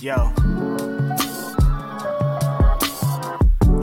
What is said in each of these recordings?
Yo.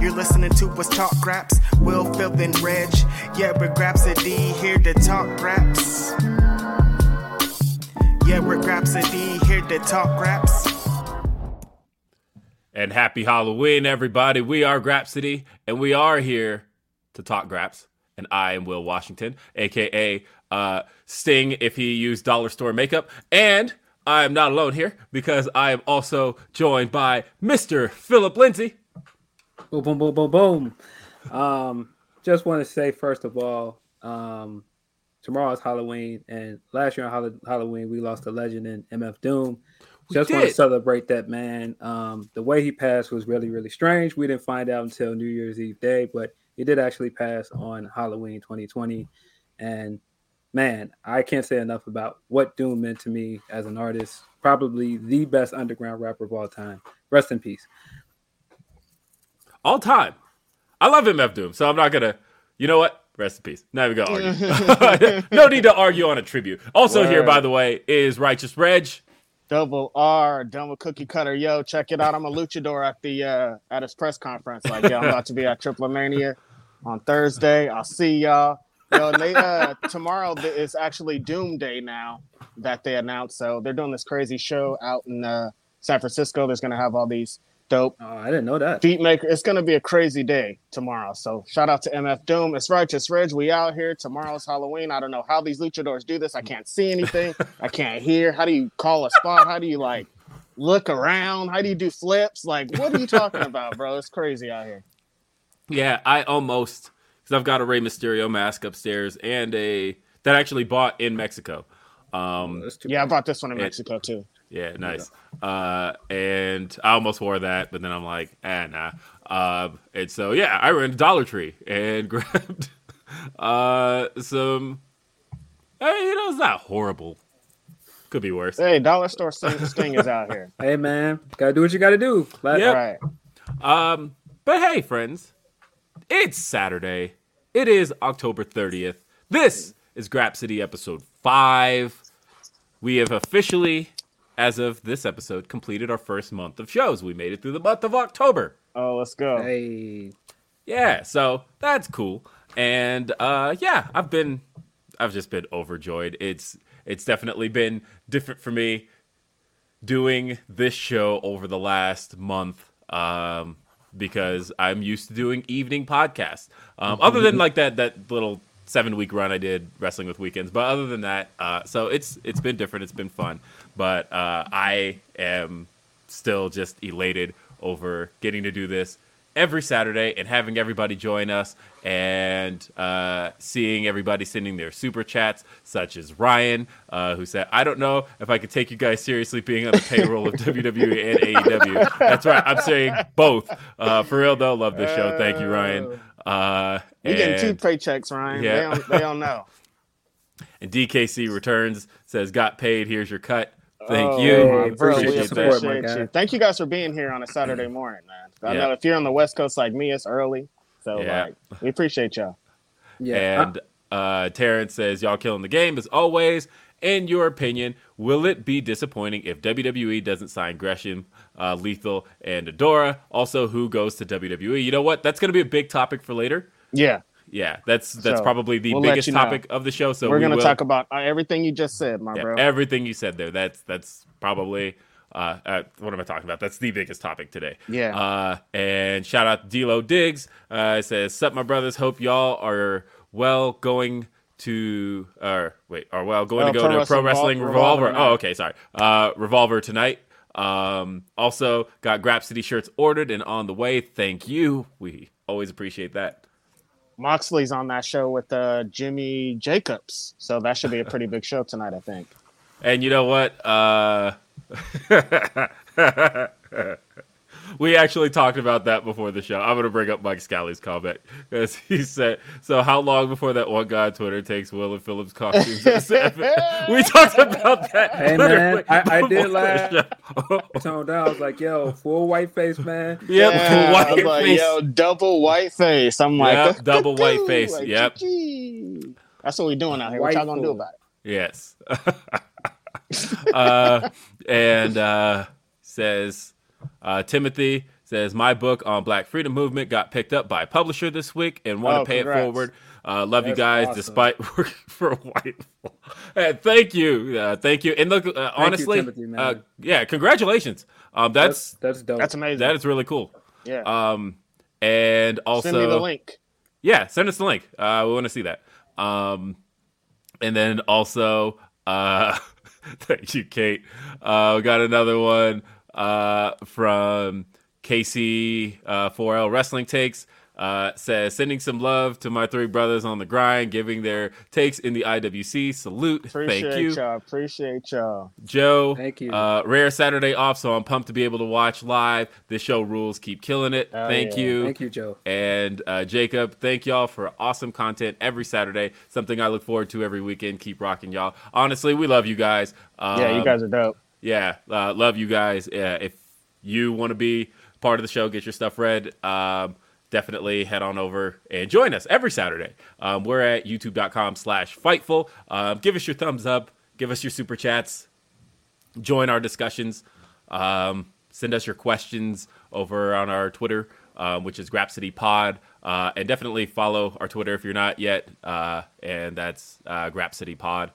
You're listening to us talk raps. Will, Phil, and Reg. Yeah, we're Grapsody here to talk raps. Yeah, we're Grapsody here to talk raps. And happy Halloween, everybody. We are Grapsody, and we are here to talk Graps. And I am Will Washington, aka uh, Sting, if he used dollar store makeup. And I am not alone here because I am also joined by Mr. Philip Lindsey. Boom, boom, boom, boom, boom. Um, just want to say first of all, um, tomorrow is Halloween, and last year on Hall- Halloween we lost a legend in MF Doom. We just want to celebrate that man. Um, the way he passed was really, really strange. We didn't find out until New Year's Eve day, but he did actually pass on Halloween 2020. And man, I can't say enough about what Doom meant to me as an artist. Probably the best underground rapper of all time. Rest in peace. All time. I love MF Doom, so I'm not going to, you know what? Rest in peace. Even going to argue. no need to argue on a tribute. Also, here, by the way, is Righteous Reg. Double R, done with cookie cutter. Yo, check it out. I'm a luchador at the uh at his press conference. Like, yeah, I'm about to be at Triple Mania on Thursday. I'll see y'all. Yo, they uh tomorrow is actually Doom Day now that they announced. So they're doing this crazy show out in uh San Francisco. There's gonna have all these dope Oh, I didn't know that. beat maker. It's gonna be a crazy day tomorrow. So shout out to MF Doom. It's righteous Reg. We out here. Tomorrow's Halloween. I don't know how these luchadors do this. I can't see anything. I can't hear. How do you call a spot? How do you like look around? How do you do flips? Like, what are you talking about, bro? It's crazy out here. Yeah, I almost because I've got a Rey Mysterio mask upstairs and a that I actually bought in Mexico. Um, That's too Yeah, I bought this one in Yeah. Mexico too. Yeah, nice. Uh, and I almost wore that, but then I'm like, ah, nah. Um, and so yeah, I ran to Dollar Tree and grabbed uh some. Hey, you know, it's not horrible. Could be worse. Hey, Dollar Store Sting, Sting is out here. Hey man, gotta do what you gotta do. Like, Yep. Right. Um, but hey, friends, it's Saturday. It is October 30th. This is Grapsody episode 5. We have officially, as of this episode, completed our first month of shows. We made it through the month of October. Oh, let's go. Hey, Yeah, so that's cool. And uh yeah, I've been I've just been overjoyed. It's it's definitely been different for me doing this show over the last month um because I'm used to doing evening podcasts. Um other than like that that little 7 week run I did wrestling with weekends, but other than that uh so it's it's been different, it's been fun. But uh I am still just elated over getting to do this every Saturday and having everybody join us and uh, seeing everybody sending their super chats, such as Ryan, uh, who said, I don't know if I could take you guys seriously being on the payroll of WWE and AEW. That's right. I'm saying both. Uh, for real, though, love this show. Thank you, Ryan. Uh, You getting two paychecks, Ryan? Yeah. They don't, they don't know. and DKC returns, says, Got paid. Here's your cut. Thank Oh, you. my bro, we Appreciate support, that. appreciate you. Thank you guys for being here on a Saturday morning, man. I Yeah. know if you're on the West Coast like me, it's early. So Yeah. like we appreciate y'all. yeah. And uh, Terrence says, Y'all killing the game as always. In your opinion, will it be disappointing if WWE doesn't sign Gresham, uh, Lethal, and Adora? Also, who goes to WWE? You know what? That's going to be a big topic for later. Yeah. Yeah, that's that's So, probably the we'll biggest you know. topic of the show. So We're we gonna will- talk about uh, everything you just said, my yeah, bro. everything you said there. That's that's probably uh, uh, what am I talking about? That's the biggest topic today. Yeah. Uh, and shout out to D'Lo Diggs. Uh, says, "Sup, my brothers. Hope y'all are well going." To or wait, are well going Oh, to go Pro to Pro Wrestling Wrestling Revol- Revolver. Revolver Oh, okay, sorry. Uh, Revolver tonight. Um, also got Grapsody shirts ordered and on the way. Thank you. We always appreciate that. Moxley's on that show with uh, Jimmy Jacobs, so that should be a pretty big show tonight, I think. And you know what? Uh, we actually talked about that before the show. I'm going to bring up Mike Scally's comment because he said, "So how long before that one guy on Twitter takes Will and Phillips costumes?" we talked about that. Hey man, I, I did the laugh. Toned down. I was like, "Yo, full white face, man." Yep, Yeah, white I was like, face. yo, double white face. I'm like, Yep, double white face, Like, yep. gee. That's what we're doing out here. White what y'all gonna do about it? Yes. uh, and uh, says uh, Timothy says my book on Black Freedom Movement got picked up by a publisher this week and want to Oh, pay congrats. it forward. Uh, love you guys, awesome. despite working for a white. Uh, thank you, uh, thank you. And look, uh, honestly, Timothy, man. uh, yeah, congratulations. Um, that's That's that's dope. That's amazing. that is really cool. yeah. Um, and also Send me the link. yeah, send us the link. Uh, we want to see that. Um, and then also, uh, thank you, Kate. Uh, we got another one uh, from KC uh, 4L Wrestling Takes. Uh, says sending some love to my three brothers on the grind, giving their takes in the IWC. Salute, Appreciate thank you, y'all. Appreciate y'all. Joe. Thank you. Uh, rare Saturday off, so I'm pumped to be able to watch live. This show rules. Keep killing it. Oh, thank yeah. you. Thank you, Joe. And uh, Jacob, thank y'all for awesome content every Saturday. Something I look forward to every weekend. Keep rocking, y'all. Honestly, we love you guys. Um, Yeah, you guys are dope. Yeah, uh, love you guys. Yeah, if you want to be part of the show, get your stuff read. Um, definitely head on over and join us every Saturday. Um, we're at youtube.com slash fightful. Um, give us your thumbs up. Give us your super chats. Join our discussions. Um, send us your questions over on our Twitter, um, which is Grapsody Pod. Uh, and definitely follow our Twitter if you're not yet. Uh, and that's uh, Grapsody Pod.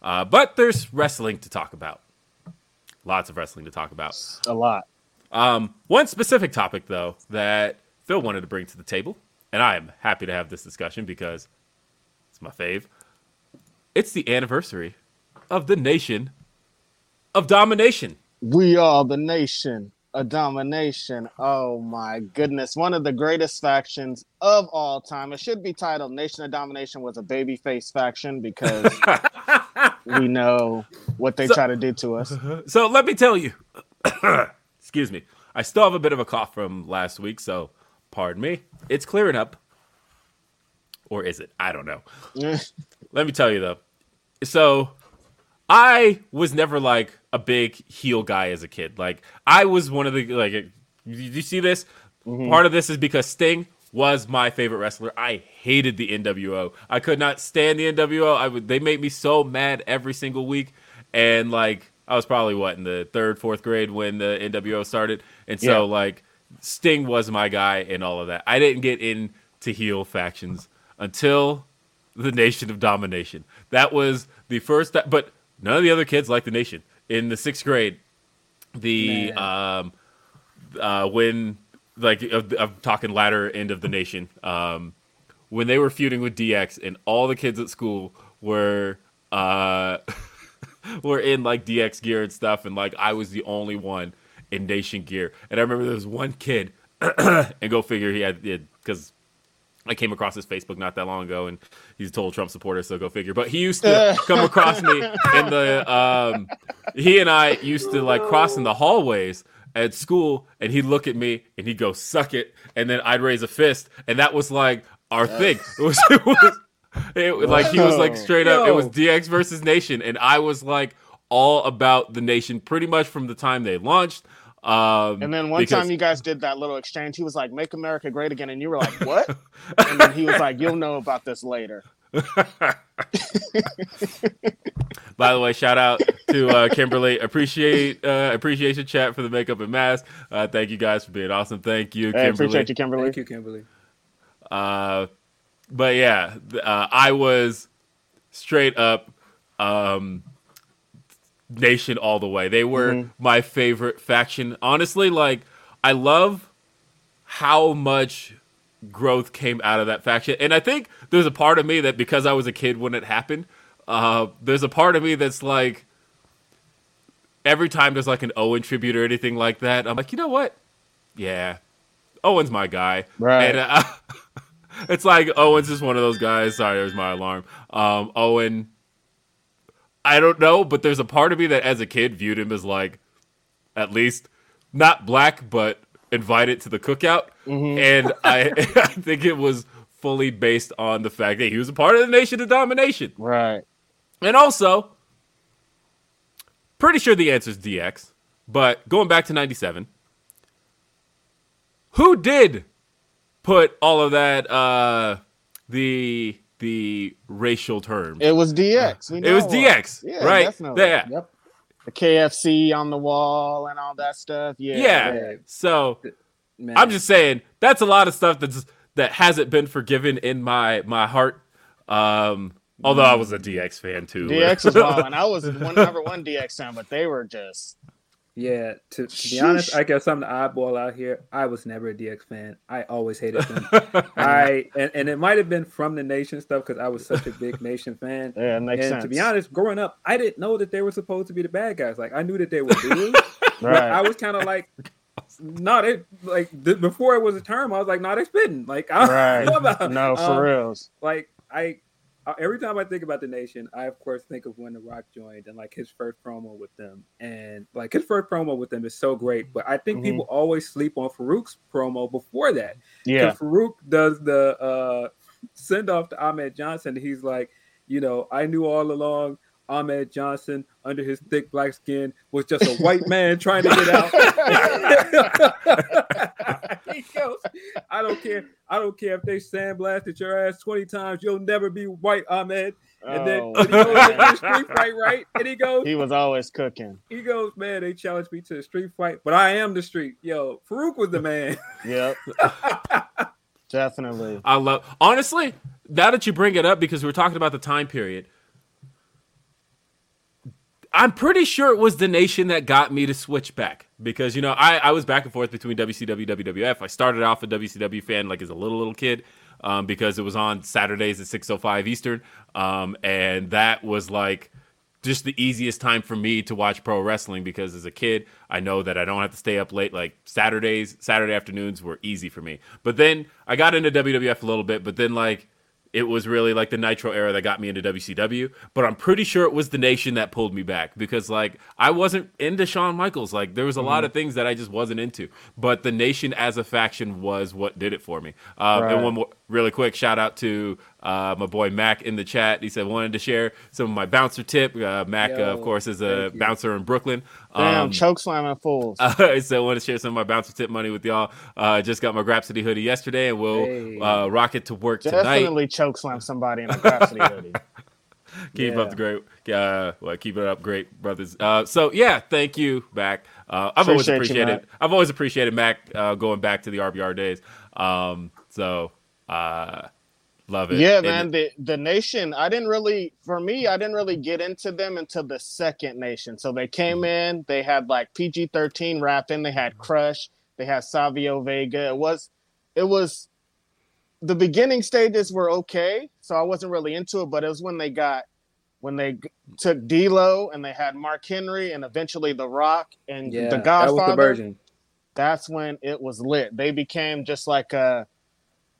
Uh, but there's wrestling to talk about. Lots of wrestling to talk about. A lot. Um, one specific topic, though, that Phil wanted to bring to the table, and I am happy to have this discussion because it's my fave. It's the anniversary of the Nation of Domination. We are the nation, a domination. Oh my goodness. One of the greatest factions of all time. It should be titled Nation of Domination was a babyface faction because we know what they So- try to do to us. So let me tell you, excuse me, I still have a bit of a cough from last week, so pardon me. It's clearing up. Or is it? I don't know. Let me tell you though. So I was never like a big heel guy as a kid. Like I was one of the like did you see this? Mm-hmm. Part of this is because Sting was my favorite wrestler. I hated the NWO. I could not stand the NWO. I would they made me so mad every single week and like I was probably what in the 3rd, 4th grade when the NWO started. And so Yeah. like Sting was my guy and all of that. I didn't get into heel factions until the Nation of Domination. That was the first, but none of the other kids liked the Nation. In the sixth grade, the um, uh, when like I'm talking latter end of the Nation, um, when they were feuding with DX, and all the kids at school were uh, were in like DX gear and stuff, and like I was the only one in Nation gear. And I remember there was one kid, and go figure, he had because I came across his Facebook not that long ago, and he's a total Trump supporter, so go figure. But he used to come across me in the. Um, he and I used to like cross in the hallways at school, and he'd look at me and he'd go "suck it," and then I'd raise a fist, and that was like our thing. It was, it was it, like he was like straight up. It was DX versus Nation, and I was like all about the Nation pretty much from the time they launched. Um, And then one because- time you guys did that little exchange, he was like, "Make America Great Again," and you were like, "What?" and then he was like, "You'll know about this later." By the way, shout out to uh, Kimberly. Appreciate uh, appreciation chat for the makeup and mask. Uh, thank you guys for being awesome. Thank you, Hey, Kimberly. appreciate you, Kimberly. Thank you, Kimberly. Uh, but yeah, uh, I was straight up um, nation all the way. They were my favorite faction. Honestly, like I love how much growth came out of that faction, and I think there's a part of me that because I was a kid when it happened, uh, there's a part of me that's like. Every time there's like an Owen tribute or anything like that, I'm like, you know what? Yeah, Owen's my guy. Right. And uh, it's like Owen's just one of those guys. Sorry, there's my alarm. Um, Owen, I don't know, but there's a part of me that as a kid viewed him as like at least not black but invited to the cookout, Mhm. and I I think it was fully based on the fact that he was a part of the Nation of Domination, Right. and also pretty sure the answer is DX. But going back to '97, who did put all of that uh the the racial terms? It was DX. It was. DX, Yeah, right? definitely. Yeah. Yep. The KFC on the wall and all that stuff. Yeah. Yeah. Yeah. So Man. I'm just saying that's a lot of stuff that's that hasn't been forgiven in my my heart. Um, although I was a DX fan too. DX was wild, and I was one number one DX fan, but they were just Yeah, to, to be honest, I guess I'm the oddball out here. I was never a DX fan. I always hated them. I and, and it might have been from the nation stuff because I was such a big nation fan. yeah, it makes and sense. to be honest, growing up, I didn't know that they were supposed to be the bad guys. Like I knew that they were dudes, but I was kind of like, no, they like th- before it was a term. I was like, no, they spitting. Like I don't right. know about No, for um, reals. like I every time I think about the nation, I of course think of when The Rock joined and like his first promo with them, and like his first promo with them is so great. But I think Mhm. people always sleep on Faarooq's promo before that. Yeah, Faarooq does the uh, send off to Ahmed Johnson. He's like, you know, I knew all along. Ahmed Johnson, under his thick black skin, was just a white man trying to get out. he goes, I don't care. I don't care if they sandblasted your ass 20 times. You'll never be white, Ahmed. And then Oh, he goes into the street fight, right? And he goes, he was always cooking. he goes, man, they challenged me to a street fight, but I am the street. Yo, Faarooq was the man. Yep, definitely. I love honestly. Now that you bring it up, because we're talking about the time period, I'm pretty sure it was the nation that got me to switch back because you know I, I was back and forth between WCW WWF. I started off a WCW fan like as a little little kid um, because it was on Saturdays at 6:05 Eastern, um, and that was like just the easiest time for me to watch pro wrestling because as a kid I know that I don't have to stay up late like Saturdays Saturday afternoons were easy for me. But then I got into WWF a little bit, but then like it was really like the Nitro era that got me into WCW, but I'm pretty sure it was the Nation that pulled me back because like I wasn't into Shawn Michaels. Like there was a lot of things that I just wasn't into, but the Nation as a faction was what did it for me. Um, Right. And one more really quick shout out to uh, my boy Mac in the chat. He said wanted to share some of my bouncer tip. Uh, Mac, uh, of course, is a bouncer in Brooklyn. Damn, Um, choke slamming fools. uh, so I want to share some of my bouncer tip money with y'all. Uh, just got my Grapsody hoodie yesterday, and we'll Hey. uh, rock it to work tonight. Definitely choke slam somebody in a Grapsody hoodie. Keep Yeah. up the great, uh, well, keep it up, great brothers. Uh, so yeah, thank you, Mac. Uh, I've always Appreciate you, appreciated. Mac. I've always appreciated Mac uh, going back to the RBR days. Um, so uh, love it. Yeah, man. The the nation. I didn't really, for me, I didn't really get into them until the second nation. So they came mm. in. They had like PG thirteen rapping. They had mm. Crush. They had Savio Vega. It was, it was, the beginning stages were okay. So I wasn't really into it. But it was when they got, when they took D'Lo and they had Mark Henry and eventually The Rock and Yeah, the that was the version. that's when it was lit. They became just like a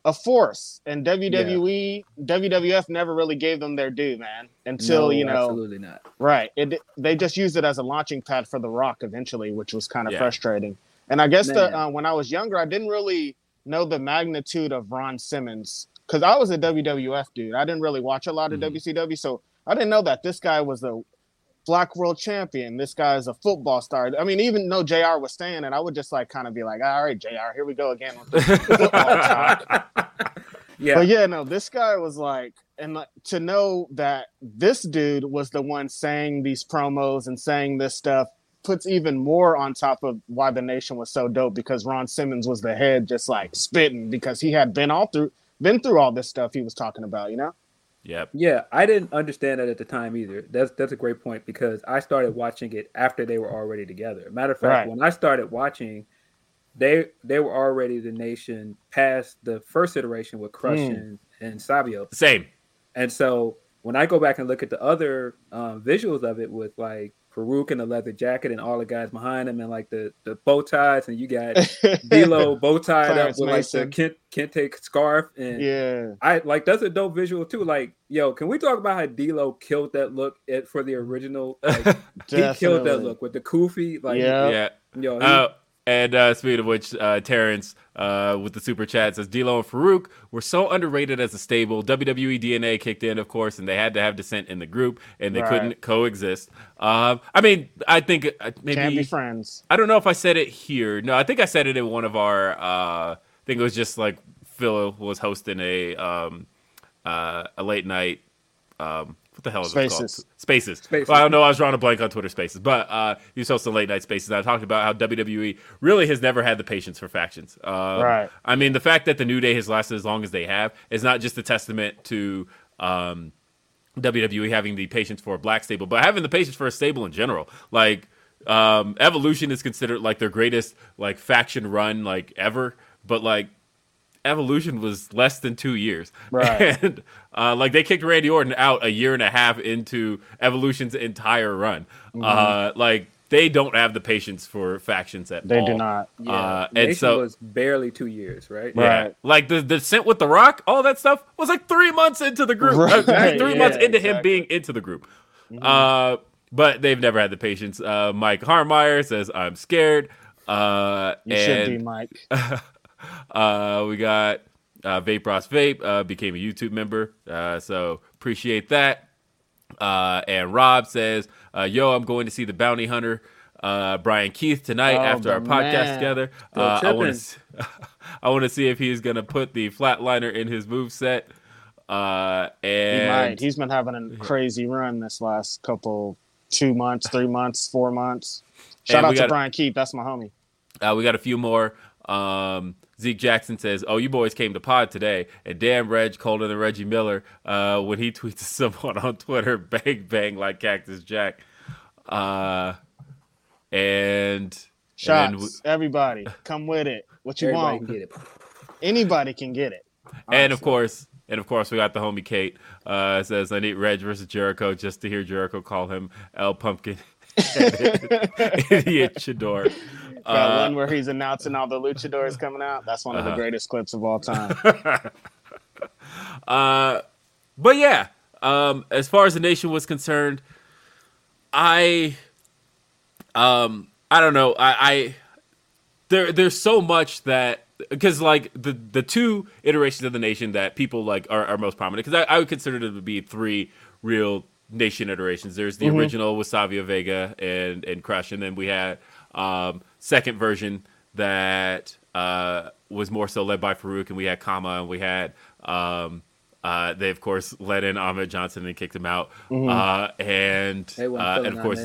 a force, and WWE, WWF never really gave them their due, man. Until No, you know, absolutely not. right? It they just used it as a launching pad for The Rock eventually, which was kind of Yeah. frustrating. And I guess the uh, when I was younger, I didn't really know the magnitude of Ron Simmons because I was a WWF dude. I didn't really watch a lot of Mhm. WCW, so I didn't know that this guy was a black world champion. This guy is a football star. I mean, even though JR was staying, and I would just like kind of be like, all right, JR, here we go again. with football. Yeah, But yeah, no, this guy was like, and like, to know that this dude was the one saying these promos and saying this stuff puts even more on top of why the nation was so dope because Ron Simmons was the head, just like spitting because he had been all through, been through all this stuff he was talking about, you know? Yep. Yeah, I didn't understand that at the time either. That's that's a great point because I started watching it after they were already together. Matter of fact, Right. when I started watching, they they were already the nation past the first iteration with Crush Mm. and, and Savio. Same. And so when I go back and look at the other um, visuals of it with like Faarooq in the leather jacket and all the guys behind him and like the, the bow ties and you got D'Lo bow tied up Clarence with like the Mason. Kent Kente scarf and yeah. I like that's a dope visual too. Like, yo, can we talk about how D'Lo killed that look at, for the original? Like, he killed that look with the kufi. Like, Yeah. yeah. yo, he- Uh, And uh, speaking of which, uh, Terrence uh, with the super chat says D'Lo and Faarooq were so underrated as a stable. WWE DNA kicked in, of course, and they had to have dissent in the group, and they Right. couldn't coexist. Um, I mean, I think uh, maybe Can't be friends. I don't know if I said it here. No, I think I said it in one of our. Uh, I think it was just like Phil was hosting a um, uh, a late night. Um, what the hell is it Spaces. called? Spaces. Spaces. Well, I don't know. I was drawing a blank on Twitter Spaces, but uh, he was hosting late night Spaces. And I talked about how WWE really has never had the patience for factions. Um, Right. I mean, the fact that the New Day has lasted as long as they have is not just a testament to. Um, WWE having the patience for a black stable, but having the patience for a stable in general. Like um, Evolution is considered like their greatest like faction run like ever, but like Evolution was less than two years, Right. And uh, like they kicked Randy Orton out a year and a half into Evolution's entire run. Mm-hmm. Uh, like they don't have the patience for factions at They all. do not. Yeah, Uh, and Nation so was barely two years, right? yeah. Right. Like the the descent with the Rock, all that stuff was like three months into the group. Uh, three Yeah, months into him being into the group. Uh, but they've never had the patience. Uh, Mike Harmeyer says, "I'm scared." Uh, You should be, Mike. uh, we got uh, Vape Ross Vape uh, became a YouTube member, uh, so appreciate that. Uh, and Rob says, uh, "Yo, I'm going to see the Bounty Hunter." Uh, Brian Keith tonight Oh, after our podcast man. together. Uh, I want to, I want to see if he's gonna put the flatliner in his move set. Uh, He and might. He's been having a crazy run this last couple, two months, three months, four months. Shout out to got- Brian Keith. That's my homie. Uh, we got a few more. Um, Zeke Jackson says, "Oh, you boys came to pod today, and damn, Reg colder than Reggie Miller uh, when he tweets someone on Twitter, bang bang like Cactus Jack." Uh, and Shots. and w- Everybody, come with it. What you Everybody want? can get it. Anybody can get it. and of course, and of course, we got the homie Kate uh, says, "I need Reg versus Jericho just to hear Jericho call him El Pumpkin." Idiot Chador. That Uh, one where he's announcing all the luchadors coming out. That's one of the Uh-huh. greatest clips of all time. Uh, but yeah, um, as far as the nation was concerned, I, um, I don't know. I, I there, there's so much that because like the the two iterations of the nation that people like are, are most prominent because I, I would consider them to be three real nation iterations. There's the original with Savio Vega and and Crush, and then we had um, second version that uh, was more so led by Faarooq, and we had Kama, and we had um, uh, they of course let in Ahmed Johnson and kicked him out, uh, and uh, and of course.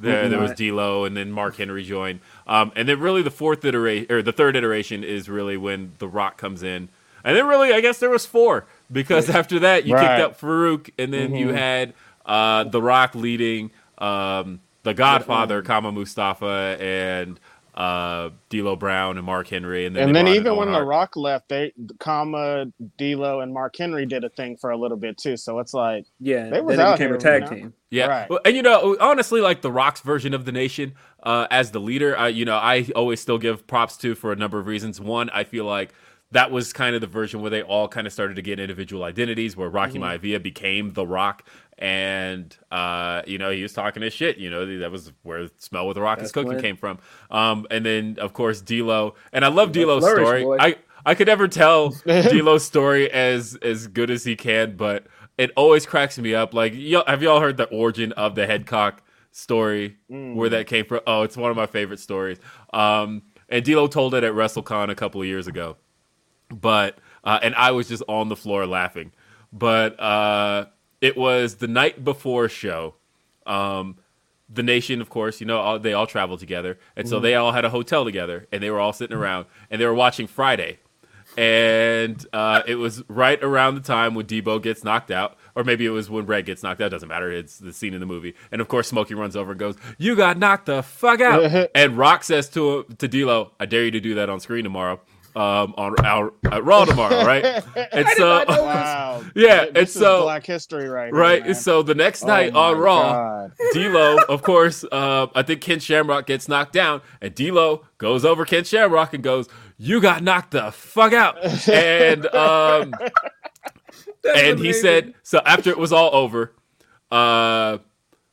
There, there was. D'Lo, and then Mark Henry joined, um, and then really the fourth iteration or the third iteration is really when The Rock comes in, and then really I guess there was four because after that you Right. kicked out Faarooq, and then you had uh, The Rock leading um, the Godfather Kama Mustafa and uh, D'Lo Brown and Mark Henry, and then and then even Owen when The Rock left, they, Kama, D'Lo, and Mark Henry did a thing for a little bit too. So it's like, Yeah, They was then it out became a tag you know? team. Yeah, Right. Well, and you know, honestly, like the Rock's version of the nation uh, as the leader, I, you know, I always still give props to for a number of reasons. One, I feel like that was kind of the version where they all kind of started to get individual identities, where Rocky Mm-hmm. Maivia became the Rock, and uh, you know, he was talking his shit. You know, that was where the smell with the Rock is That's cooking when- came from. Um, and then of course D'Lo, and I love D'Lo's flourish, story. boy. I I could never tell D'Lo's story as as good as he can, but it always cracks me up. Like, y'all, have y'all heard the origin of the headcock story? Where that came from? Oh, it's one of my favorite stories. Um, and D'Lo told it at WrestleCon a couple of years ago, but uh, and I was just on the floor laughing. But uh, it was the night before show. Um, the nation, of course, you know, all, they all traveled together, and so they all had a hotel together, and they were all sitting around, and they were watching Friday, and uh, it was right around the time when Debo gets knocked out, or maybe it was when Red gets knocked out. Doesn't matter. It's the scene in the movie, and of course, Smokey runs over and goes, "You got knocked the fuck out!" and Rock says to to D'Lo, "I dare you to do that on screen tomorrow." Um, on our at Raw tomorrow, right? And so, wow. Yeah, This it's is so- Black History right right. man. So the next Oh night my on Raw. D'Lo, of course, uh, I think Ken Shamrock gets knocked down, and D'Lo goes over Ken Shamrock and goes, "You got knocked the fuck out." And um, and he said, so after it was all over, uh,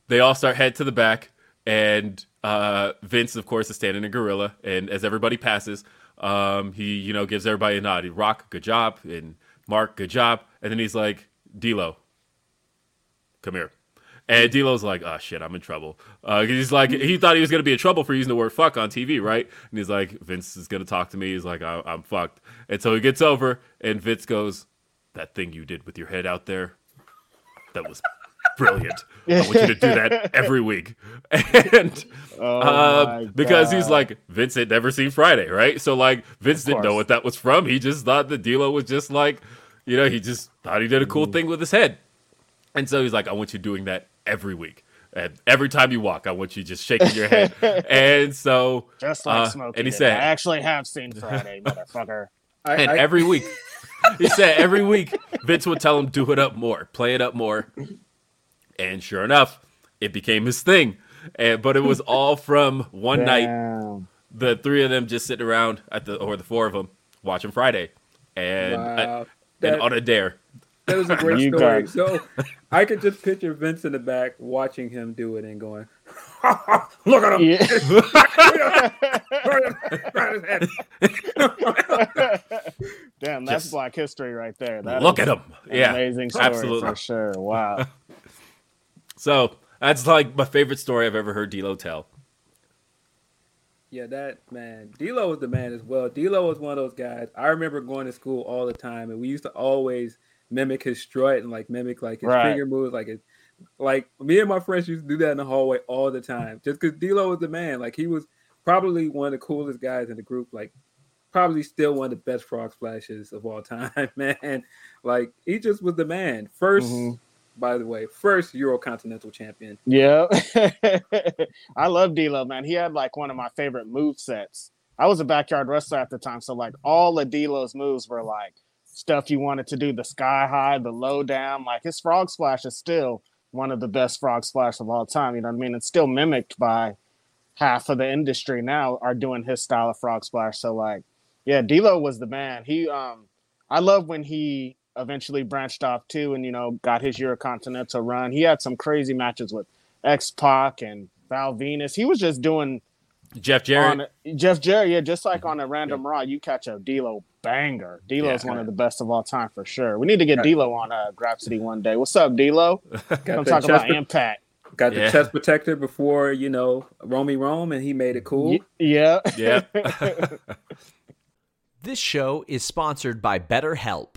they all start head to the back, and uh, Vince, of course, is standing in gorilla, and as everybody passes, um, he you know gives everybody a nod. He, Rock, good job, and Mark, good job, and then he's like, D'Lo, come here. And D'Lo's like, oh shit, I'm in trouble. Uh, he's like, he thought he was gonna be in trouble for using the word fuck on TV, right? And he's like, Vince is gonna talk to me. He's like, I- I'm fucked. And so he gets over, and Vince goes, that thing you did with your head out there, that was brilliant. I want you to do that every week. And Oh uh, because he's like Vince had never seen Friday, right? So like Vince didn't know what that was from. He just thought the D'Lo was just like, you know, he just thought he did a cool thing with his head. And so he's like, I want you doing that every week. And every time you walk, I want you just shaking your head. and so just like uh, Smokey. and he did. said- I actually have seen Friday, motherfucker. I, and I- every week he said every week Vince would tell him do it up more, play it up more. And sure enough, it became his thing. And but it was all from one night the three of them just sitting around at the or the four of them watching Friday, and Wow. Uh, and That- on a dare. That was a great You story. got- So I could just picture Vince in the back watching him do it and going, "Look at him! Yeah. Damn, that's Just- Black History right there. That Look at him, yeah, amazing story absolutely. for sure. Wow. So that's like my favorite story I've ever heard D'Lo tell. Yeah, that man, D'Lo was the man as well. D'Lo was one of those guys. I remember going to school all the time, and we used to always mimic his strut and like mimic like his Right. finger moves, like his, like me and my friends used to do that in the hallway all the time, just because D'Lo was the man. Like he was probably one of the coolest guys in the group. Like probably still one of the best frog splashes of all time, man. Like he just was the man. 1st Mhm. By the way, first Euro Continental champion. Yeah. I love D'Lo, man. He had like one of my favorite move sets. I was a backyard wrestler at the time, so like all of D'Lo's moves were like stuff you wanted to do, the sky high, the low down. Like his frog splash is still one of the best frog splash of all time. You know what I mean? It's still mimicked by half of the industry now are doing his style of frog splash. So like, yeah, D'Lo was the man. He um I love when he eventually branched off too and you know got his Eurocontinental run. He had some crazy matches with X Pac and Val Venis. He was just doing Jeff Jarrett, on Jeff Jarrett, yeah, just like on a random Raw, you catch a D'Lo banger. D'Lo's Yeah. one of the best of all time for sure. We need to get D'Lo on uh, Grapsody one day. What's up, D'Lo? Got Come the talk about pro- Impact. got Yeah. the chest protector before you know Romy Rome, and he made it cool. Y- yeah, yeah, This show is sponsored by BetterHelp.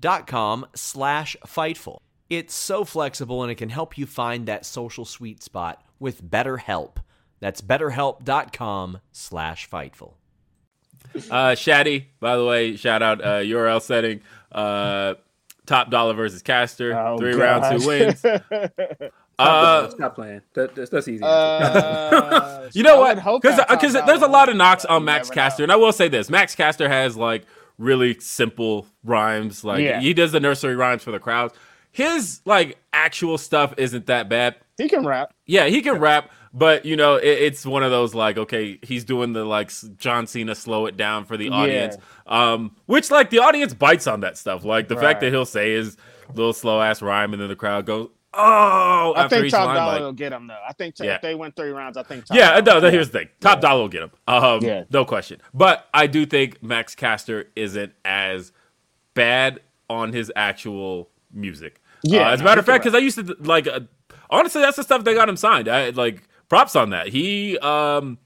dot com slash fightful. It's so flexible and it can help you find that social sweet spot with BetterHelp. That's betterhelp.com slash fightful. uh, Shaddy. By the way, shout out uh, URL setting. Uh, Top Dolla versus Caster. Oh, Three rounds, gosh. two wins. Stop, Uh, playing. Stop playing. That, that's, that's easy. Uh, You know I what? hope Because because there's a lot of knocks on Max Caster, know. and I will say this: Max Caster has like really simple rhymes. Like Yeah. he does the nursery rhymes for the crowds. His like actual stuff isn't that bad. He can rap. Yeah, he can rap, but you know, it, it's one of those like, okay, he's doing the like John Cena slow it down for the audience, um, which like the audience bites on that stuff. Like the fact that he'll say his little slow ass rhyme, and then the crowd goes, Oh, I think Top line, Dollar like- will get him though. I think t- Yeah. if they win three rounds, I think. Top Yeah, no, no, here's the thing. Top Dolla will get him. Um, Yeah. no question. But I do think Max Caster isn't as bad on his actual music. Yeah, Uh, as a matter of fact, because I used to like, uh, honestly, that's the stuff that got him signed. I like props on that. He, um,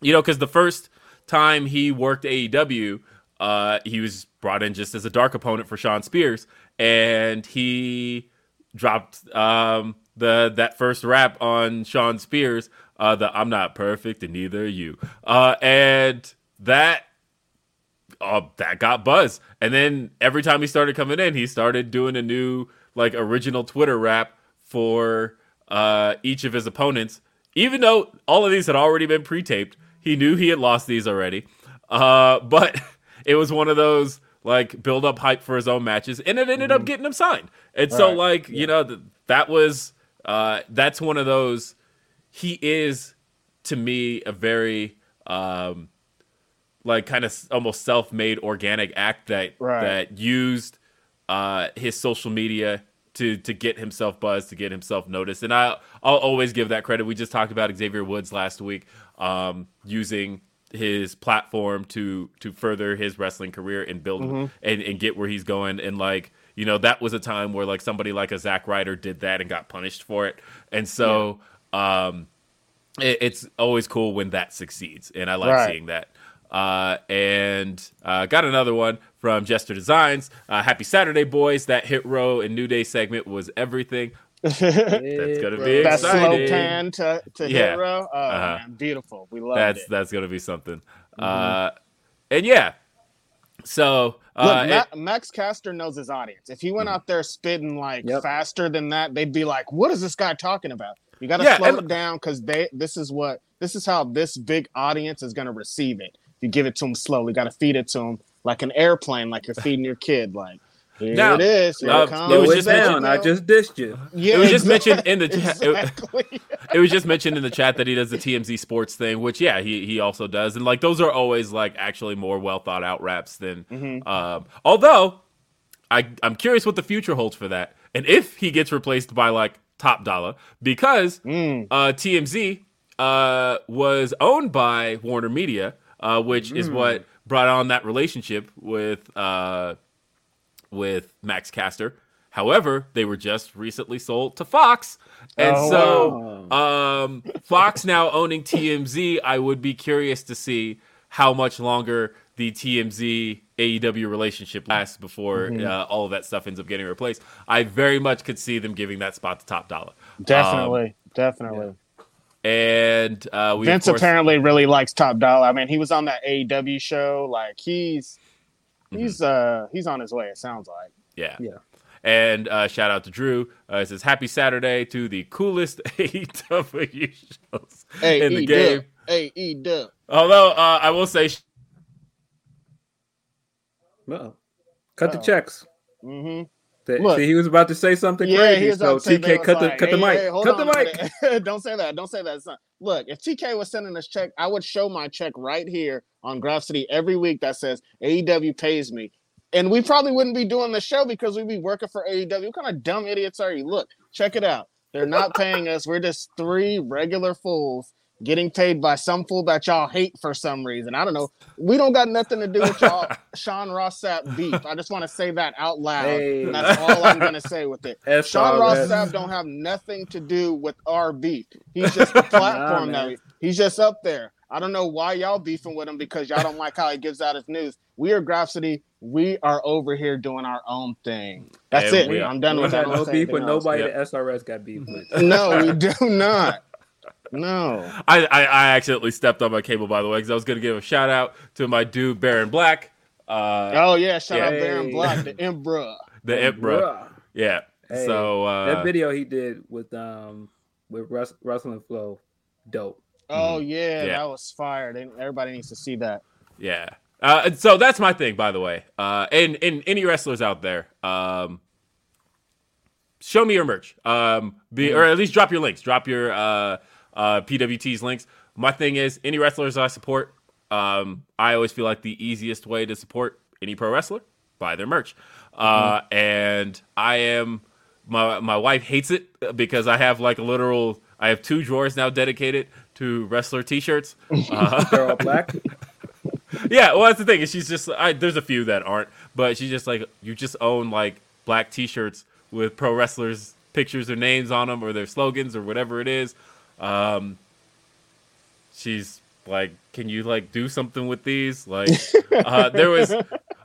you know, because the first time he worked AEW, uh, he was brought in just as a dark opponent for Shawn Spears, and he dropped um, the that first rap on Shawn Spears, uh, the "I'm not perfect and neither are you," uh, and that uh, that got buzz. And then every time he started coming in, he started doing a new like original Twitter rap for uh, each of his opponents. Even though all of these had already been pre-taped, he knew he had lost these already. Uh, but it was one of those like build up hype for his own matches, and it ended up getting him signed. And so Right. like you know th- that was uh, that's one of those. He is to me a very um, like kind of almost self-made organic act that Right. that used uh, his social media to to get himself buzzed, to get himself noticed, and I I'll always give that credit. We just talked about Xavier Woods last week, um, using his platform to to further his wrestling career and build and, and get where he's going. And like you know, that was a time where like somebody like a Zack Ryder did that and got punished for it, and so. Um, it, it's always cool when that succeeds, and I like Right. seeing that. Uh, and uh, got another one from Jester Designs. Uh, Happy Saturday, boys! That hit row and New Day segment was everything. That's gonna be that slow exciting. pan to to Yeah. hit row. Oh Uh-huh. man, beautiful. We love That's it. that's gonna be something. Mm-hmm. Uh, and yeah, so uh, Look, it- Ma- Max Caster knows his audience. If he went Mm-hmm. out there spitting like Yep. faster than that, they'd be like, "What is this guy talking about?" You got to Yeah, slow and- it down because they. This is what this is how this big audience is going to receive it. You give it to them slowly, got to feed it to them like an airplane, like you're feeding your kid. Like here Now, it is. Here uh, it it was Slow it just down. I mentioned- just dissed you. yeah, it was just mentioned in the chat. It, exactly. it was just mentioned in the chat that he does the TMZ sports thing, which yeah, he he also does, and like those are always like actually more well thought out raps than. Mm-hmm. Um, although, I I'm curious what the future holds for that, and if he gets replaced by like Top Dolla, because Mm. uh, TMZ uh, was owned by Warner Media, uh, which is Mm. what brought on that relationship with uh, with Max Caster. However, they were just recently sold to Fox, and Oh, so um, Fox now owning TMZ. I would be curious to see how much longer the TMZ AEW relationship lasts before Mm-hmm. uh, all of that stuff ends up getting replaced. I very much could see them giving that spot to Top Dolla. Definitely, definitely. And uh, we Vince course- apparently really likes Top Dolla. I mean, he was on that AEW show. Like he's. He's uh he's on his way. It sounds like. Yeah. Yeah. And uh, shout out to Drew. Uh, it says happy Saturday to the coolest AEW shows Hey, in the game. Dub. Hey, E Dub. Although uh, I will say, Well, cut the Uh-oh. checks. Mm-hmm. Th- Look. See, he was about to say something Yeah, crazy. he was so. TK cut the like, cut the hey, mic. hey, cut the mic. don't say that. Don't say that. son. Look, if TK was sending us check, I would show my check right here on Grapsody every week that says AEW pays me. And we probably wouldn't be doing the show because we'd be working for AEW. What kind of dumb idiots are you? Look, check it out. They're not paying us. We're just three regular fools getting paid by some fool that y'all hate for some reason. I don't know. We don't got nothing to do with y'all Sean Ross Sapp beef. I just want to say that out loud. Hey. That's all I'm gonna say with it. SRS. Sean Ross Sapp don't have nothing to do with our beef. He's just a platform Nah, that he's just up there. I don't know why y'all beefing with him because y'all don't like how he gives out his news. We are Grapsody. We are over here doing our own thing. That's And it. I'm done We with that. no beef with anything else. nobody Yep. that SRS got beef with. No, we do not. No. I, I, I accidentally stepped on my cable, by the way, because I was going to give a shout out to my dude, Baron Black. Uh, Oh yeah, shout out Hey. Baron Black, the Emperor. the Imp, bro. Yeah. Hey, so, uh, that video he did with um with Rus- Wrestling Flow, dope. Oh yeah, Yeah. that was fire. They, everybody needs to see that. Yeah. Uh, and so that's my thing, by the way. Uh, and, and any wrestlers out there, um, show me your merch. Um, be, or at least drop your links. Drop your uh, uh, PWT's links. My thing is, any wrestlers I support, um, I always feel like the easiest way to support any pro wrestler, buy their merch. Uh, and I am my my wife hates it because I have like a literal. I have two drawers now dedicated to wrestler T-shirts. Uh, They're all black. yeah, well, that's the thing. Is she's just I, there's a few that aren't, but she's just like you just own like black T-shirts with pro wrestlers pictures or names on them or their slogans or whatever it is. Um, she's like, can you like do something with these? Like, uh, there was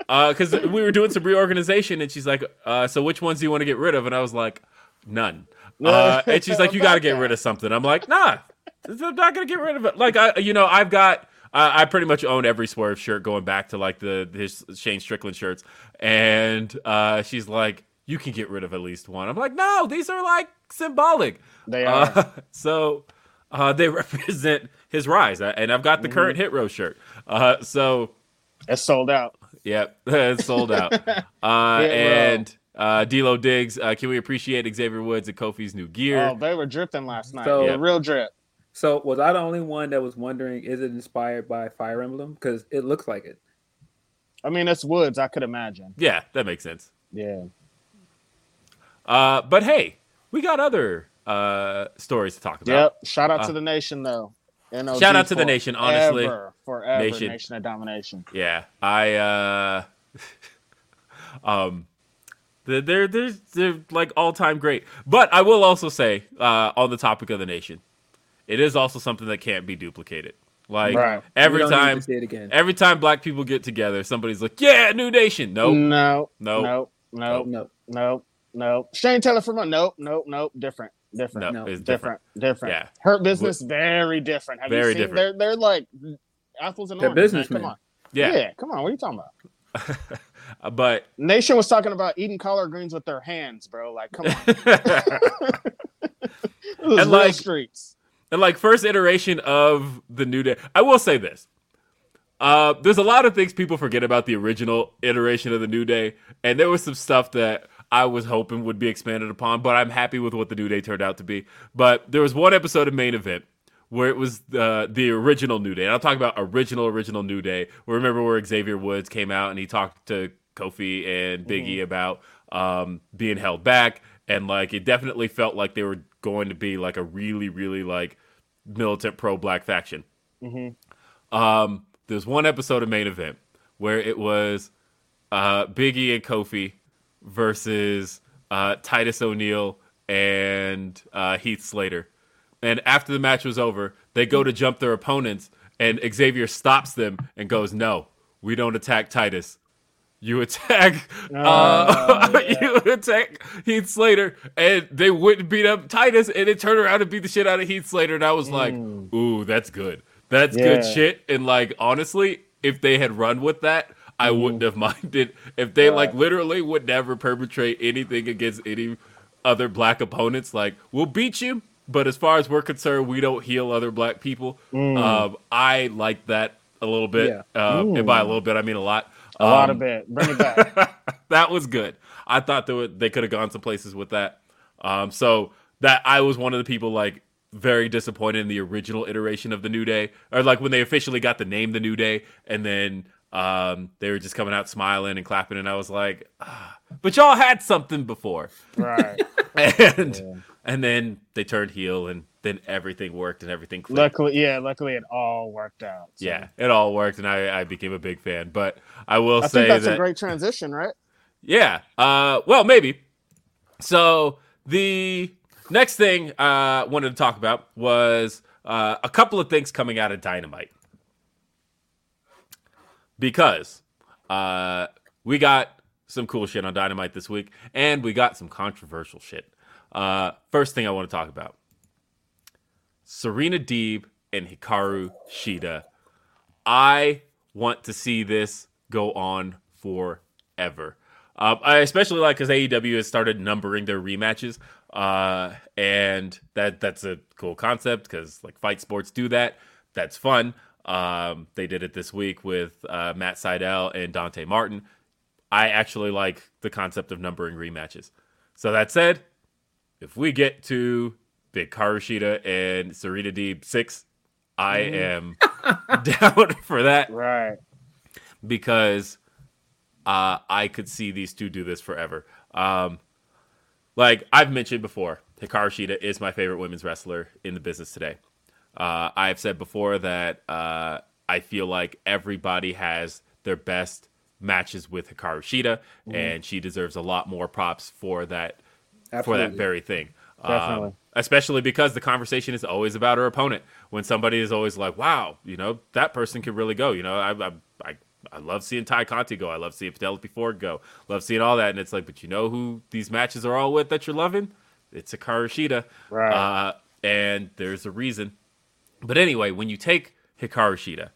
uh because we were doing some reorganization, and she's like, uh, so which ones do you want to get rid of? And I was like, none. Uh, and she's like, you got to get rid of something. I'm like, nah, I'm not gonna get rid of it. Like I, you know, I've got. I I pretty much own every Swerve shirt going back to like the his Shane Strickland shirts, and uh, she's like, "You can get rid of at least one." I'm like, "No, these are like symbolic." They are. Uh, so uh, they represent his rise, Uh, and I've got the current Hit Row shirt. Uh, so It's sold out. Yep, it's sold out. Uh, Hit Row. and uh, D'Lo Diggs, uh, can we appreciate Xavier Woods and Kofi's new gear? Oh, they were drifting last night. So- yeah, Yeah. real drip. So was I the only one that was wondering, is it inspired by Fire Emblem? Because it looks like it. I mean, it's Woods. I could imagine. yeah, that makes sense. Yeah. Uh, but hey, we got other uh, stories to talk about. Yep. Shout out Uh, to the nation, though. NOD Shout out to the nation, honestly. Forever, forever Nation. nation. of domination. Yeah, I uh um they're they're they're, they're like all time great. But I will also say uh on the topic of the nation, it is also something that can't be duplicated. Like Right. every We don't need time to see it again. every time black people get together, somebody's like, "Yeah, new nation." Nope. No. no, no, no, no, Nope. Nope. Shane Taylor from a nope. Nope. Nope. Different. Different. No, No. it's different. Different. Different. Yeah. Hurt business. Very different. Have Very you seen? different. They're they're like apples and They're oranges. man. businessmen. Come on. Yeah. Yeah. Come on. What are you talking about? But Nation was talking about eating collard greens with their hands, bro. Like, come on. It was And, real like- streets. and like first iteration of the new day i will say this uh there's a lot of things people forget about the original iteration of the new day and there was some stuff that i was hoping would be expanded upon but i'm happy with what the new day turned out to be. But there was one episode of main event where it was the the original new day and i'll talk about original original new day. Remember where xavier woods came out and he talked to kofi and biggie about um being held back and like it definitely felt like they were going to be like a really really like militant pro black faction um there's one episode of main event where it was uh biggie and kofi versus uh titus o'neil and uh heath slater. And after the match was over they go to jump their opponents and xavier stops them and goes no we don't attack titus. You attack uh, you attack Heath Slater. And they wouldn't beat up Titus and it turned around and beat the shit out of Heath Slater and I was like, ooh, that's good. That's good shit. And like honestly, if they had run with that, I wouldn't have minded. If they like literally would never perpetrate anything against any other black opponents, like we'll beat you, but as far as we're concerned, we don't heal other black people. Um, I like that a little bit. Um, and by a little bit, I mean a lot. A lot Um, of it. Bring it back. that was good. I thought they they could have gone some places with that. Um, so that I was one of the people like very disappointed in the original iteration of the New Day, or like when they officially got the name the New Day, and then um, they were just coming out smiling and clapping, and I was like, ah, but y'all had something before, right. and and then they turned heel, and then everything worked and everything clicked. Luckily, yeah. Luckily, it all worked out. So. yeah, it all worked, and I, I became a big fan. But I will I say think that's that a great transition, right? Yeah. Uh, well, maybe. So the next thing I uh, wanted to talk about was uh, a couple of things coming out of Dynamite because uh, we got some cool shit on Dynamite this week, and we got some controversial shit. Uh, first thing I want to talk about: Serena Deeb and Hikaru Shida. I want to see this go on forever. Um, I especially like because AEW has started numbering their rematches, uh, and that that's a cool concept because like fight sports do that. That's fun. Um, they did it this week with uh, Matt Sydal and Dante Martin. I actually like the concept of numbering rematches. So that said, if we get to Hikaru Shida and Serena Deeb six, I am down for that Right. because uh, I could see these two do this forever. Um, like I've mentioned before, Hikaru Shida is my favorite women's wrestler in the business today. Uh, I've said before that uh, I feel like everybody has their best matches with Hikaru Shida, Mm-hmm. and she deserves a lot more props for that for that very thing. Definitely. Um, especially because the conversation is always about her opponent. When somebody is always like, "Wow, you know that person can really go." You know, I I I, I love seeing Tay Conti go. I love seeing Penelope Ford go. Love seeing all that. And it's like, but you know who these matches are all with that you're loving? It's Hikaru Shida. Right. Uh, and there's a reason. But anyway, when you take Hikaru Shida,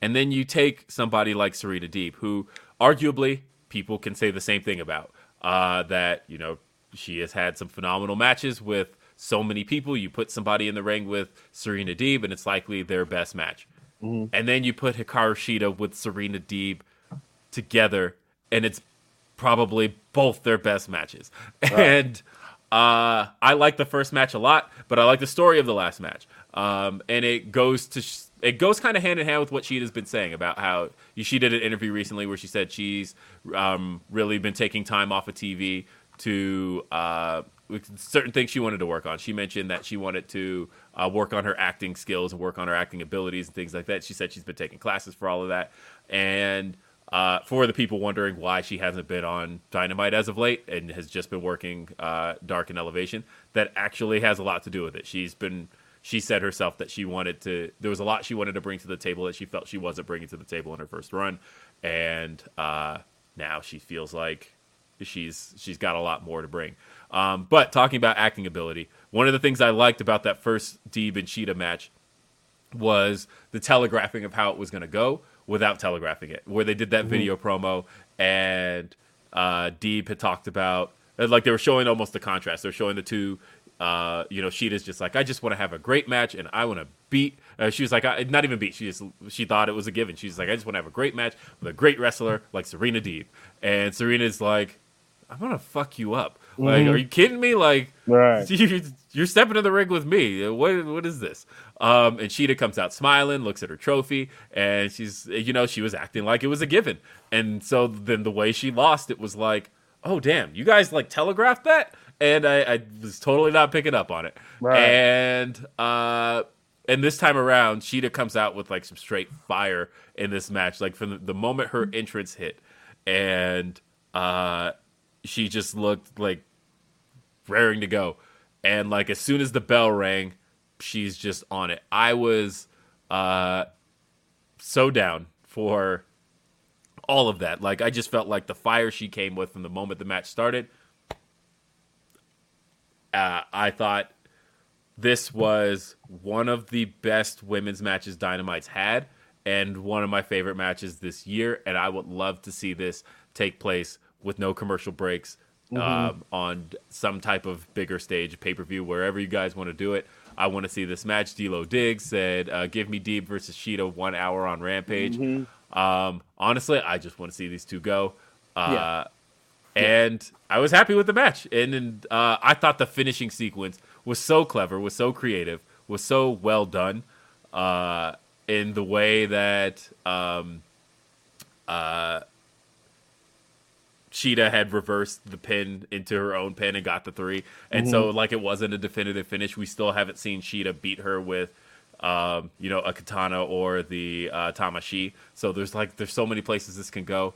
and then you take somebody like Serena Deeb, who arguably people can say the same thing about, uh, that you know she has had some phenomenal matches with so many people. You put somebody in the ring with Serena Deeb, and it's likely their best match. And then you put Hikaru Shida with Serena Deeb together, and it's probably both their best matches. And uh, I like the first match a lot, but I like the story of the last match. Um, and it goes to sh- it goes kind of hand in hand with what she has been saying about how she did an interview recently where she said she's um, really been taking time off of TV to uh, certain things she wanted to work on. She mentioned that she wanted to uh, work on her acting skills and work on her acting abilities and things like that. She said she's been taking classes for all of that. And uh, for the people wondering why she hasn't been on Dynamite as of late and has just been working uh, Dark and Elevation, that actually has a lot to do with it. She's been. She said herself that she wanted to. There was a lot she wanted to bring to the table that she felt she wasn't bringing to the table in her first run, and uh, now she feels like she's she's got a lot more to bring. Um, but talking about acting ability, one of the things I liked about that first Deeb and Shida match was the telegraphing of how it was going to go without telegraphing it. Where they did that video promo and uh, Deeb had talked about like they were showing almost the contrast. They're showing the two. Uh, you know, Shida's just like, I just want to have a great match, and I want to beat. Uh, she was like, I, not even beat. She just she thought it was a given. She's like, I just want to have a great match with a great wrestler like Serena Deeb, and Serena's like, I'm gonna fuck you up. Like, are you kidding me? Like, Right. you're, you're stepping in the ring with me. What what is this? Um, and Shida comes out smiling, looks at her trophy, and she's you know she was acting like it was a given. And so then the way she lost, it was like, oh damn, you guys like telegraphed that, and I, I was totally not picking up on it. Right. And uh, and this time around, Shida comes out with like some straight fire in this match. Like from the, the moment her entrance hit, and uh, she just looked like raring to go. And like as soon as the bell rang, she's just on it. I was uh so down for all of that. Like I just felt like the fire she came with from the moment the match started. Uh, I thought this was one of the best women's matches Dynamite's had, and one of my favorite matches this year. And I would love to see this take place with no commercial breaks um, on some type of bigger stage, pay per view, wherever you guys want to do it. I want to see this match. D'Lo Diggs said, uh, "Give me Deeb versus Shida one hour on Rampage." Um, honestly, I just want to see these two go. Uh, Yeah. And I was happy with the match, and, and uh, I thought the finishing sequence was so clever, was so creative, was so well done uh, in the way that um, uh, Shida had reversed the pin into her own pin and got the three. And so, like, it wasn't a definitive finish. We still haven't seen Shida beat her with, um, you know, a katana or the uh, tamashi. So there's like there's so many places this can go.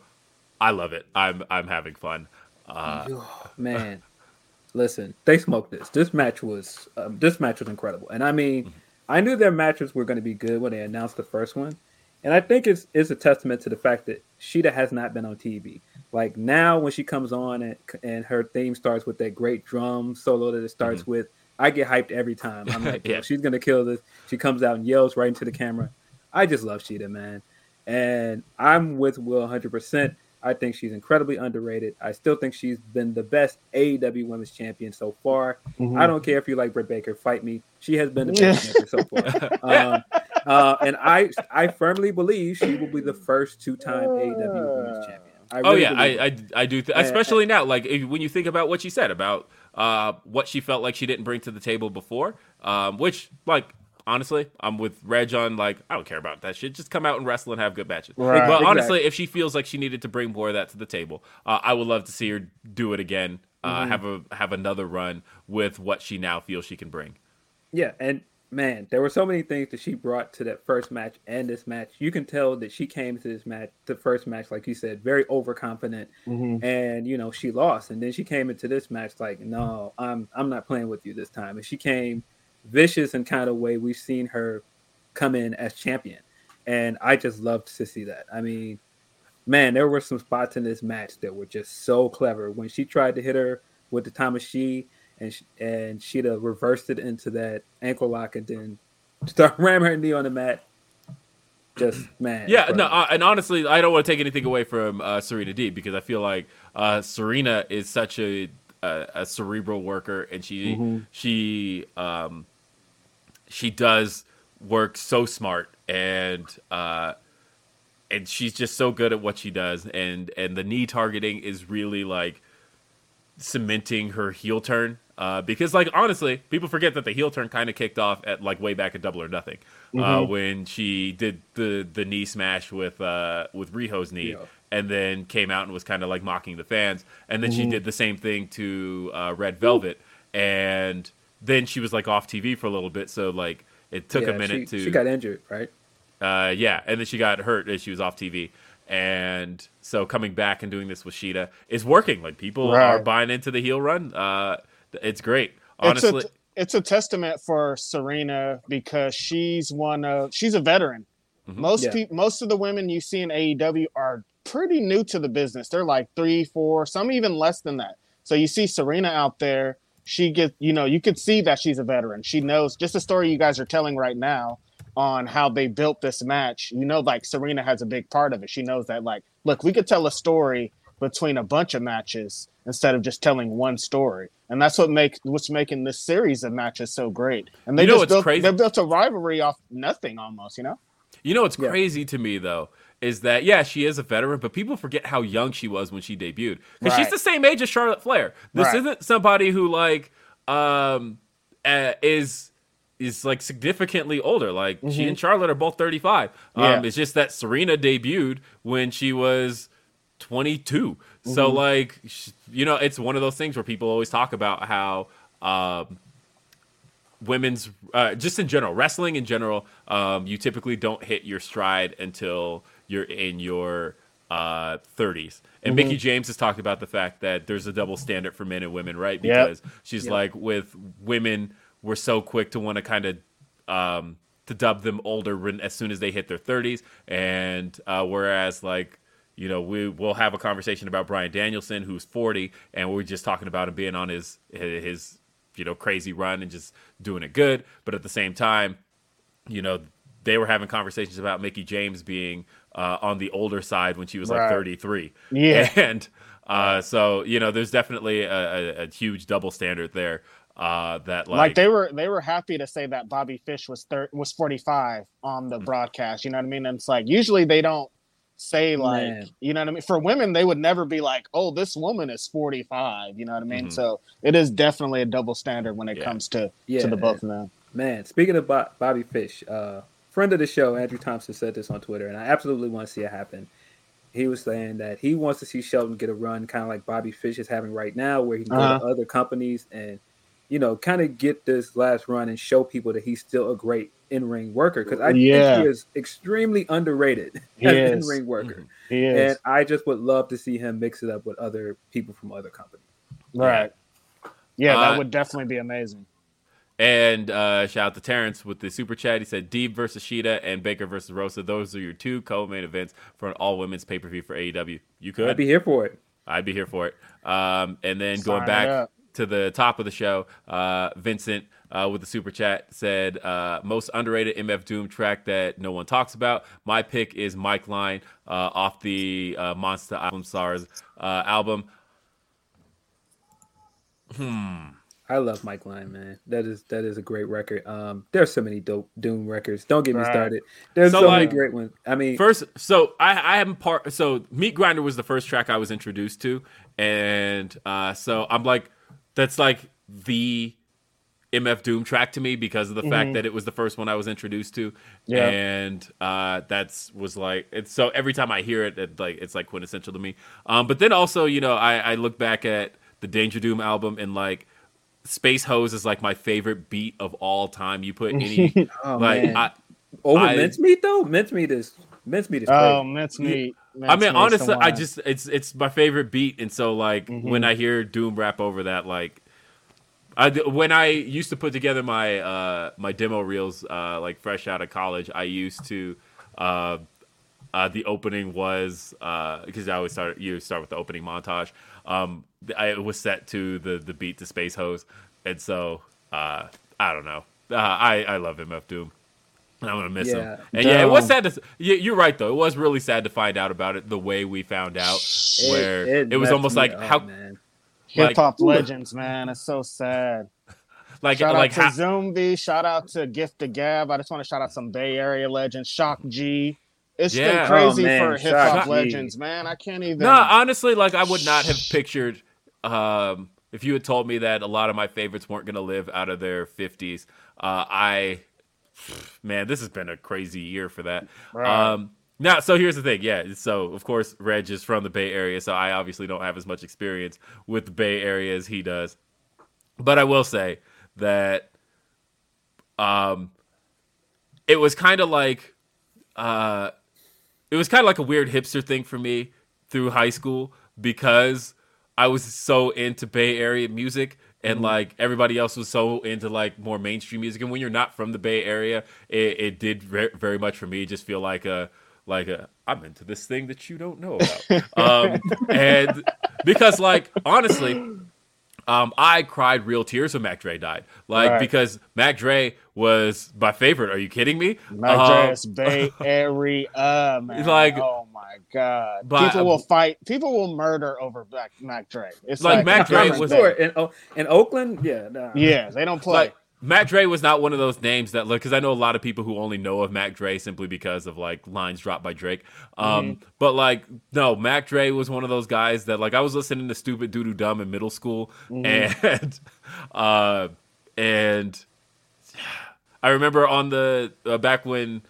I love it. I'm I'm having fun. Uh, man. Listen they smoked this. This match was um, this match was incredible. And i mean i knew their matches were going to be good when they announced the first one. And i think it's it's a testament to the fact that Shida has not been on tv like now when she comes on and, and her theme starts with that great drum solo that it starts with i get hyped every time. I'm like Yeah. She's going to kill this. She comes out and yells right into the camera. I just love Shida man. And i'm with will 100% I think she's incredibly underrated. I still think she's been the best AEW Women's Champion so far. I don't care if you like Britt Baker, fight me. She has been the best champion so far. Um, uh, and I, I firmly believe she will be the first two-time AEW Women's Champion. I oh yeah, I. I I do, th- especially now. Like if, when you think about what she said about uh, what she felt like she didn't bring to the table before, um, which like honestly, I'm with Reg on like I don't care about that shit. Just come out and wrestle and have good matches. Right. But Exactly. honestly, if she feels like she needed to bring more of that to the table, uh, I would love to see her do it again uh, have a have another run with what she now feels she can bring. Yeah, and man, there were so many things that she brought to that first match and this match. You can tell that she came to this match, the first match, like you said, very overconfident, and you know she lost, and then she came into this match like, no, I'm I'm not playing with you this time, and she came vicious and kind of way we've seen her come in as champion, and I just loved to see that. I mean, man, there were some spots in this match that were just so clever when she tried to hit her with the Tamashi and she, and she'd have reversed it into that ankle lock and then start ramming her knee on the mat. Just man, Yeah, no, uh, and honestly, I don't want to take anything away from uh, Serena D because I feel like uh, Serena is such a, a a cerebral worker, and she she um she does work so smart, and uh, and she's just so good at what she does, and and the knee targeting is really like cementing her heel turn. Uh, because like honestly, people forget that the heel turn kind of kicked off at like way back at Double or Nothing, uh, when she did the the knee smash with uh with Riho's knee, Yeah. and then came out and was kind of like mocking the fans, and then she did the same thing to uh, Red Velvet, and then she was like off TV for a little bit, so like it took Yeah, a minute she, to She got injured, right? uh, yeah, and then she got hurt as she was off TV, and so coming back and doing this with Shida is working. Like people Right. are buying into the heel run. Uh, it's great, honestly. It's a, it's a testament for Serena because she's one of she's a veteran. Most Yeah. people, most of the women you see in AEW are pretty new to the business. They're like three, four, some even less than that. So you see Serena out there. She gets, you know, you could see that she's a veteran. She knows just the story you guys are telling right now on how they built this match. You know, like Serena has a big part of it. She knows that, like, look, we could tell a story between a bunch of matches instead of just telling one story. And that's what makes what's making this series of matches so great. And they You know just what's built, crazy? they built a rivalry off nothing almost, you know? you know what's Yeah. crazy to me though is that yeah she is a veteran, but people forget how young she was when she debuted because she's the same age as Charlotte Flair. This Right. isn't somebody who like um uh, is is like significantly older. Like she and Charlotte are both 35. Um, Mm-hmm. Yeah. It's just that Serena debuted when she was 22. So Mm-hmm. like you know, it's one of those things where people always talk about how um, women's uh, just in general wrestling in general um, you typically don't hit your stride until you're in your uh, 30s and Mm-hmm. Mickie James has talked about the fact that there's a double standard for men and women right? Yep. because she's like with women we're so quick to want to kind of um, to dub them older when, as soon as they hit their 30s and uh, whereas like you know we will have a conversation about Bryan Danielson who's 40 and we're just talking about him being on his his you know crazy run and just doing it good. But at the same time you know they were having conversations about Mickie James being uh, on the older side when she was like 33 Yeah. and uh, so you know there's definitely a, a, a huge double standard there uh, that like, Like, they were they were happy to say that Bobby Fish was thir- was 45 on the broadcast, you know what I mean? And it's like usually they don't say like, Man. you know what I mean? For women they would never be like, "Oh, this woman is 45," you know what I mean? Mhm. So it is definitely a double standard when it Yeah. comes to Yeah, to the both of them. Man, speaking of Bo- Bobby Fish, uh, friend of the show, Andrew Thompson said this on Twitter, and I absolutely want to see it happen. He was saying that he wants to see Shelton get a run, kind of like Bobby Fish is having right now, where he can go to Uh-huh. other companies and, you know, kind of get this last run and show people that he's still a great in ring worker. Because I Yeah. think he is extremely underrated He as an in ring worker. He is. And I just would love to see him mix it up with other people from other companies. right. Yeah, Uh, that would definitely be amazing. And uh, shout out to Terrence with the super chat. He said Deeb versus Shida and Baker versus Rosa. Those are your two co-main events for an all women's pay per view for AEW. You could. I'd be here for it. I'd be here for it. Um, and then Sign going back up. to the top of the show, uh, Vincent uh, with the super chat said, uh, most underrated MF Doom track that no one talks about. My pick is Mike Line uh, off the uh, Monster Album Stars uh, album. I love Mike Line, man. That is that is a great record. Um, there's so many dope Doom records. Don't get me Right. started. There's So, so, like, many great ones. I mean, First, so I I am part. So Meat Grinder was the first track I was introduced to, and uh, so I'm like, that's like the MF Doom track to me because of the fact that it was the first one I was introduced to, Yeah. and uh, that's was like it's so every time I hear it, it like it's like quintessential to me. Um, but then also, you know, I, I look back at the Danger Doom album, and like Space Ho's is like my favorite beat of all time. You put any Oh, like man. I, Over I- mincemeat though, mincemeat is mincemeat is crazy. oh, mincemeat. I mean, honestly, I just it's it's my favorite beat, and so like Mhm. when I hear Doom rap over that, like I when I used to put together my uh my demo reels, uh like fresh out of college, I used to uh. Uh, the opening was uh because I always start you start with the opening montage. Um, I, it was set to the the beat to Space Ho's, and so uh, I don't know. Uh, I I love MF Doom. and I'm gonna miss him. Yeah. And yeah, it was sad to. Yeah, you're right though. It was really sad to find out about it the way we found out, where it, was almost like up, how man. Hip hop legends, man. It's so sad. like Shout like out to how, Zombie. Shout out to Gift of Gab. I just want to shout out some Bay Area legends. Shock G. It's Yeah. been crazy Oh, man, for hip hop legends, man. I can't even. No, honestly, like I would not have pictured um, if you had told me that a lot of my favorites weren't going to live out of their 50s. Uh, I, man, this has been a crazy year for that. Right. Um, now, so here's the thing. Yeah, so of course, Reg is from the Bay Area, so I obviously don't have as much experience with the Bay Area as he does. But I will say that um, it was kind of like uh, it was kind of like a weird hipster thing for me through high school because I was so into Bay Area music and like everybody else was so into like more mainstream music. And when you're not from the Bay Area, it, it did re- very much for me just feel like a like a I'm into this thing that you don't know about. um, and because like honestly, um, I cried real tears when Mac Dre died. Like Right. because Mac Dre was my favorite. Are you kidding me? Mac Um, Dre is Bay Area, man. Like- oh my god, But- people will fight. People will murder over Mac, Mac Dre. It's Like, like, Mac Dre was- sure. in, in Oakland. Yeah, nah. Yeah, they don't play. like Mac Dre was not one of those names that look because I know a lot of people who only know of Mac Dre simply because of like lines dropped by Drake. Um, but like no, Mac Dre was one of those guys that like I was listening to Stupid Doo Doo Dumb in middle school, and uh, and I remember on the uh, back when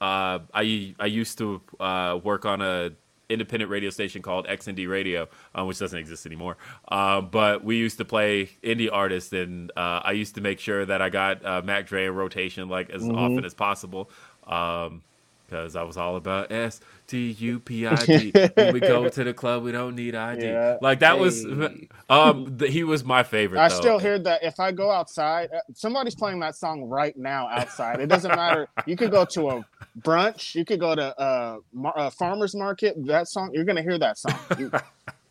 uh, I I used to uh, work on a independent radio station called XND Radio, um, which doesn't exist anymore. Um, but we used to play indie artists, and uh, I used to make sure that I got uh, Mac Dre in rotation like as often as possible. Um, because I was all about S T U P I D. When we go to the club, we don't need ID. Yeah. Like that was, um, th- he was my favorite. I though. still hear that if I go outside, uh, somebody's playing that song right now outside. It doesn't matter. You could go to a brunch, you could go to a, a farmer's market. That song, you're gonna hear that song. You-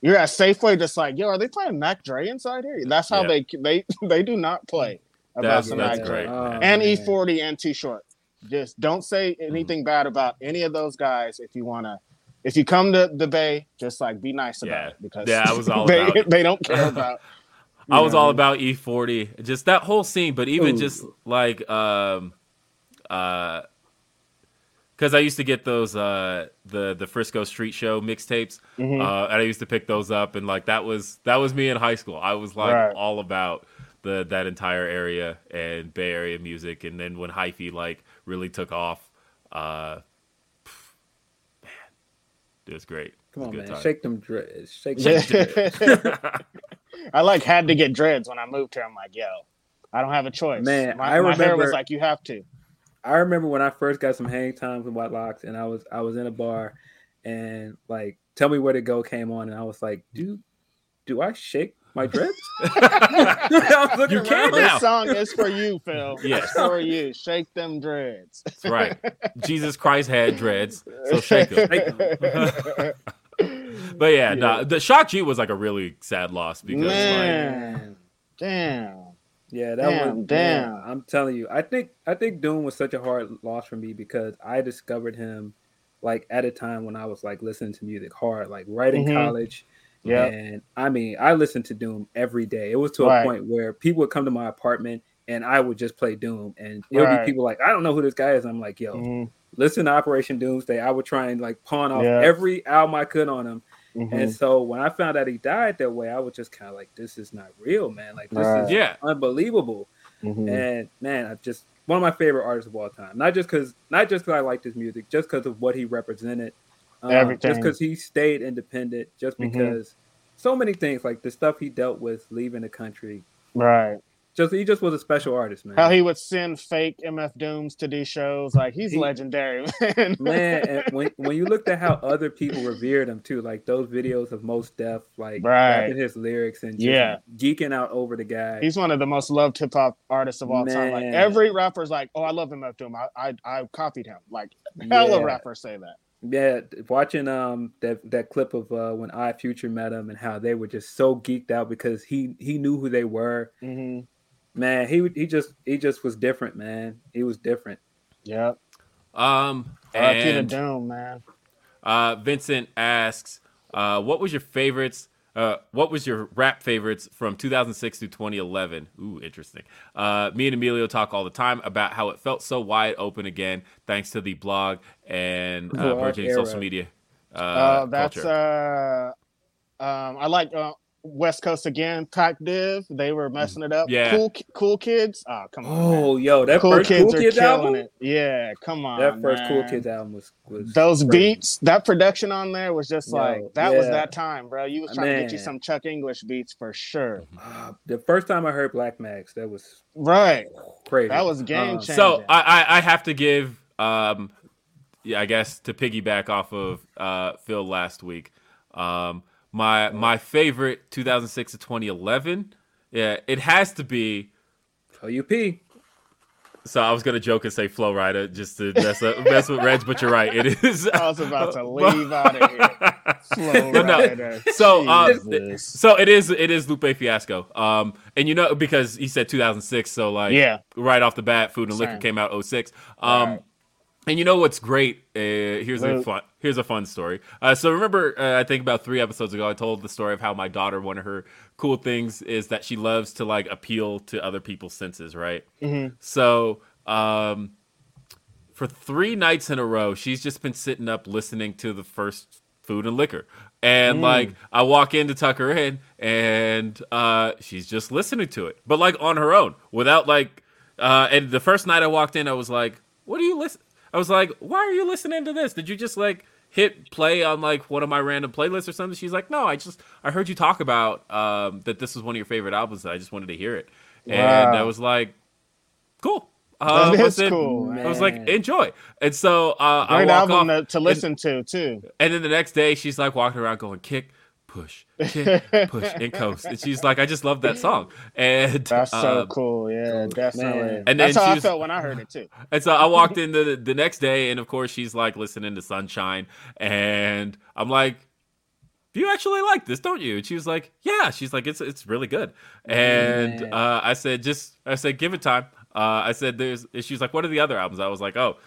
You're at Safeway, just like, yo, are they playing Mac Dre inside here? That's how Yeah. they they they do not play about That's, that's Mac great. Dre Oh, and man. E40 and Too Short. Just don't say anything bad about any of those guys if you wanna. If you come to the Bay, just like be nice about Yeah. it because Yeah, I was all they, about they don't care about. I was you all about E40, just that whole scene, but even Ooh. just like um uh because I used to get those uh the the Frisco Street Show mixtapes, Mhm. uh, and I used to pick those up, and like that was that was me in high school. I was like Right. all about the that entire area and Bay Area music, and then when hyphy like really took off, uh, man, it was great. Come It on, was a good man. time. Shake them dreads. Shake them dreads. I like had to get dreads when I moved here. I'm like, yo, I don't have a choice. Man, my, I my hair was like, you have to. I remember when I first got some hang times and White Locks, and I was I was in a bar, and like "Tell Me Where to Go" came on, and I was like, "Do do I shake my dreads?" I was looking You can around. now. This song is for you, Phil. Yes. It's for you. Shake them dreads. That's right. Jesus Christ had dreads, so shake them. But yeah, nah, the Shock G was like a really sad loss because like Damn. Yeah, that Damn, was damn. man, I'm telling you, I think I think Doom was such a hard loss for me because I discovered him like at a time when I was like listening to music hard, like right in Mhm. college. Yeah. And I mean, I listened to Doom every day. It was to Right. a point where people would come to my apartment and I would just play Doom, and there would Right. be people like, I don't know who this guy is. I'm like, yo, Mhm. listen to Operation Doomsday. I would try and like pawn off Yeah. every album I could on him. Mhm. And so when I found out he died that way, I was just kind of like, this is not real, man. Like this Right. is yeah, unbelievable. Mhm. And man, I just one of my favorite artists of all time. Not just because not just because I liked his music, just because of what he represented. Um, Just because he stayed independent. Just Mhm. because so many things like the stuff he dealt with leaving the country. Right. Just he just was a special artist, man. How he would send fake MF Dooms to these shows, like he's He- legendary, man. man, and when when you looked at how other people revered him too, like those videos of Mos Def, like Right. rapping his lyrics and just Yeah. geeking out over the guy. He's one of the most loved hip hop artists of all time. Like every rapper's like, "Oh, I love MF Doom. I I, I copied him." Like hella Yeah. rappers say that. Yeah, watching um that that clip of uh when I Future met him and how they were just so geeked out because he he knew who they were. Mm-hmm. Man, he he just he just was different, man. He was different. Yep. Um, R.I.P. to and Doom, man. uh, Vincent asks, uh, "What was your favorites? Uh, what was your rap favorites from 2006 to 2011?" Ooh, interesting. Uh, me and Emilio talk all the time about how it felt so wide open again, thanks to the blog and uh, Blog burgeoning era. social media. Uh, Uh, that's uh, um, I like uh, West Coast again. Pac Div, they were messing it up. Yeah. cool, cool kids. Oh, come on. man. Oh, yo, that cool first kids Cool are Kids killing album. it. Yeah, come on. That first Cool. Kids album was was Those crazy. beats, that production on there was just Yo, like that was that time, bro. You was trying to get you some Chuck English beats for sure. Uh, the first time I heard Black Max, that was Right. crazy. That was game Uh, changer. So I, I I have to give um yeah I guess to piggyback off of uh Phil last week um my my favorite 2006 to 2011 yeah it has to be OUP. so I was gonna joke and say Flo Rida just to mess up mess with Reg but you're right it is I was about to leave out of here. Slow But no, so uh, so it is it is Lupe Fiasco um and you know because he said 2006 so like Yeah. right off the bat Food and Liquor Same. came out 06 um Right. And you know what's great? Uh, here's a fun. Here's a fun story. Uh, so remember, uh, I think about three episodes ago, I told the story of how my daughter. One of her cool things is that she loves to like appeal to other people's senses, right? Mhm. So um, for three nights in a row, she's just been sitting up listening to the first Food and Liquor, and like I walk in to tuck her in, and uh, she's just listening to it, but like on her own, without like. Uh, and the first night I walked in, I was like, "What are you listen?" I was like, "Why are you listening to this? Did you just like hit play on like one of my random playlists or something?" She's like, "No, I just I heard you talk about um, that this was one of your favorite albums, and I just wanted to hear it." And I was like, "Cool." Um, That I is cool, I was like, "Enjoy." And so uh, I Great walk album off, to, to listen to too. and then the next day she's like walking around going, "Kick." Push, kick, push, and coast. And she's like, I just love that song. And That's so um, cool. Yeah, definitely. And then That's how she I was- felt when I heard it too. And so I walked in the, the next day, and of course, she's like listening to Sunshine. And I'm like, You actually like this, don't you? And she was like, Yeah. She's like, It's it's really good. And uh, I said, Just, I said, Give it time. Uh, I said, There's, and she's like, What are the other albums? I was like, Oh,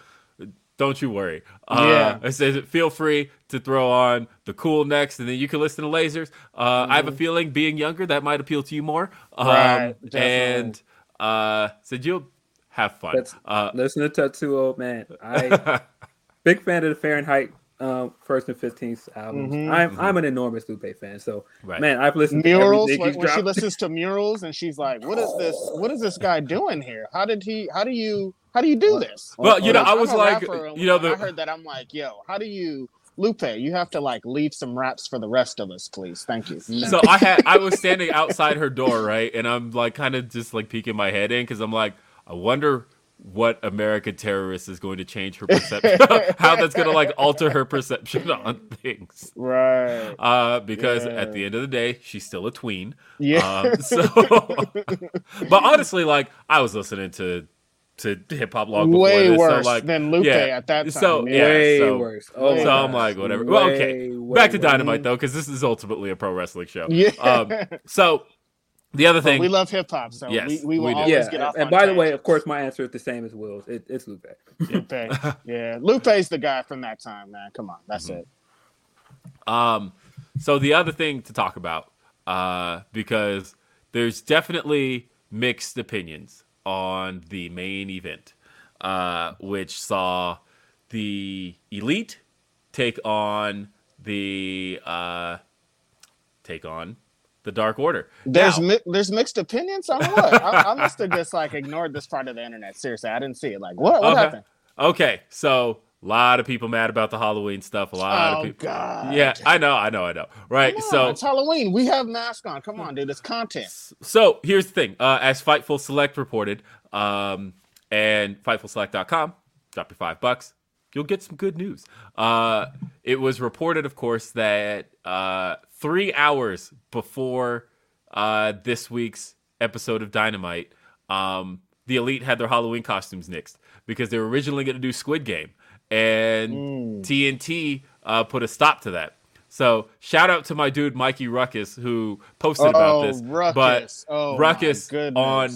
don't you worry. Uh, Yeah. I said, Feel free to throw on the cool next, and then you can listen to Lasers. Uh, I have a feeling being younger, that might appeal to you more. Um, Right, definitely. and uh, said, You'll have fun. That's Uh, listen to Tattoo old man. I big fan of the Fahrenheit um, first and fifteenth albums. Mhm. I'm I'm an enormous Lupe fan. So Right. man, I've listened Murals. to everything When, he's she listens to murals and she's like, "What is this? What is this guy doing here? How did he? How do you? How do you do this?" Well, you know, I was like, rapper, you know, when I heard that I'm like, "Yo, how do you?" Lupe, you have to like leave some raps for the rest of us, please. Thank you. so I had I was standing outside her door, right, and I'm like kind of just like peeking my head in because I'm like, I wonder what American terrorist is going to change her perception, how that's going to like alter her perception on things. Right. Uh, because Yeah. at the end of the day, she's still a tween. Yeah. Um, so, but honestly, like I was listening to to hip hop long before Way this, worse so like than Lupe yeah. at that time. So yeah. yeah, way so- worse. Oh, so so I'm like, whatever. Well, okay. Way, way Back to worse. Dynamite though, because this is ultimately a pro wrestling show. Yeah. Um, so the other thing, we love hip hop, so Yes, we, we will we always Yeah, get off. and on by the way, of course, my answer is the same as Will's. It, it's Lupe. Lupe. Yeah, Lupe's the guy from that time, man. Come on, that's Mm-hmm. it. Um, so the other thing to talk about, uh, because there's definitely mixed opinions on the main event, uh, which saw the elite take on the uh, take on the Dark Order. There's Now- mi- there's mixed opinions on what? I, I must have just like ignored this part of the internet. Seriously, I didn't see it. Like, what? What Okay. happened? Okay, so A lot of people mad about the Halloween stuff. A lot oh of people. God. Yeah, I know, I know, I know. Right. On, so it's Halloween. We have masks on. Come on, dude. It's content. So here's the thing. Uh, as Fightful Select reported, um, and FightfulSelect.com, drop your five bucks. You'll get some good news. Uh, it was reported, of course, that uh, three hours before uh, this week's episode of Dynamite, um, the Elite had their Halloween costumes nixed because they were originally going to do Squid Game, and TNT uh, put a stop to that. So shout out to my dude Mikey Rukus who posted about Oh, this. Rukus. But Oh, Rukus on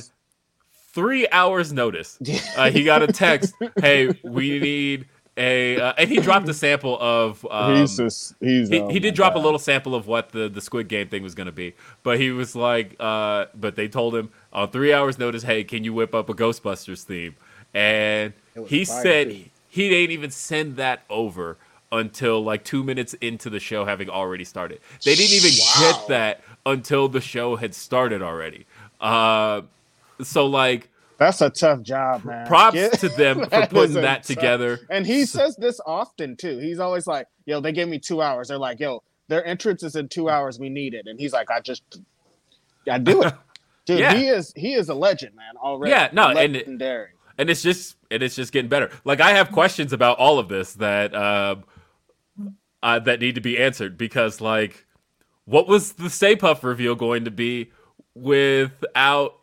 three hours notice, uh, he got a text. hey, we need a, uh, and he dropped a sample of. Um, he's just he's he, oh he did drop a little sample of what the, the Squid Game thing was going to be, but he was like, uh, but they told him on three hours' notice, hey, can you whip up a Ghostbusters theme? And he fire, said too. He didn't even send that over until like two minutes into the show having already started. They didn't even get that until the show had started already. Uh, so like, That's a tough job, man. props to them for putting that tough- together. And he says this often too. He's always like, "Yo, they gave me two hours." They're like, "Yo, their entrance is in two hours. We need it." And he's like, "I just, I do it." Dude, Yeah. he is he is a legend, man. Already, Yeah, no, and- legendary. and it's just and it's just getting better. Like I have questions about all of this that um uh, that need to be answered because like what was the Stay Puft reveal going to be without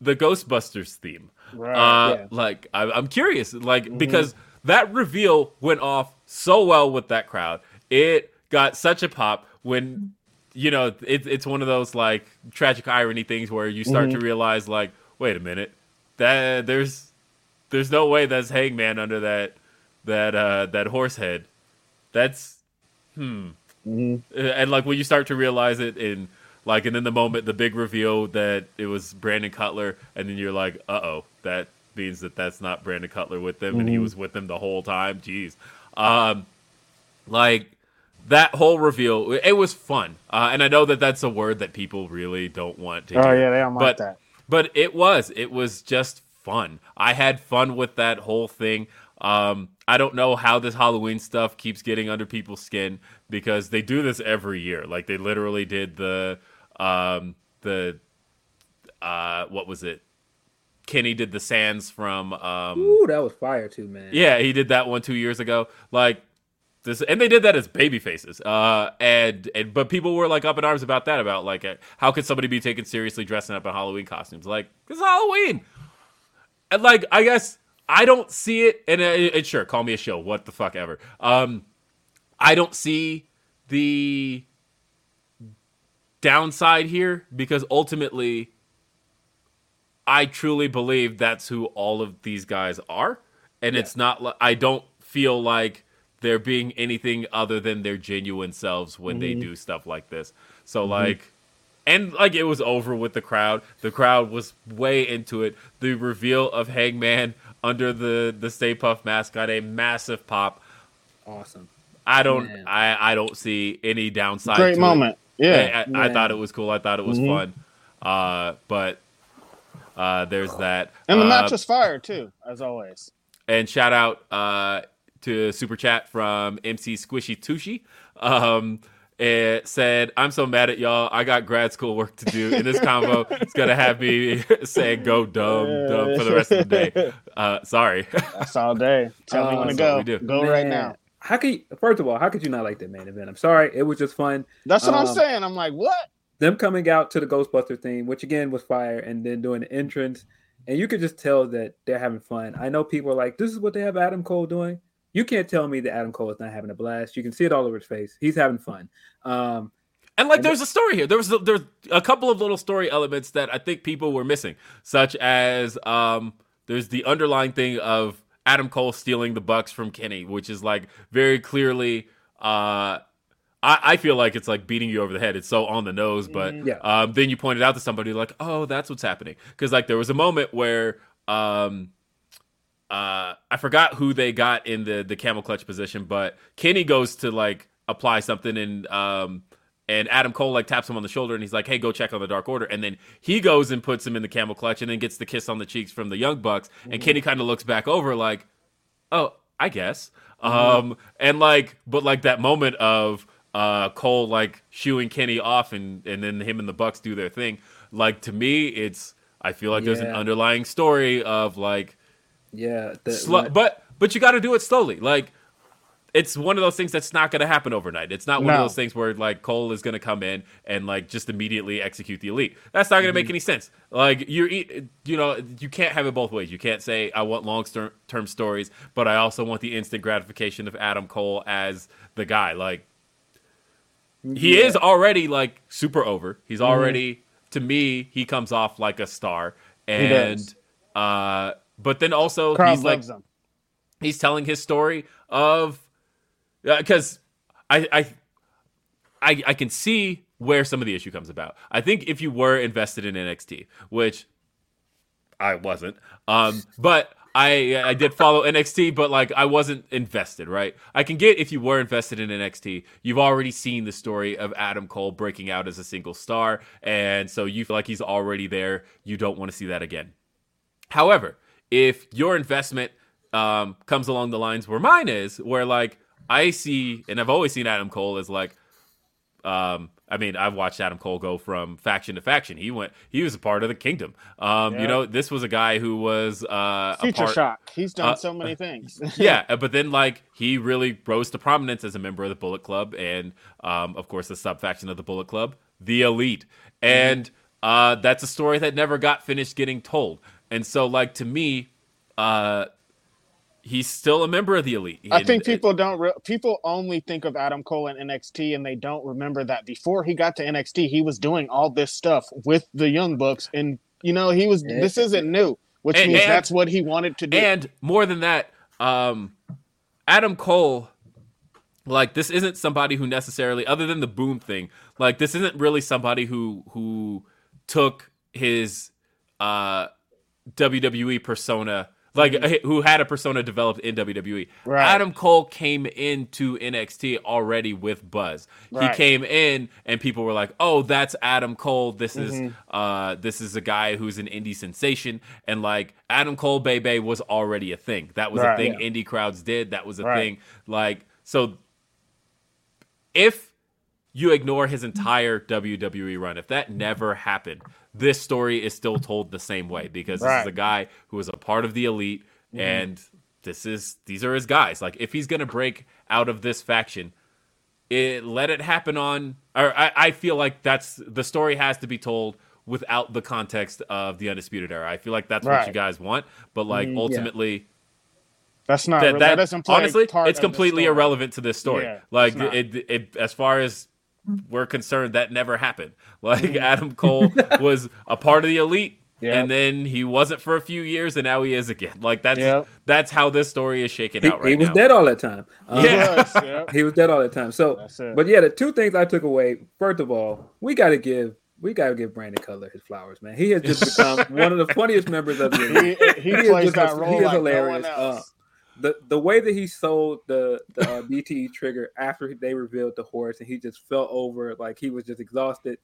the Ghostbusters theme? Right, uh, yeah. Like I, I'm curious, like because that reveal went off so well with that crowd. It got such a pop when you know it, it's one of those like tragic irony things where you start to realize like, wait a minute, that there's there's no way that's Hangman under that that uh that horse head. That's hmm. Uh, And like when you start to realize it in like and in the moment the big reveal that it was Brandon Cutler and then you're like, "Uh-oh, that means that that's not Brandon Cutler with them and he was with them the whole time." Jeez. Um like that whole reveal it was fun. Uh, and I know that that's a word that people really don't want to Oh hear. yeah, they don't like but that. but it was it was just fun i had fun with that whole thing um i don't know how this halloween stuff keeps getting under people's skin because they do this every year like they literally did the um the uh what was it kenny did the Sans from um Ooh, that was fire too, man. yeah, he did that one two years ago. Like this, and they did that as baby faces. Uh, and and but people were like up in arms about that. About like, how could somebody be taken seriously dressing up in Halloween costumes? Like it's Halloween. And like, I guess I don't see it. And, uh, and sure, call me a show. What the fuck ever. Um, I don't see the downside here because ultimately I truly believe that's who all of these guys are, and it's not. li- I don't feel like they're being anything other than their genuine selves when they do stuff like this. So like, and like it was over with the crowd. The crowd was way into it. The reveal of Hangman under the the Stay Puft mask got a massive pop. Awesome. I don't. Man. I I don't see any downside. Great to it. moment. Yeah. I, I, I thought it was cool. I thought it was fun. Uh, but uh, there's that. And the Uh, match was fire too, as always. and shout out uh, to super chat from MC Squishy Tushy. Um, it said, "I'm so mad at y'all. I got grad school work to do, and this combo is gonna have me saying go dumb dumb for the rest of the day. Uh, sorry. That's all day. Tell me Uh, when to that's go. we do. Go right now. How could you, first of all, how could you not like that main event? I'm sorry, it was just fun. That's what I'm Um, saying. I'm like, what? Them coming out to the Ghostbuster theme, which again was fire, and then doing the entrance, and you could just tell that they're having fun. I know people are like, "This is what they have Adam Cole doing." You can't tell me that Adam Cole is not having a blast. You can see it all over his face. He's having fun. Um, And like, there's a story here. There was there's a couple of little story elements that I think people were missing, such as um, there's the underlying thing of Adam Cole stealing the bucks from Kenny, which is like very clearly. Uh, I, I feel like it's like beating you over the head. It's so on the nose, but Yeah. um, then you pointed out to somebody like, oh, that's what's happening, because like there was a moment where um, uh, I forgot who they got in the the camel clutch position, but Kenny goes to like apply something and um and Adam Cole like taps him on the shoulder and he's like, "Hey, go check on the Dark Order." And then he goes and puts him in the camel clutch and then gets the kiss on the cheeks from the Young Bucks. And Kenny kind of looks back over like, "Oh, I guess. Um, and like, but like that moment of uh Cole like shooing Kenny off, and and then him and the Bucks do their thing. Like to me, it's I feel like there's an underlying story of like Yeah, the, Slo- when- but but you got to do it slowly. Like it's one of those things that's not going to happen overnight. It's not one of those things where like Cole is going to come in and like just immediately execute the elite. That's not going to make any sense. Like you eat, you know, you can't have it both ways. You can't say I want long term stories, but I also want the instant gratification of Adam Cole as the guy. Like he Yeah. is already like super over. He's already to me he comes off like a star and does. uh but then also Crowd he's like him. he's telling his story of because I, I I I can see where some of the issue comes about. I think if you were invested in NXT, which I wasn't, um, but I I did follow NXT, but like I wasn't invested. Right? I can get if you were invested in NXT, you've already seen the story of Adam Cole breaking out as a single star, and so you feel like he's already there. You don't want to see that again. However, if your investment um, comes along the lines where mine is, where like I see, and I've always seen Adam Cole as like, um, I mean, I've watched Adam Cole go from faction to faction. He went, he was a part of the Kingdom. Um, You know, this was a guy who was uh, a Future part, Shock. He's done uh, so many things. yeah, but then like he really rose to prominence as a member of the Bullet Club, and um, of course the sub faction of the Bullet Club, the Elite, and uh, that's a story that never got finished getting told. And so, like to me, uh, he's still a member of the Elite. I And think it- people don't. Re- people only think of Adam Cole in NXT, and they don't remember that before he got to NXT, he was doing all this stuff with the Young Bucks, and you know he was. Yeah. This isn't new, which And- means and- that's what he wanted to do. And more than that, um, Adam Cole, like this isn't somebody who necessarily, other than the boom thing, like this isn't really somebody who who took his uh, WWE persona, like uh, who had a persona developed in WWE. Right. Adam Cole came into NXT already with buzz. He came in and people were like, "Oh, that's Adam Cole. This is uh this is a guy who's an indie sensation." And like Adam Cole Bebe was already a thing. That was Right. a thing indie crowds did. That was a Right. thing. Like so if you ignore his entire WWE run, if that never happened, this story is still told the same way because this is a guy who was a part of the elite Mm-hmm. and this is these are his guys. Like if he's gonna break out of this faction, it let it happen on or I, I feel like that's the story has to be told without the context of the undisputed era. I feel like that's what you guys want, but like yeah. ultimately that's not. that, that, that doesn't play honestly part it's completely irrelevant to this story Yeah, like it, it as far as we're concerned that never happened like adam cole was a part of the elite Yep. and then he wasn't for a few years and now he is again like that's Yep. that's how this story is shaken he, out right he was now dead all that time. Um, Yeah. Yes, yep. he was dead all the time. So, but yeah, the two things I took away. First of all, we got to give we got to give Brandon Cutler his flowers, man. He has just become one of the funniest members of the He, league. he, is plays just that role he is like hilarious. no one else. The the way that he sold the the uh, BTE trigger after they revealed the horse, and he just fell over like he was just exhausted.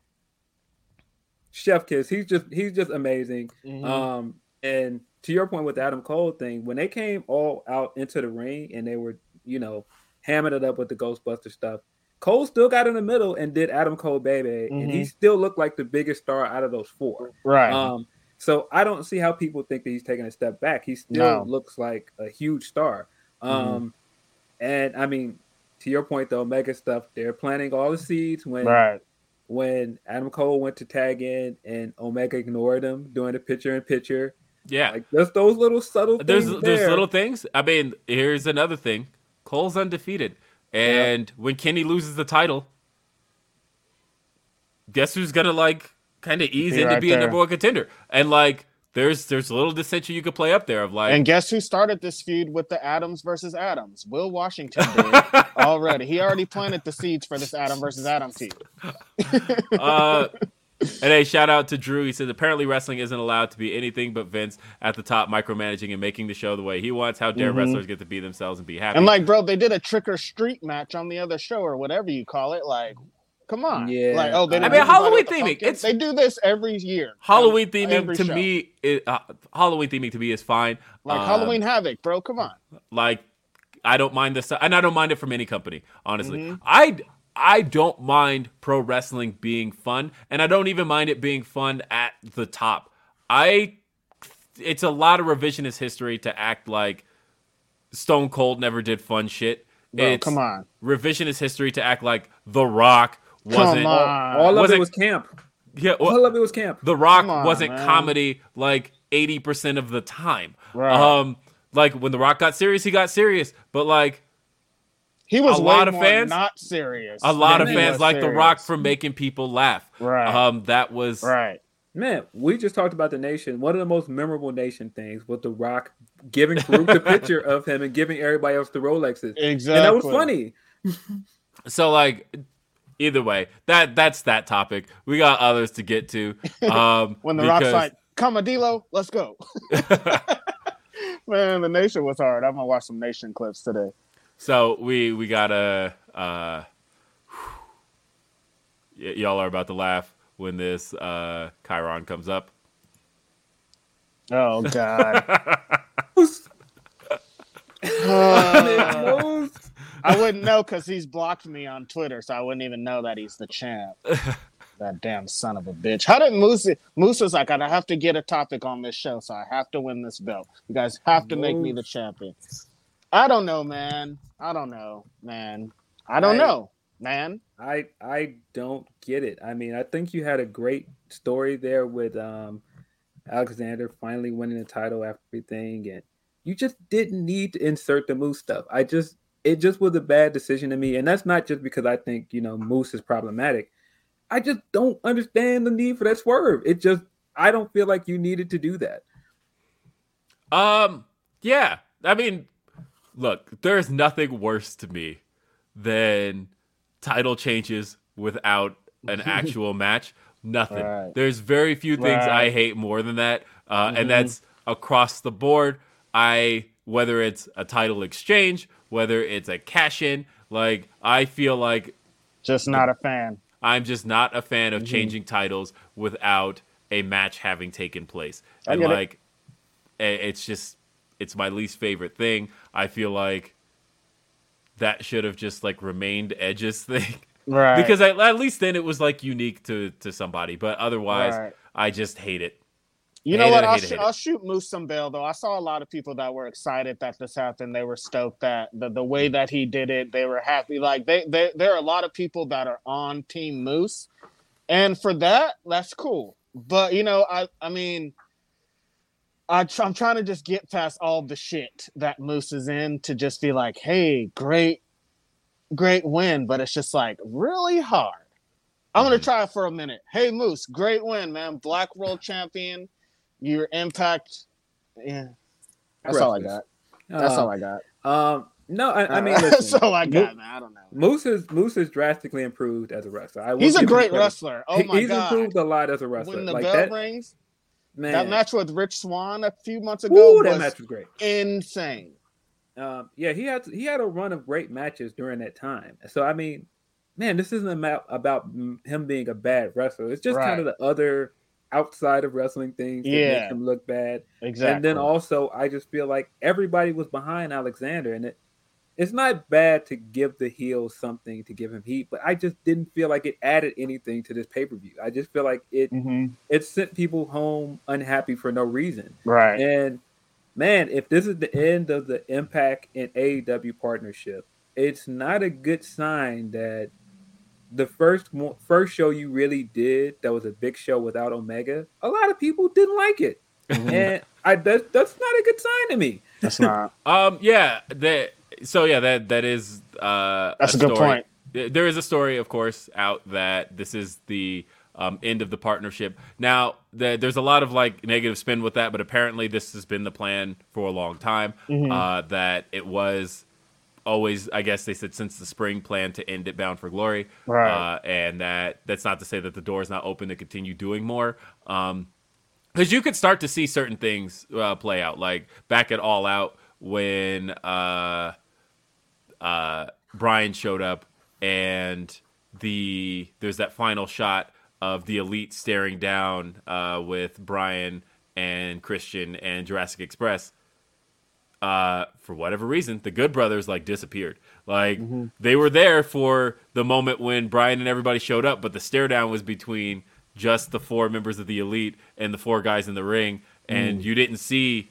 Chef kiss. He's just he's just amazing. Mhm. Um, and to your point with the Adam Cole thing, when they came all out into the ring and they were, you know, hammering it up with the Ghostbuster stuff, Cole still got in the middle and did Adam Cole baby, and he Mhm. still looked like the biggest star out of those four. right. Um, so I don't see how people think that he's taking a step back. He still No. looks like a huge star. Um, and I mean, to your point though, Omega stuff, they're planting all the seeds when right. when Adam Cole went to tag in and Omega ignored him doing the picture in picture. yeah Like just those little subtle there's things there's there. little things i mean here's another thing cole's undefeated and when kenny loses the title guess who's gonna like kind of ease Be into right being there. number one contender and like there's there's a little dissension you could play up there of like And guess who started this feud with the Adams versus Adams? Will Washington did already. He already planted the seeds for this Adam versus Adam feud. uh, and hey, shout out to Drew. He says apparently wrestling isn't allowed to be anything but Vince at the top, micromanaging and making the show the way he wants. How dare Mhm. wrestlers get to be themselves and be happy? And like, bro, they did a trick or street match on the other show or whatever you call it. Like, come on. Yeah. Like, oh, they I mean, Halloween with the theming, it's- they do this every year. Halloween on theming to show. me, it, uh, Halloween theming to me is fine. like Uh, Halloween Havoc, bro. Come on. like I don't mind this, and I don't mind it from any company. Honestly, Mm-hmm. I I don't mind pro wrestling being fun, and I don't even mind it being fun at the top. I it's a lot of revisionist history to act like Stone Cold never did fun shit. Bro, it's come on. revisionist history to act like The Rock wasn't. Come on. All of Was it it- was camp. Yeah, well, All of it was camp. The Rock on, wasn't man. comedy like eighty percent of the time. Right. Um, like when The Rock got serious, he got serious, but like He was a way lot of more fans- not serious. a lot of fans was like The. Rock for making people laugh. Right. Um, that was Right. Man, we just talked about the nation. One of the most memorable nation things was The Rock giving Faarooq the picture of him and giving everybody else the Rolexes. Exactly. And that was funny. so like either way that that's that topic we got others to get to um When the Rock's because- like, Camadillo, let's go. Man, the nation was hard. I'm gonna watch some nation clips today. so we we gotta uh y- y'all are about to laugh when this uh chyron comes up Oh God. Uh, I wouldn't know because he's blocked me on Twitter, so I wouldn't even know that he's the champ. that damn son of a bitch. How did Moose? Moose was like, I have to get a topic on this show, so I have to win this belt. You guys have to make me the champion. I don't know, man. I don't know, man. I don't I- know, man. I I don't get it. I mean, I think you had a great story there with um Alexander finally winning the title after everything, and you just didn't need to insert the Moose stuff. I just it just was a bad decision to me, and that's not just because I think you know Moose is problematic. I just don't understand the need for that swerve. It just I don't feel like you needed to do that. um yeah i mean look there's nothing worse to me than title changes without an actual match nothing Right. there's very few things i hate more than that uh, Mm-hmm. and that's across the board i whether it's a title exchange whether it's a cash in like i feel like Just not a fan. i'm just not a fan Mm-hmm. of changing titles without a match having taken place and get it. like it's just it's my least favorite thing i feel like that should have just like remained edge's thing Right. because I, at least then it was like unique to to somebody but otherwise Right. i just hate it You know what? it, I'll, sh- it. I'll shoot Moose some bail though. I saw a lot of people that were excited that this happened. They were stoked that the, the way that he did it, they were happy. Like they, they there are a lot of people that are on Team Moose, and for that, that's cool. But you know, I I mean, I tr- I'm trying to just get past all the shit that Moose is in to just be like, hey, great, great win. But it's just like really hard. I'm gonna Mhm. try it for a minute. Hey Moose, great win, man. Black World Champion. Your impact. Yeah. That's all I got. That's Uh, all I got. Um, no, I, I mean, that's all I got, Mo- man. I don't know. Moose is Moose is drastically improved as a wrestler. He's a great wrestler. Oh my he's god. He's improved a lot as a wrestler. When the like bell that, rings, man. that match with Rich Swann a few months ago Ooh, was that match was great. insane. Um, yeah, he had he had a run of great matches during that time. So I mean, man, this isn't about about him being a bad wrestler. It's just kind of the other outside of wrestling things that Yeah. make him look bad. Exactly. And then also, I just feel like everybody was behind Alexander, and it it's not bad to give the heel something to give him heat, but I just didn't feel like it added anything to this pay per view. I just feel like it Mhm. it sent people home unhappy for no reason. Right. And man, if this is the end of the Impact and AEW partnership, it's not a good sign that the first first show you really did that was a big show without Omega, a lot of people didn't like it, Mhm. and I that, that's not a good sign to me. That's not. Um. Yeah. That. So yeah. That that is. Uh, That's a good story. point. Th- There is a story, of course, out that this is the um, end of the partnership. Now, the, there's a lot of like negative spin with that, but apparently this has been the plan for a long time. Mm-hmm. Uh, that it was always, I guess they said since the spring plan to end it Bound for Glory, Right. uh, and that that's not to say that the door is not open to continue doing more. Um, because you could start to see certain things uh, play out, like back at All Out when uh, uh, Bryan showed up and the there's that final shot of the elite staring down uh, with Bryan and Christian and Jurassic Express. Uh, for whatever reason, the Good Brothers like disappeared. Like mm-hmm. they were there for the moment when Bryan and everybody showed up, but the stare down was between just the four members of the elite and the four guys in the ring, and mm. you didn't see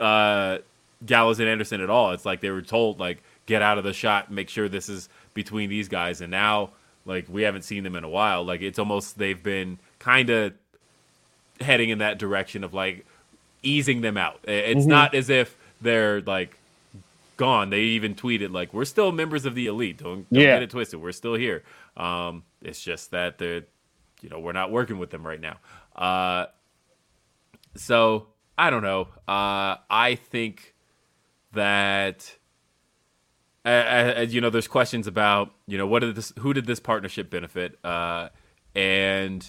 uh, Gallows and Anderson at all. It's like they were told like get out of the shot, make sure this is between these guys, and now like we haven't seen them in a while. Like it's almost they've been kind of heading in that direction of like easing them out. It's mm-hmm. not as if they're like gone. They even tweeted like, "We're still members of the elite. Don't, don't yeah. get it twisted. We're still here." Um, it's just that they're, you know, we're not working with them right now. Uh, so I don't know. Uh, I think that. You know, there's questions about you know what did this, who did this partnership benefit, uh, and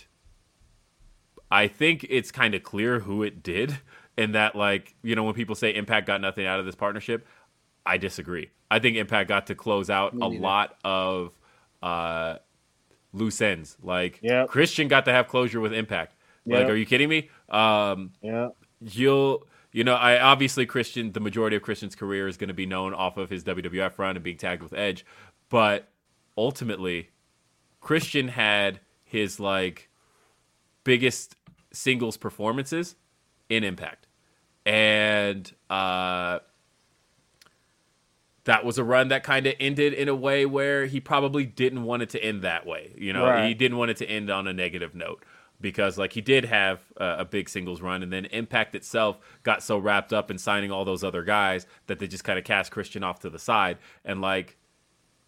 I think it's kind of clear who it did in that like you know when people say Impact got nothing out of this partnership, I disagree. I think Impact got to close out a lot of uh, loose ends. Like yep. Christian got to have closure with Impact. Yep. Like, are you kidding me? Um, yeah. You'll you know, I obviously Christian. The majority of Christian's career is going to be known off of his WWF run and being tagged with Edge, but ultimately, Christian had his like biggest singles performances in Impact and uh, that was a run that kind of ended in a way where he probably didn't want it to end that way. You know, right. he didn't want it to end on a negative note because like he did have a, a, big singles run and then impact itself got so wrapped up in signing all those other guys that they just kind of cast christian off to the side and like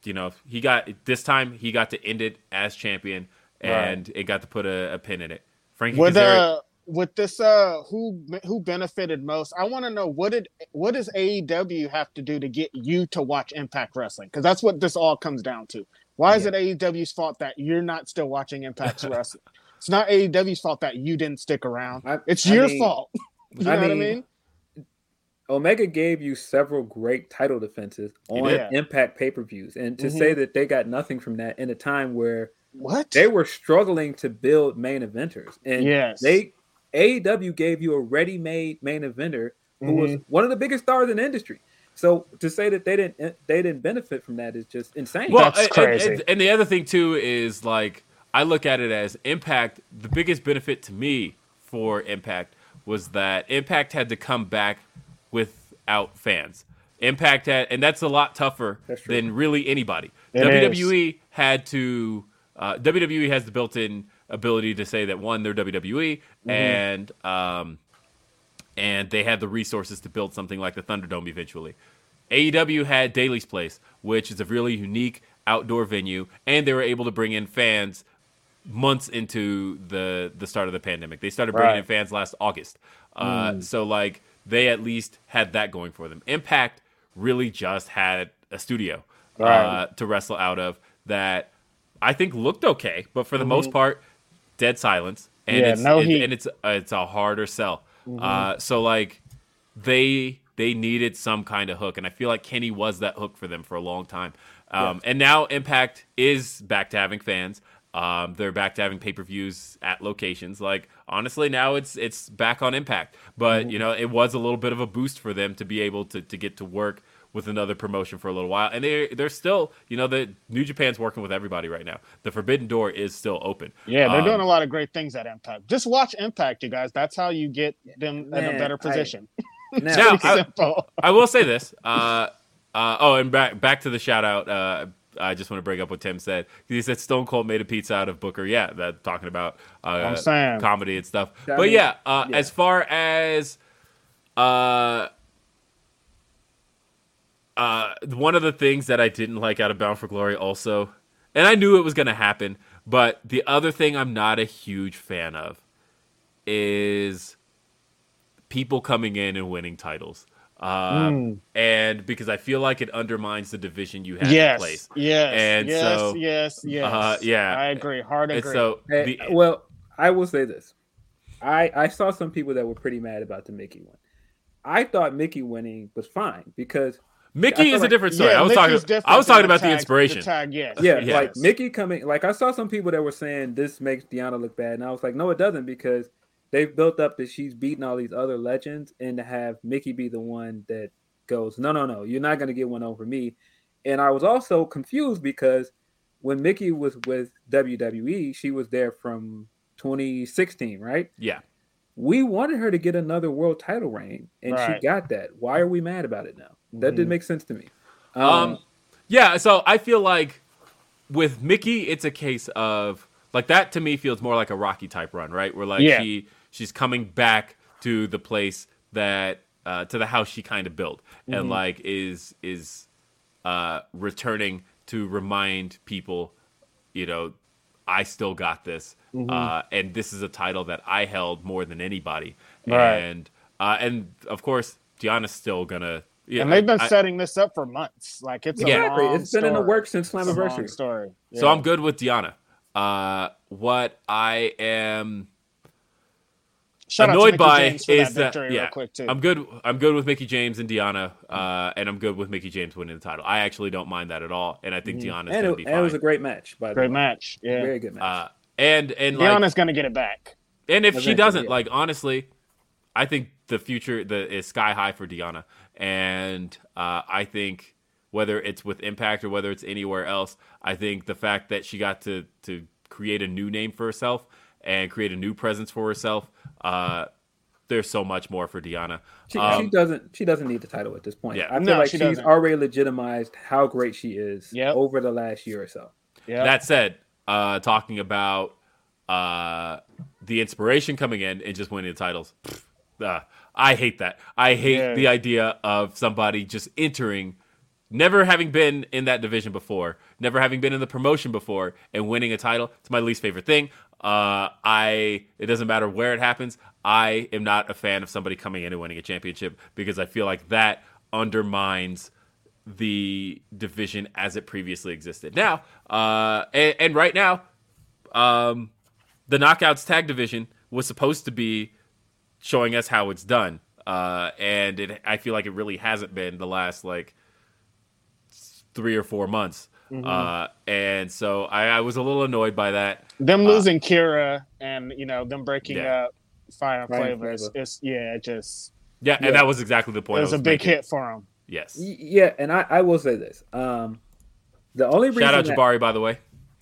you know he got this time he got to end it as champion and right. it got to put a, a pin in it frankie With, Kazarian, with this uh who who benefited most i want to know what did what does aew have to do to get you to watch impact wrestling because that's what this all comes down to why is yeah. it aew's fault that you're not still watching impact wrestling it's not aew's fault that you didn't stick around I, it's I your mean, fault you know I mean, what i mean Omega gave you several great title defenses on yeah. Impact pay per views, and to mm-hmm. say that they got nothing from that in a time where what they were struggling to build main eventers, and yes. they AEW gave you a ready-made main eventer who mm-hmm. was one of the biggest stars in the industry. So to say that they didn't they didn't benefit from that is just insane. Well, That's crazy. And, and the other thing too is like I look at it as Impact. The biggest benefit to me for Impact was that Impact had to come back without fans. Impact had, and that's a lot tougher than really anybody. It WWE is. had to. Uh, WWE has the built-in ability to say that one, they're WWE, mm-hmm. and um, and they had the resources to build something like the Thunderdome eventually. AEW had Daily's Place, which is a really unique outdoor venue, and they were able to bring in fans months into the the start of the pandemic. They started bringing right. in fans last August, uh, mm. so like they at least had that going for them. Impact really just had a studio right. uh, to wrestle out of that I think looked okay, but for the mm-hmm. most part, dead silence, and yeah, it's no it, and it's uh, it's a harder sell. Mm-hmm. Uh, so like they they needed some kind of hook, and I feel like Kenny was that hook for them for a long time. Um, yes. And now Impact is back to having fans. Um, they're back to having pay per views at locations. Like honestly, now it's it's back on Impact. But mm-hmm. you know, it was a little bit of a boost for them to be able to to get to work with another promotion for a little while. And they they're still, you know, the New Japan's working with everybody right now. The Forbidden Door is still open. Yeah, they're um, doing a lot of great things at Impact. Just watch Impact, you guys. That's how you get them Man, in a better position. I, now, I, I, will say this. Uh, uh, oh, and back back to the shout out. Uh, I just want to bring up what Tim said. He said Stone Cold made a pizza out of Booker. Yeah, that talking about uh, comedy and stuff. but yeah, uh, yeah, as far as uh, uh, one of the things that I didn't like out of Bound for Glory also, and I knew it was going to happen, but the other thing I'm not a huge fan of is people coming in and winning titles. Uh, mm. And because I feel like it undermines the division you have yes, in place. Yes. And yes, so, yes, yes. Uh, yeah. I agree. Hard agree. so, hey, the, well, I will say this. I, I saw some people that were pretty mad about the Mickie one. I thought Mickie winning was fine because Mickie is like, a different story. Yeah, I was Mickie's talking. I was talking about tag, the inspiration. The tag, yes. Yeah, yes. like Mickie coming. Like I saw some people that were saying this makes Deonna look bad, and I was like, no, it doesn't because they've built up that she's beaten all these other legends, and to have Mickie be the one that goes, "No, no, no, you're not going to get one over me." And I was also confused because when Mickie was with WWE, she was there from 2016, right? Yeah. We wanted her to get another world title reign, and Right. she got that. Why are we mad about it now? That didn't Mhm. make sense to me. Um, yeah, so I feel like with Mickie, it's a case of like that to me feels more like a Rocky type run, right? Where like Yeah. she she's coming back to the place that uh, to the house she kind of built, and like is is uh, returning to remind people, you know, I still got this, uh, and this is a title that I held more than anybody, Right. and uh, and of course Deonna's still gonna. Yeah, and they've been I- setting this up for months. Like it's a Yeah. exactly, long it's been in the works since It's a Slammiversary. story. So I'm good with Deonna. Uh, what I am Shout out to annoyed by James for is that that yeah, real quick too. I'm good. I'm good with Mickie James and Deonna, uh, and I'm good with Mickie James winning the title. I actually don't mind that at all, and I think Deonna's and, gonna it, be and it was a great match. By the Great way, match. Yeah. very good match. Uh, and and like gonna get it back. And if she doesn't, yeah. like honestly, I think the future the is sky high for Deonna, and uh, I think whether it's with Impact or whether it's anywhere else, I think the fact that she got to to create a new name for herself and create a new presence for herself, uh, there's so much more for Deonna. She, Um, she doesn't. She doesn't need the title at this point. Yeah. I feel No, like she she's doesn't. already legitimized how great she is Yep. over the last year or so. Yeah. That said, uh, talking about uh, the inspiration coming in and just winning the titles, pfft, uh, I hate that. I hate Yeah. the idea of somebody just entering, never having been in that division before, never having been in the promotion before, and winning a title. It's my least favorite thing. Uh, I it doesn't matter where it happens. I am not a fan of somebody coming in and winning a championship because I feel like that undermines the division as it previously existed. Now, uh, and, and right now, um, the Knockouts tag division was supposed to be showing us how it's done, uh, and it, I feel like it really hasn't been the last like three or four months. Uh, and so I, I was a little annoyed by that. them uh, losing Kiera and you know them breaking Yeah. up Fire and Fire Flava. It's, it's yeah, it just Yeah, Yeah. and that was exactly the point. it I was a big making. hit for them. Yes. Y- Yeah, and I, I will say this. Um, the only reason Shout out that, Jabari, by the way.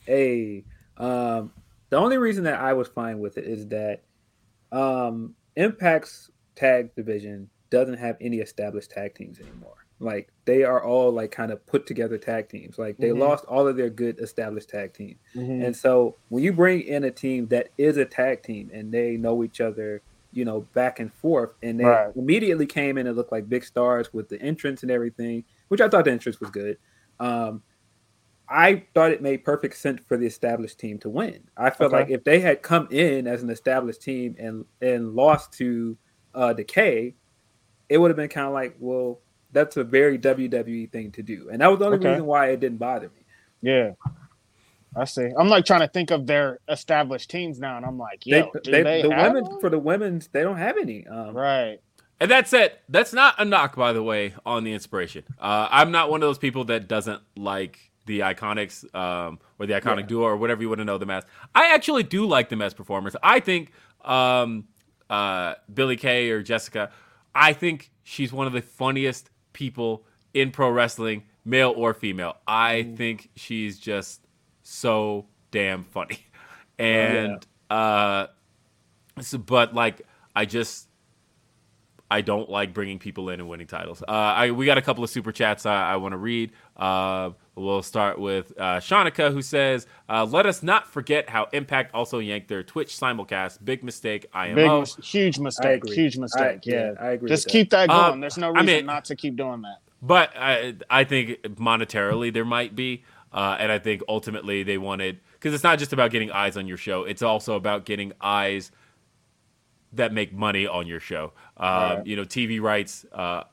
a um, the only reason that I was fine with it is that um, Impact's tag division doesn't have any established tag teams anymore. Like they are all like kind of put together tag teams. Like they Mhm. lost all of their good established tag teams. Mm-hmm. And so when you bring in a team that is a tag team and they know each other, you know, back and forth, and they Right. immediately came in and looked like big stars with the entrance and everything, which I thought the entrance was good. Um, I thought it made perfect sense for the established team to win. I felt Okay. like if they had come in as an established team and and lost to uh, Decay, it would have been kind of like, well, that's a very WWE thing to do, and that was the only Okay. reason why it didn't bother me. Yeah. I see. I'm like trying to think of their established teams now, and I'm like, They, yo, do they, they, the have women one? for the women's, they don't have any. Um, right? And that's it. That's not a knock, by the way, on the inspiration. Uh, I'm not one of those people that doesn't like the Iconics um, or the Iconic Yeah. Duo or whatever you want to know them as. I actually do like them as performers. I think um, uh, Billie Kay or Jessica, I think she's one of the funniest people in pro wrestling, male or female. I think she's just so damn funny. And, uh, so, but like, I just, I don't like bringing people in and winning titles. Uh, I we got a couple of super chats I, I want to read. Uh, we'll start with uh, Shanika, who says, uh, "Let us not forget how Impact also yanked their Twitch simulcast. Big mistake. Big, IMO. mis- huge mistake. agree. Huge mistake. I- yeah. I agree. Just with keep that Uh, going. There's no I reason mean- not to keep doing that. But I, I think monetarily there might be, uh, and I think ultimately they wanted because it's not just about getting eyes on your show; it's also about getting eyes that make money on your show. Um, Right. You know, TV rights uh,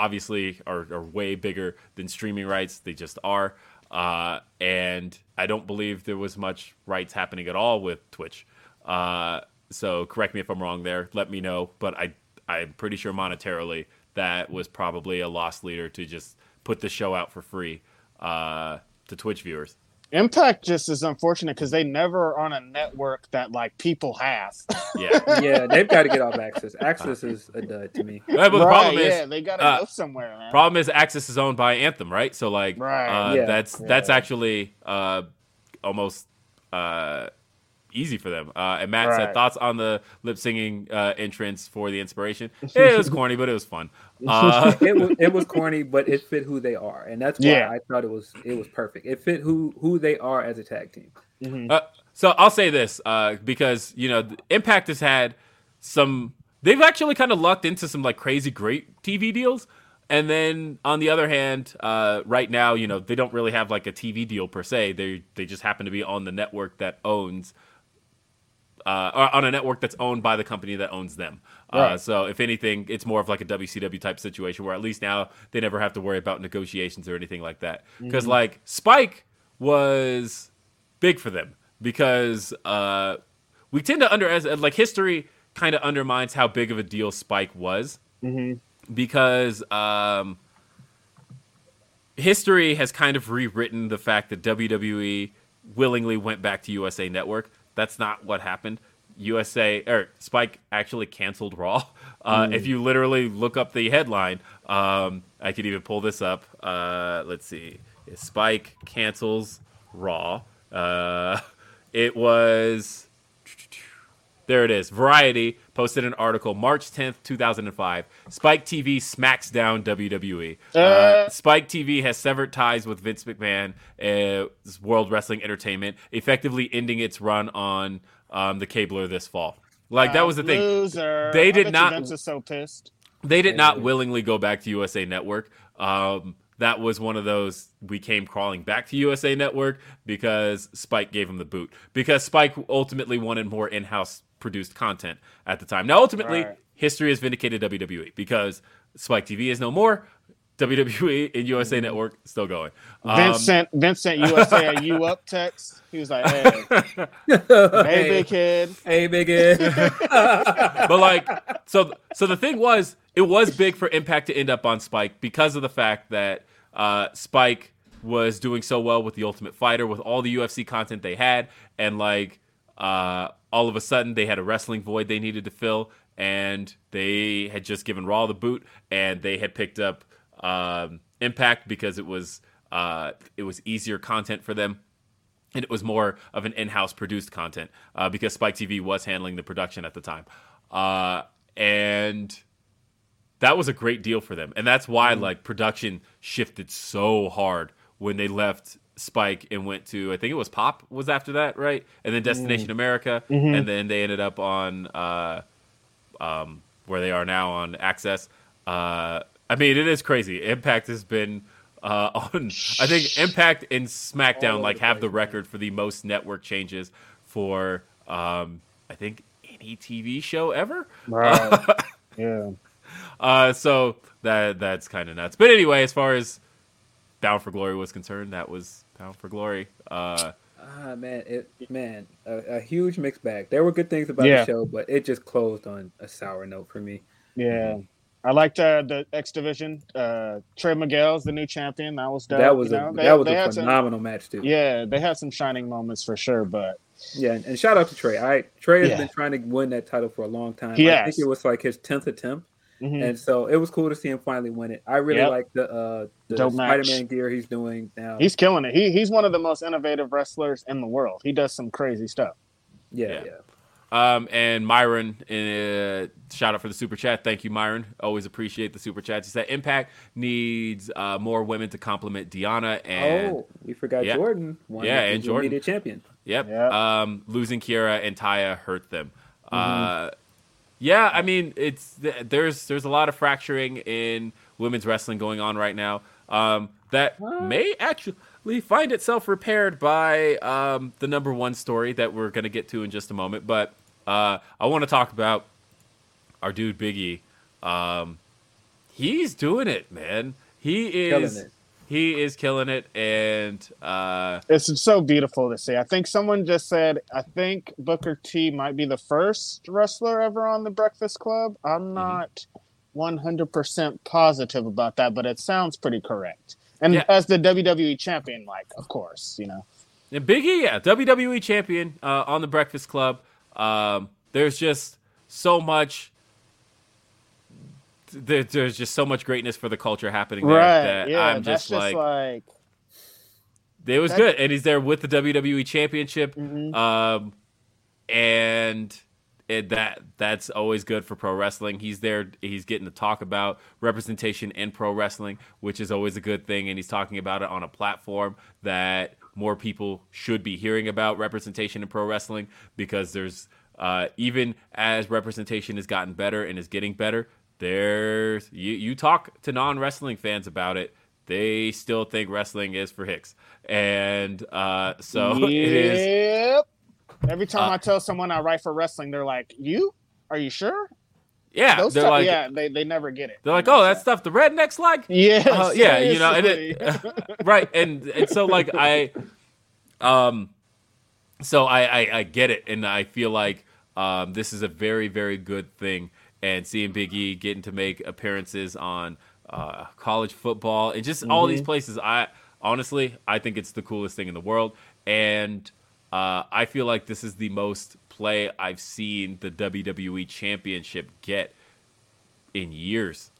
obviously are, are way bigger than streaming rights; they just are. Uh, and I don't believe there was much rights happening at all with Twitch. Uh, so correct me if I'm wrong there. Let me know. But I I'm pretty sure monetarily that was probably a lost leader to just put the show out for free uh, to Twitch viewers. Impact just is unfortunate because they never are on a network that like people have. Yeah. yeah, they've got to get off Access. Access is a dud to me. But the Right, problem yeah, is, they gotta uh, go somewhere, man. problem is, Access is owned by Anthem, right? So like, Right. uh, Yeah. that's that's actually uh, almost uh, easy for them. Uh, and Matt said thoughts on the lip singing uh, entrance for the inspiration. it was corny, but it was fun. Uh, it was it was corny, but it fit who they are, and that's why Yeah. I thought it was it was perfect. It fit who who they are as a tag team. Mhm. Uh, so I'll say this uh, because you know Impact has had some. They've actually kind of lucked into some like crazy great TV deals, and then on the other hand, uh, right now you know they don't really have like a TV deal per se. They they just happen to be on the network that owns. Uh, on a network that's owned by the company that owns them. Uh, so, if anything, it's more of like a WCW type situation where at least now they never have to worry about negotiations or anything like that. Because, like, Spike was big for them because uh, we tend to under like history kind of undermines how big of a deal Spike was because um, history has kind of rewritten the fact that WWE willingly went back to USA Network. That's not what happened. USA or Spike actually canceled Raw. Uh, If you literally look up the headline, um, I could even pull this up. Uh, let's see, Spike cancels Raw. Uh, it was there. It is. Variety posted an article March tenth, two thousand and five. Spike TV smacks down WWE. Uh, Uh. Spike TV has severed ties with Vince McMahon, uh, World Wrestling Entertainment, effectively ending its run on um, the cabler this fall. Like that was the thing. Loser. They did bet you not- Vince is so pissed. They did not willingly go back to USA Network. Um, that was one of those we came crawling back to USA Network because Spike gave him the boot. Because Spike ultimately wanted more in-house produced content at the time. Now, ultimately, Right. history has vindicated WWE because Spike TV is no more. WWE and USA Network still going. Um, Vince sent Vince sent USA a you up text. He was like, "Hey, hey, big kid." Hey, big kid." but like so so the thing was it was big for impact to end up on spike because of the fact that uh, spike was doing so well with the ultimate fighter with all the ufc content they had and like uh, all of a sudden they had a wrestling void they needed to fill and they had just given raw the boot and they had picked up um, impact because it was uh, it was easier content for them and it was more of an in-house produced content uh, because Spike TV was handling the production at the time, uh, and that was a great deal for them, and that's why like production shifted so hard when they left Spike and went to I think it was Pop was after that right, and then Destination America, and then they ended up on uh, um, where they are now on Access. Uh, I mean, it is crazy. Impact has been uh, on. I think Impact and SmackDown like have the record for the most network changes for um, I think any TV show ever. Right. yeah. Uh, so that that's kind of nuts. But anyway, as far as Bound for Glory was concerned, that was Bound for Glory. Uh, Ah man, it man, a, a huge mixed bag. There were good things about Yeah. the show, but it just closed on a sour note for me. Yeah. I liked uh, the X Division. Uh, Trey Miguel's the new champion. That was dope. that was you a? They- that was a had some- phenomenal match too. yeah, they had some shining moments for sure, but Yeah, and, and shout out to Trey. I Trey has Yeah. been trying to win that title for a long time. He I has. think it was like his tenth attempt, mhm. and so it was cool to see him finally win it. I really Yep. like the uh, the Dope match. Spider-Man gear he's doing now. he's killing it. He he's one of the most innovative wrestlers in the world. He does some crazy stuff. yeah, Yeah. yeah. Um, and Myron, uh, shout out for the super chat. Thank you, Myron. Always appreciate the super chats. He said Impact needs uh, more women to complement Deonna and oh, we forgot Yeah. Jordan. Won Yeah, and Jordan. Media champion. Yep. Yeah. Um, losing Kiera and Taya hurt them. Mm-hmm. Uh, yeah, I mean, it's there's there's a lot of fracturing in women's wrestling going on right now. Um, that may actually find itself repaired by um, the number one story that we're going to get to in just a moment. But uh, I want to talk about our dude Biggie. Um, he's doing it, man. He is. He is killing it, and uh, It's so beautiful to see. I think someone just said, I think Booker T might be the first wrestler ever on the Breakfast Club. Mm-hmm. I'm not 100% positive about that, but it sounds pretty correct. And Yeah. as the WWE champion, like, of course, you know. And Biggie, yeah, WWE champion uh, on the Breakfast Club. Um, there's just so much. There, there's just so much greatness for the culture happening there Right. that Yeah. I'm that's just, like, like it was good, and he's there with the WWE Championship, Mhm. um, and it, that that's always good for pro wrestling. He's there, he's getting to talk about representation in pro wrestling, which is always a good thing, and he's talking about it on a platform that more people should be hearing about representation in pro wrestling because there's uh, even as representation has gotten better and is getting better, there's you, you talk to non wrestling fans about it they still think wrestling is for Hicks, and uh, so it is. Every time Uh, I tell someone I write for wrestling, they're like, "You? Are you sure?" Yeah, Those they're stuff- like, yeah, they, they never get it. they're like, oh, that stuff the rednecks like, yeah, Uh, yeah, you know, and it, right, and and so like I, um, so I, I I get it, and I feel like um this is a very very good thing, and seeing Big E getting to make appearances on uh college football and just all these places, I honestly I think it's the coolest thing in the world, and uh I feel like this is the most play I've seen the WWE Championship get in years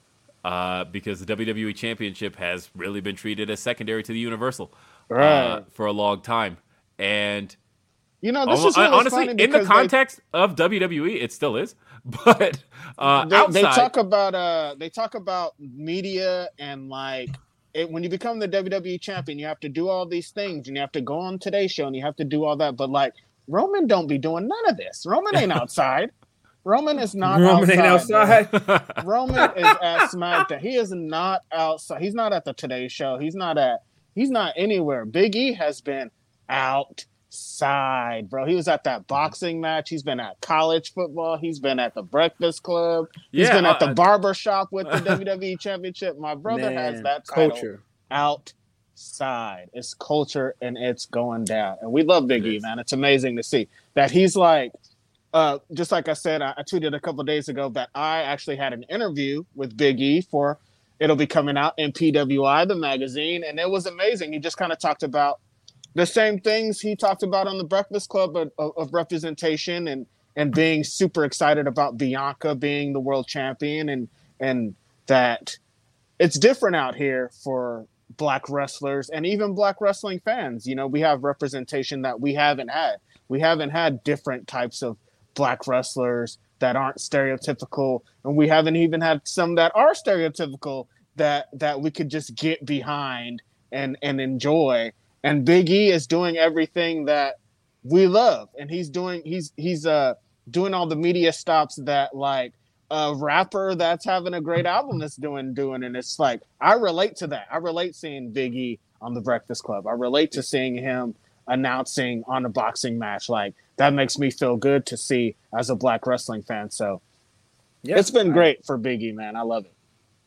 uh, because the WWE Championship has really been treated as secondary to the Universal uh, Right. for a long time. And you know, this almo- is what honestly, funny in the because they- context of WWE, it still is. But uh, they, outside, they talk about uh they talk about media and like it, when you become the WWE champion, you have to do all these things and you have to go on today's show and you have to do all that. But like Roman don't be doing none of this. Roman ain't outside. Roman is not Roman outside. ain't outside. Roman is at SmackDown. He is not outside. He's not at the Today Show. He's not at. He's not anywhere. Big E has been outside, bro. He was at that boxing match. He's been at college football. He's been at the Breakfast Club. He's Yeah, been at the uh, barber shop with the WWE Championship. My brother has that culture. outside. It's culture and it's going down. And we love Big E, man. It's amazing to see that he's like, uh, just like I said, I, I tweeted a couple days ago that I actually had an interview with Big E for it'll be coming out in PWI, the magazine, and it was amazing. He just kind of talked about the same things he talked about on the Breakfast Club of, of, representation and and being super excited about Bianca being the world champion and and that it's different out here for black wrestlers and even black wrestling fans. You know, we have representation that we haven't had. We haven't had different types of black wrestlers that aren't stereotypical, and we haven't even had some that are stereotypical that that we could just get behind and and enjoy. And Big E is doing everything that we love, and he's doing he's he's uh doing all the media stops that like a rapper that's having a great album that's doing doing and it's like I relate to that. I relate seeing Big E on the Breakfast Club. I relate to seeing him announcing on a boxing match. Like that makes me feel good to see as a black wrestling fan. So Yeah, it's been I great for Big E, man. I love it.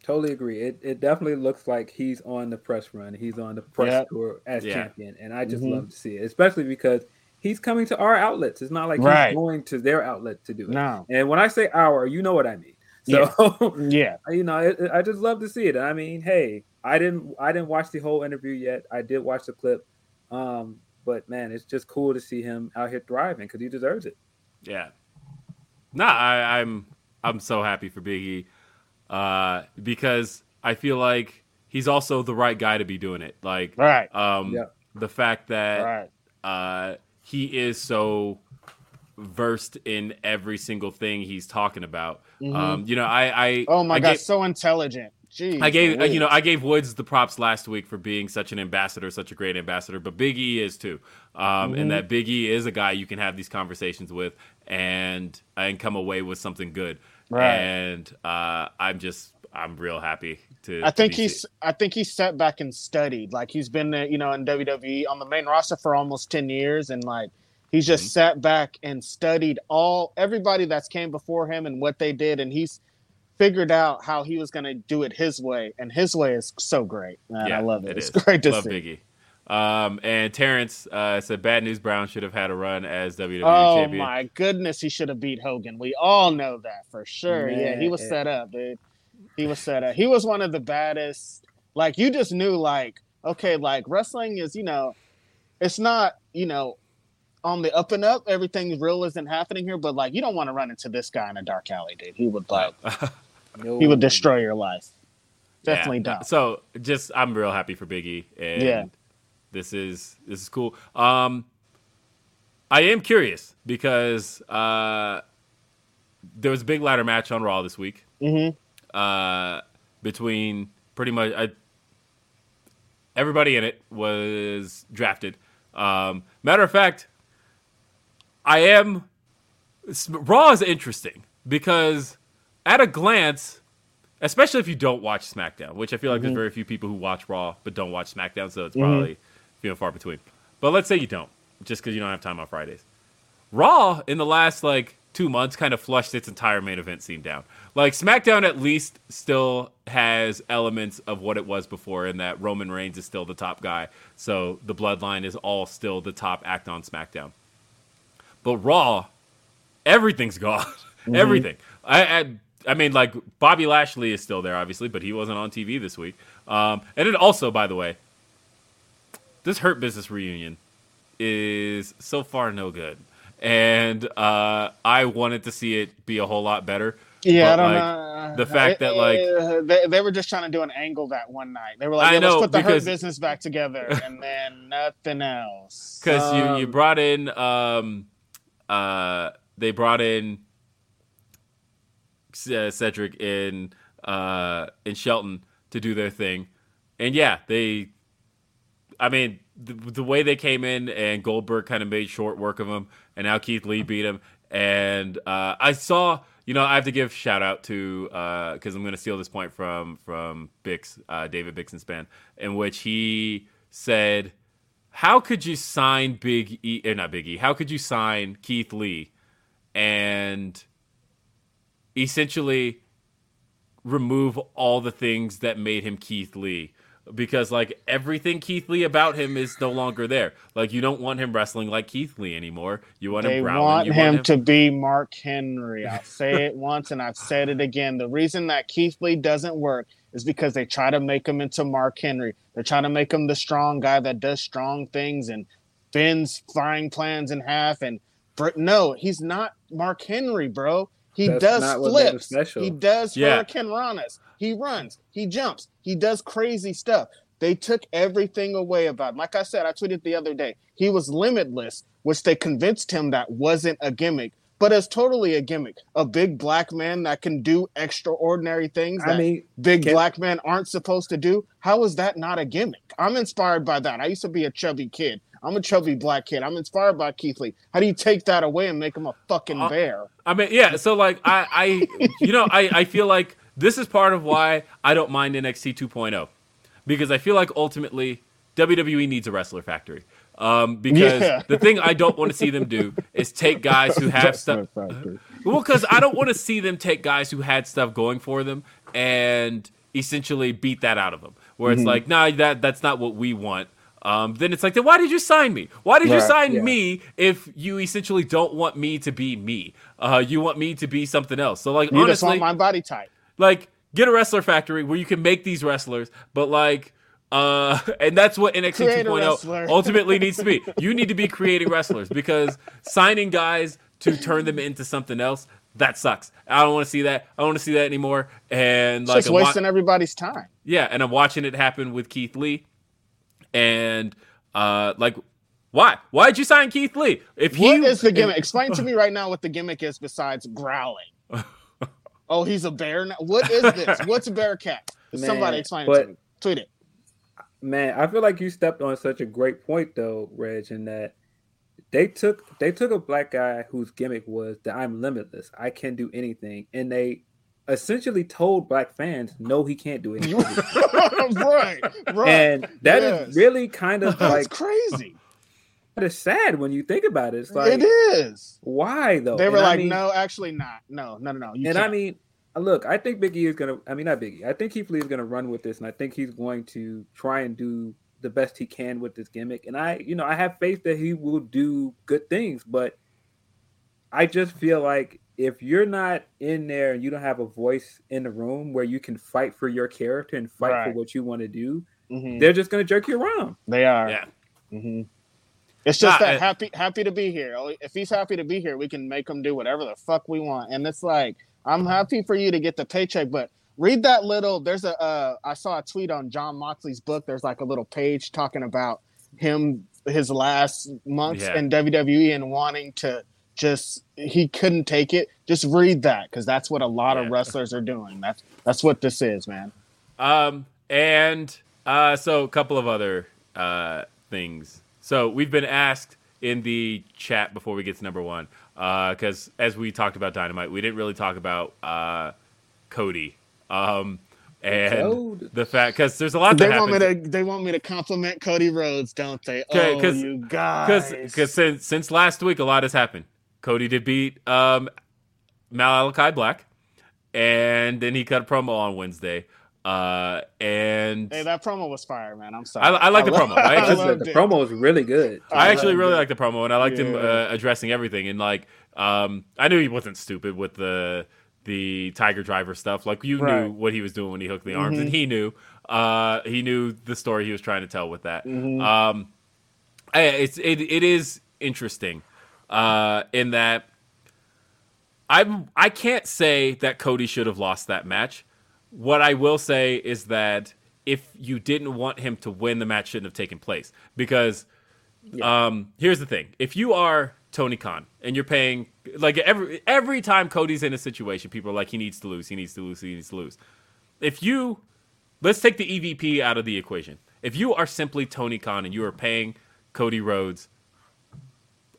Totally agree. It it definitely looks like he's on the press run. He's on the press Yep. tour as Yeah. champion, and I just Mhm. love to see it, especially because he's coming to our outlets. It's not like Right. he's going to their outlet to do it. No. And when I say our, you know what I mean. So Yeah. you know, it, it- I just love to see it. I mean, hey, I didn't I didn't watch the whole interview yet. I did watch the clip, um, but man, it's just cool to see him out here thriving because he deserves it. Yeah. No, I, I'm I'm so happy for Big E uh, because I feel like he's also the right guy to be doing it. Like, Right. um, Yeah. the fact that Right. uh, he is so versed in every single thing he's talking about. Mhm. Um, you know, I, I Oh my I god, gave- so intelligent. Jeez. I gave uh, you know I gave Woods the props last week for being such an ambassador, such a great ambassador, but Big E is too, um, Mm-hmm. and that Big E is a guy you can have these conversations with and and come away with something good. Right. And uh, I'm just I'm real happy to. I think be- he's I think he's sat back and studied. Like he's been you know, in WWE on the main roster for almost 10 years and like he's just Mhm. sat back and studied all everybody that's came before him and what they did and he's figured out how he was going to do it his way and his way is so great. Man, I love it. it's is. great to love see. Biggie. Um, and Terrence uh, said Bad News Brown should have had a run as WWE Oh champion. my goodness, he should have beat Hogan. We all know that for sure. yeah, he was set up, dude. He was set up. He was one of the baddest. Like you just knew, like okay, like wrestling is, you know, it's not you know on the up and up. Everything real isn't happening here, but like you don't want to run into this guy in a dark alley, dude. He would like No. he would destroy your life. Yeah. Definitely don't. So just I'm real happy for Biggie, and Yeah. This is this is cool. Um, I am curious because uh, there was a big ladder match on Raw this week Mm-hmm. uh, between pretty much I, everybody in it was drafted. Um, matter of fact, I am Raw is interesting because at a glance, especially if you don't watch SmackDown, which I feel like there's very few people who watch Raw but don't watch SmackDown, so it's probably few and far between. But let's say you don't, just because you don't have time on Fridays. Raw in the last like two months kind of flushed its entire main event scene down. Like SmackDown at least still has elements of what it was before, in that Roman Reigns is still the top guy, so the Bloodline is all still the top act on SmackDown. But Raw, everything's gone. Everything. I, I I mean, like Bobby Lashley is still there, obviously, but he wasn't on TV this week. Um, and it also, by the way, this Hurt Business reunion is so far no good, and uh, I wanted to see it be a whole lot better. Yeah, But, I don't like, know. the fact that, like- Uh, they, they were just trying to do an angle that one night. They were like, I know, let's put the because- hurt business back together, and then nothing else. because you you Um, brought in um uh they brought in uh, Cedric in uh in Shelton to do their thing, and yeah, they. I mean, the, the way they came in and Goldberg kind of made short work of him, and now Keith Lee beat him, and uh, I saw. You know, I have to give shout out to because I'm going to steal this point from from Bix, uh, David Bixenspan, in which he said how could you sign Big E, or not Big E? How could you sign Keith Lee and essentially remove all the things that made him Keith Lee? Because like everything Keith Lee about him is no longer there. Like you don't want him wrestling like Keith Lee anymore. You want They him growling. want you him want to be Mark Henry. I'll say it once and I've said it again. The reason that Keith Lee doesn't work is because they try to make him into Mark Henry. They're trying to make him the strong guy that does strong things and bends frying plans in half. And br- no, he's not Mark Henry, bro. He That's does not what made him flips. He does Yeah. hurricane ranas. He runs. He jumps. He does crazy stuff. They took everything away about him. Like I said, I tweeted the other day. He was limitless, which they convinced him that wasn't a gimmick, but it's totally a gimmick. A big black man that can do extraordinary things I that mean, big can- black men aren't supposed to do. How is that not a gimmick? I'm inspired by that. I used to be a chubby kid. I'm a chubby black kid. I'm inspired by Keith Lee. How do you take that away and make him a fucking Uh, bear? I mean, yeah. So like, I, I, you know, I, I feel like this is part of why I don't mind NXT 2.0 because I feel like ultimately WWE needs a wrestler factory. Um, because Yeah. the thing I don't want to see them do is take guys who have stuff. Well, because I don't want to see them take guys who had stuff going for them and essentially beat that out of them. Where Mm-hmm. it's like, nah, that that's not what we want. Um, then it's like, then why did you sign me? Why did you sign yeah. me if you essentially don't want me to be me? Uh, you want me to be something else. So like, You just honestly, want my body type. Like get a wrestler factory where you can make these wrestlers, but like. Uh, and that's what NXT Create 2.0 ultimately needs to be. You need to be creating wrestlers because signing guys to turn them into something else that sucks. I don't want to see that. I don't want to see that anymore. And like, just I'm wa- wasting everybody's time. yeah, and I'm watching it happen with Keith Lee, and uh, like, why? Why did you sign Keith Lee? If he What is the gimmick? Explain to me right now what the gimmick is besides growling. oh, he's a bear now. What is this? What's a bear cat? Somebody Man, explain it to me. Tweet it. man, I feel like you stepped on such a great point though, Reg, in that they took they took a black guy whose gimmick was that I'm limitless, I can do anything, and they essentially told black fans, no, he can't do anything. right, right. and that is Yes. really kind of That's like crazy. it's sad when you think about it. It's like it is. why though? They were And I like, mean- no, actually not. No, no, no, no. You and can't. I mean, uh, look, I think Biggie is gonna. I mean, not Biggie. I think Keith Lee is gonna run with this, and I think he's going to try and do the best he can with this gimmick. And I, you know, I have faith that he will do good things. But I just feel like if you're not in there and you don't have a voice in the room where you can fight for your character and fight for what you want to do, Mhm. they're just gonna jerk you around. they are. yeah, hmm It's just Nah, that happy happy to be here. If he's happy to be here, we can make him do whatever the fuck we want. And it's like I'm happy for you to get the paycheck, but read that little. There's a uh, I saw a tweet on Jon Moxley's book. There's like a little page talking about him his last months Yeah. in WWE and wanting to just he couldn't take it. Just read that because that's what a lot Yeah. of wrestlers are doing. That's that's what this is, man. Um, and uh, so a couple of other uh, things. So we've been asked in the chat before we get to number one, because as we talked about Dynamite, we didn't really talk about uh, Cody. Um, and Code. the fact because there's a lot They that want me to they want me to compliment Cody Rhodes, don't they? Okay, oh, 'cause- you guys. because since since last week a lot has happened. Cody did beat um, Malachi Black, and then he cut a promo on Wednesday. Uh, and Hey, that promo was fire, man. I'm sorry. I- I like the love- promo. I actually- the, the it. promo was really good. I actually really it. liked the promo, and I liked him uh, addressing everything. And like, um, I knew he wasn't stupid with the the Tiger Driver stuff. Like, you knew what he was doing when he hooked the arms, Mhm. and he knew. Uh, he knew the story he was trying to tell with that. Mhm. Um, I- it's it it is interesting, uh, in that I'm I can't say that Cody should have lost that match. What I will say is that if you didn't want him to win, the match shouldn't have taken place. Because um, here's the thing: if you are Tony Khan and you're paying like every every time Cody's in a situation, people are like, he needs to lose, he needs to lose, he needs to lose. If you let's take the EVP out of the equation. If you are simply Tony Khan and you are paying Cody Rhodes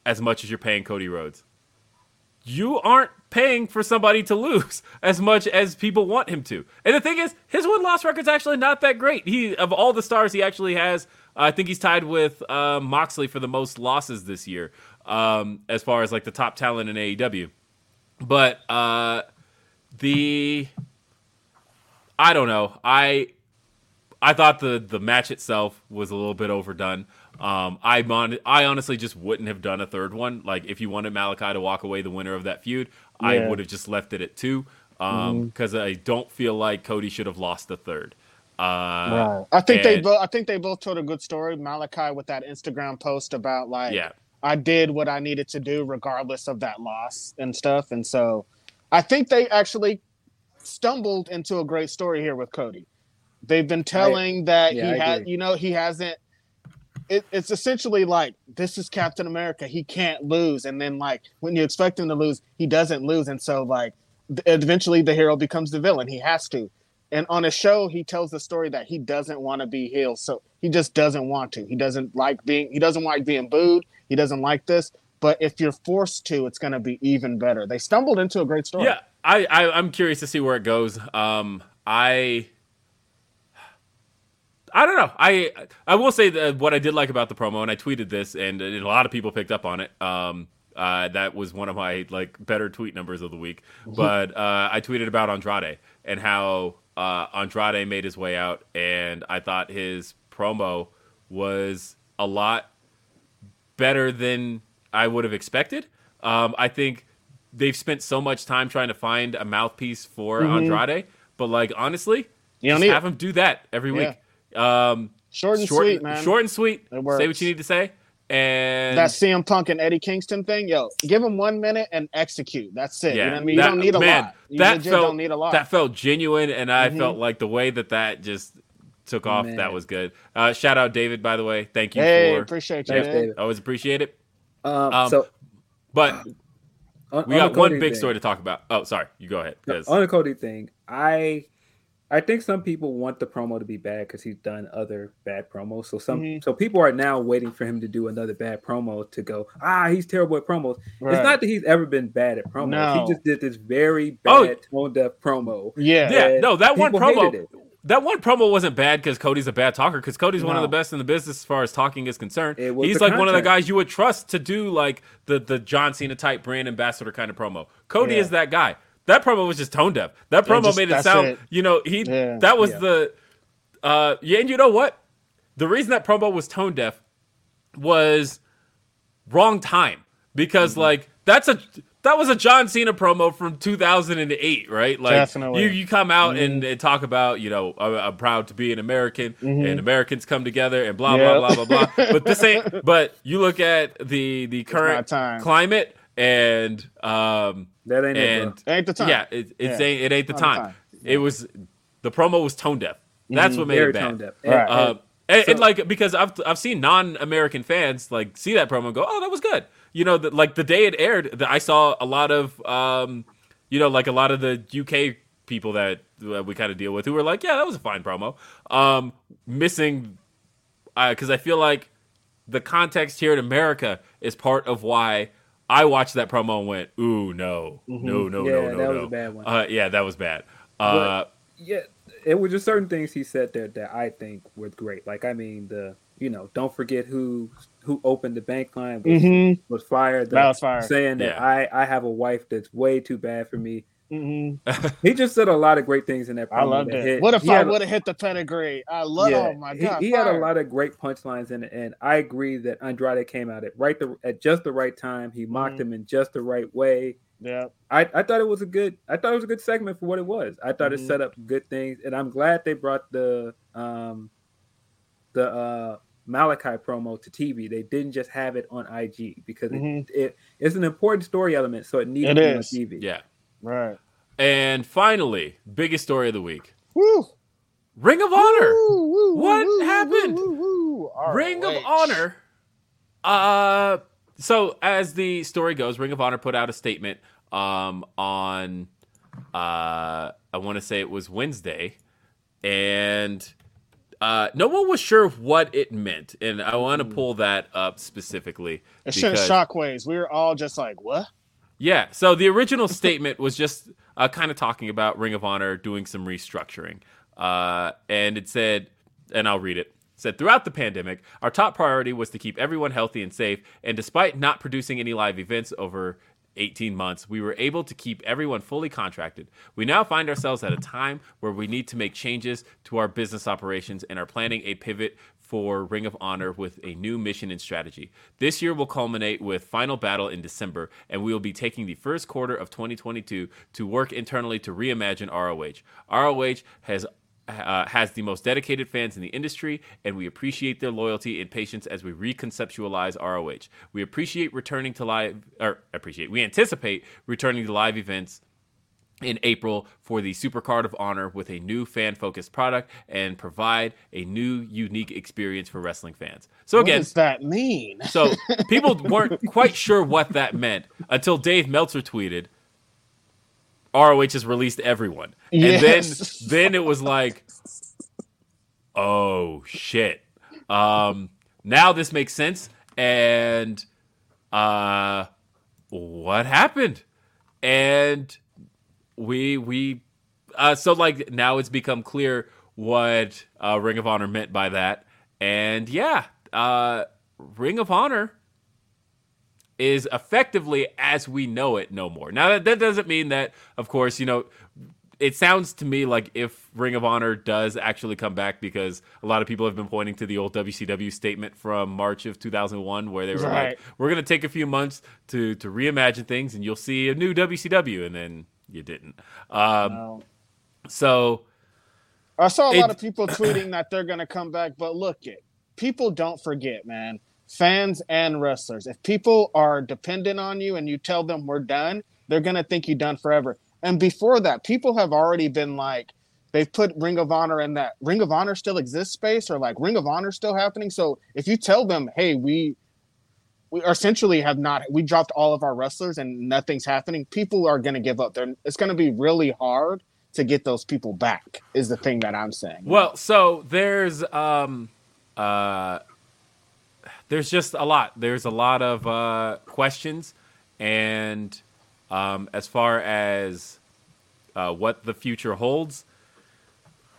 as much as you're paying Cody Rhodes, you aren't paying for somebody to lose as much as people want him to. And the thing is, his win loss record's actually not that great. He of all the stars he actually has, I think he's tied with uh, Moxley for the most losses this year, um, as far as like the top talent in AEW. But uh, the I don't know. I I thought the the match itself was a little bit overdone. Um, I mon- I honestly just wouldn't have done a third one. Like if you wanted Malachi to walk away the winner of that feud, I would have just left it at two. Um, because I don't feel like Cody should have lost the third. Uh, Right. I think they both. I think they both told a good story. Malachi with that Instagram post about like, yeah, I did what I needed to do regardless of that loss and stuff. And so, I think they actually stumbled into a great story here with Cody. They've been telling that yeah, he I had, agree. you know, he hasn't. It, it's essentially like this is Captain America. He can't lose, and then like when you expect him to lose, he doesn't lose, and so like th- eventually the hero becomes the villain. He has to. And on a show, he tells the story that he doesn't want to be healed, so he just doesn't want to. He doesn't like being. He doesn't like being booed. He doesn't like this. But if you're forced to, it's going to be even better. They stumbled into a great story. yeah. I, I I'm curious to see where it goes. Um, I. I don't know. I I will say that what I did like about the promo, and I tweeted this, and, and a lot of people picked up on it. Um, uh, that was one of my like better tweet numbers of the week. But uh, I tweeted about Andrade and how uh, Andrade made his way out, and I thought his promo was a lot better than I would have expected. Um, I think they've spent so much time trying to find a mouthpiece for Andrade, but like honestly, Mm-hmm. You just have it. him do that every Yeah. week. Um, Short and short, sweet, man. short and sweet. It works. Say what you need to say, and that CM Punk and Eddie Kingston thing, yo, give him one minute and execute. That's it. yeah, you know what I mean? that- you don't need a man, lot. You that felt don't need a lot. that felt genuine, and I Mhm. felt like the way that that just took off. Man. That was good. Uh, shout out David, by the way. Thank you hey, for. appreciate you, Thanks, man. David. Always appreciate it. Um, Um, so But on, we on got one big thing- story to talk about. Oh, sorry. You go ahead. No, 'cause- on the Cody thing, I I think some people want the promo to be bad because he's done other bad promos. So some Mhm. so people are now waiting for him to do another bad promo to go, ah, he's terrible at promos. Right. It's not that he's ever been bad at promos. No. He just did this very Oh. bad tone deaf promo. Yeah. Yeah, no, that one promo. hated it. That one promo wasn't bad because Cody's a bad talker. Because Cody's one of the best in the business as far as talking is concerned. He's the like one of the guys you would trust to do like the the John Cena type brand ambassador kind of promo. Cody Yeah. is that guy. That promo was just tone deaf. That promo just- made it sound, it. you know, he Yeah. that was Yeah. the uh yeah, and you know what? The reason that promo was tone deaf was wrong time because Mm-hmm. like that's a that was a John Cena promo from 2008, right? Like Definitely. you you come out and, and talk about, you know, I'm, I'm proud to be an American and Americans come together and blah Yeah. blah blah blah blah. but this ain't. But you look at the the current climate and um That ain't it, Ain't the time. yeah, it, it's Yeah. Ain't, it ain't the Not the time. time. It was the promo was tone deaf. That's what made Very it bad. Right. And- Uh, and, and like because I've I've seen non-American fans like see that promo and go, oh, that was good. You know, that like the day it aired, the, I saw a lot of um, you know, like a lot of the UK people that uh, we kind of deal with who were like, yeah, that was a fine promo. Um, missing because I feel like the context here in America is part of why I watched that promo and went, ooh, no, no, no, Yeah, no, no, that was a bad one. Uh, yeah, that was bad. Uh, yeah, it was just certain things he said there that I think were great. Like I mean, the you know, don't forget who who opened the bank line was, Mhm. was fired. That was fire. Saying that Yeah. I I have a wife that's way too bad for me. Mhm. He just said a lot of great things in that. Promo I loved that it. hit. What if He I a- would have hit the pedigree? I love. yeah, oh my he- god, he, had a lot of great punchlines in it, and I agree that Andrade came out at right the at just the right time. He mocked Mhm. him in just the right way. Yeah, I, I thought it was a good I thought it was a good segment for what it was. I thought Mhm. it set up good things, and I'm glad they brought the um the uh Malachi promo to TV. They didn't just have it on IG because Mhm. it, it it's an important story element, so it needed It to be is. on TV. yeah. Right. And finally, biggest story of the week. Woo. Ring of Honor. Woo, woo, What woo, happened? woo, woo, woo. Ring of Honor. Uh so as the story goes, Ring of Honor put out a statement um on uh I want to say it was Wednesday and uh no one was sure what it meant and I want to pull that up specifically It sent shockwaves. We were all just like, "What?" Yeah. So the original statement was just uh, kind of talking about Ring of Honor doing some restructuring. Uh, and it said, and I'll read it. It said, throughout the pandemic, our top priority was to keep everyone healthy and safe. And despite not producing any live events over 18 months, we were able to keep everyone fully contracted. We now find ourselves at a time where we need to make changes to our business operations and are planning a pivot for Ring of Honor with a new mission and strategy. This year will culminate with Final Battle in December, and we will be taking the first quarter of 2022 to work internally to reimagine ROH. ROH has uh, has the most dedicated fans in the industry, and we appreciate their loyalty and patience as we reconceptualize ROH. We appreciate returning to live, or appreciate, we anticipate returning to live events in April for the Supercard of Honor with a new fan focused product and provide a new unique experience for wrestling fans. So again, What does that mean? so people weren't quite sure what that meant until Dave Meltzer tweeted, "ROH has released everyone," Yes. and then then it was like, "Oh shit!" Um, now this makes sense. And uh, what happened? And we we uh, so like now it's become clear what uh, Ring of Honor meant by that, and yeah, uh, Ring of Honor is effectively as we know it no more. Now that, that doesn't mean that, of course, you know. It sounds to me like if Ring of Honor does actually come back, because a lot of people have been pointing to the old WCW statement from March of 2001, where they were Right. like, "We're going to take a few months to to reimagine things, and you'll see a new WCW," and then you didn't. Um, No. so I saw a lot of people tweeting that they're going to come back, but look it. People don't forget, man. Fans and wrestlers. If people are dependent on you and you tell them we're done, they're going to think you're done forever. And before that, people have already been like they've put Ring of Honor in that Ring of Honor still exists space or like Ring of Honor still happening. So if you tell them, "Hey, we we essentially have not we dropped all of our wrestlers and nothing's happening," people are going to give up. They're, it's going to be really hard to get those people back is the thing that I'm saying. Well, so there's um uh there's just a lot. There's a lot of uh questions and um as far as uh what the future holds,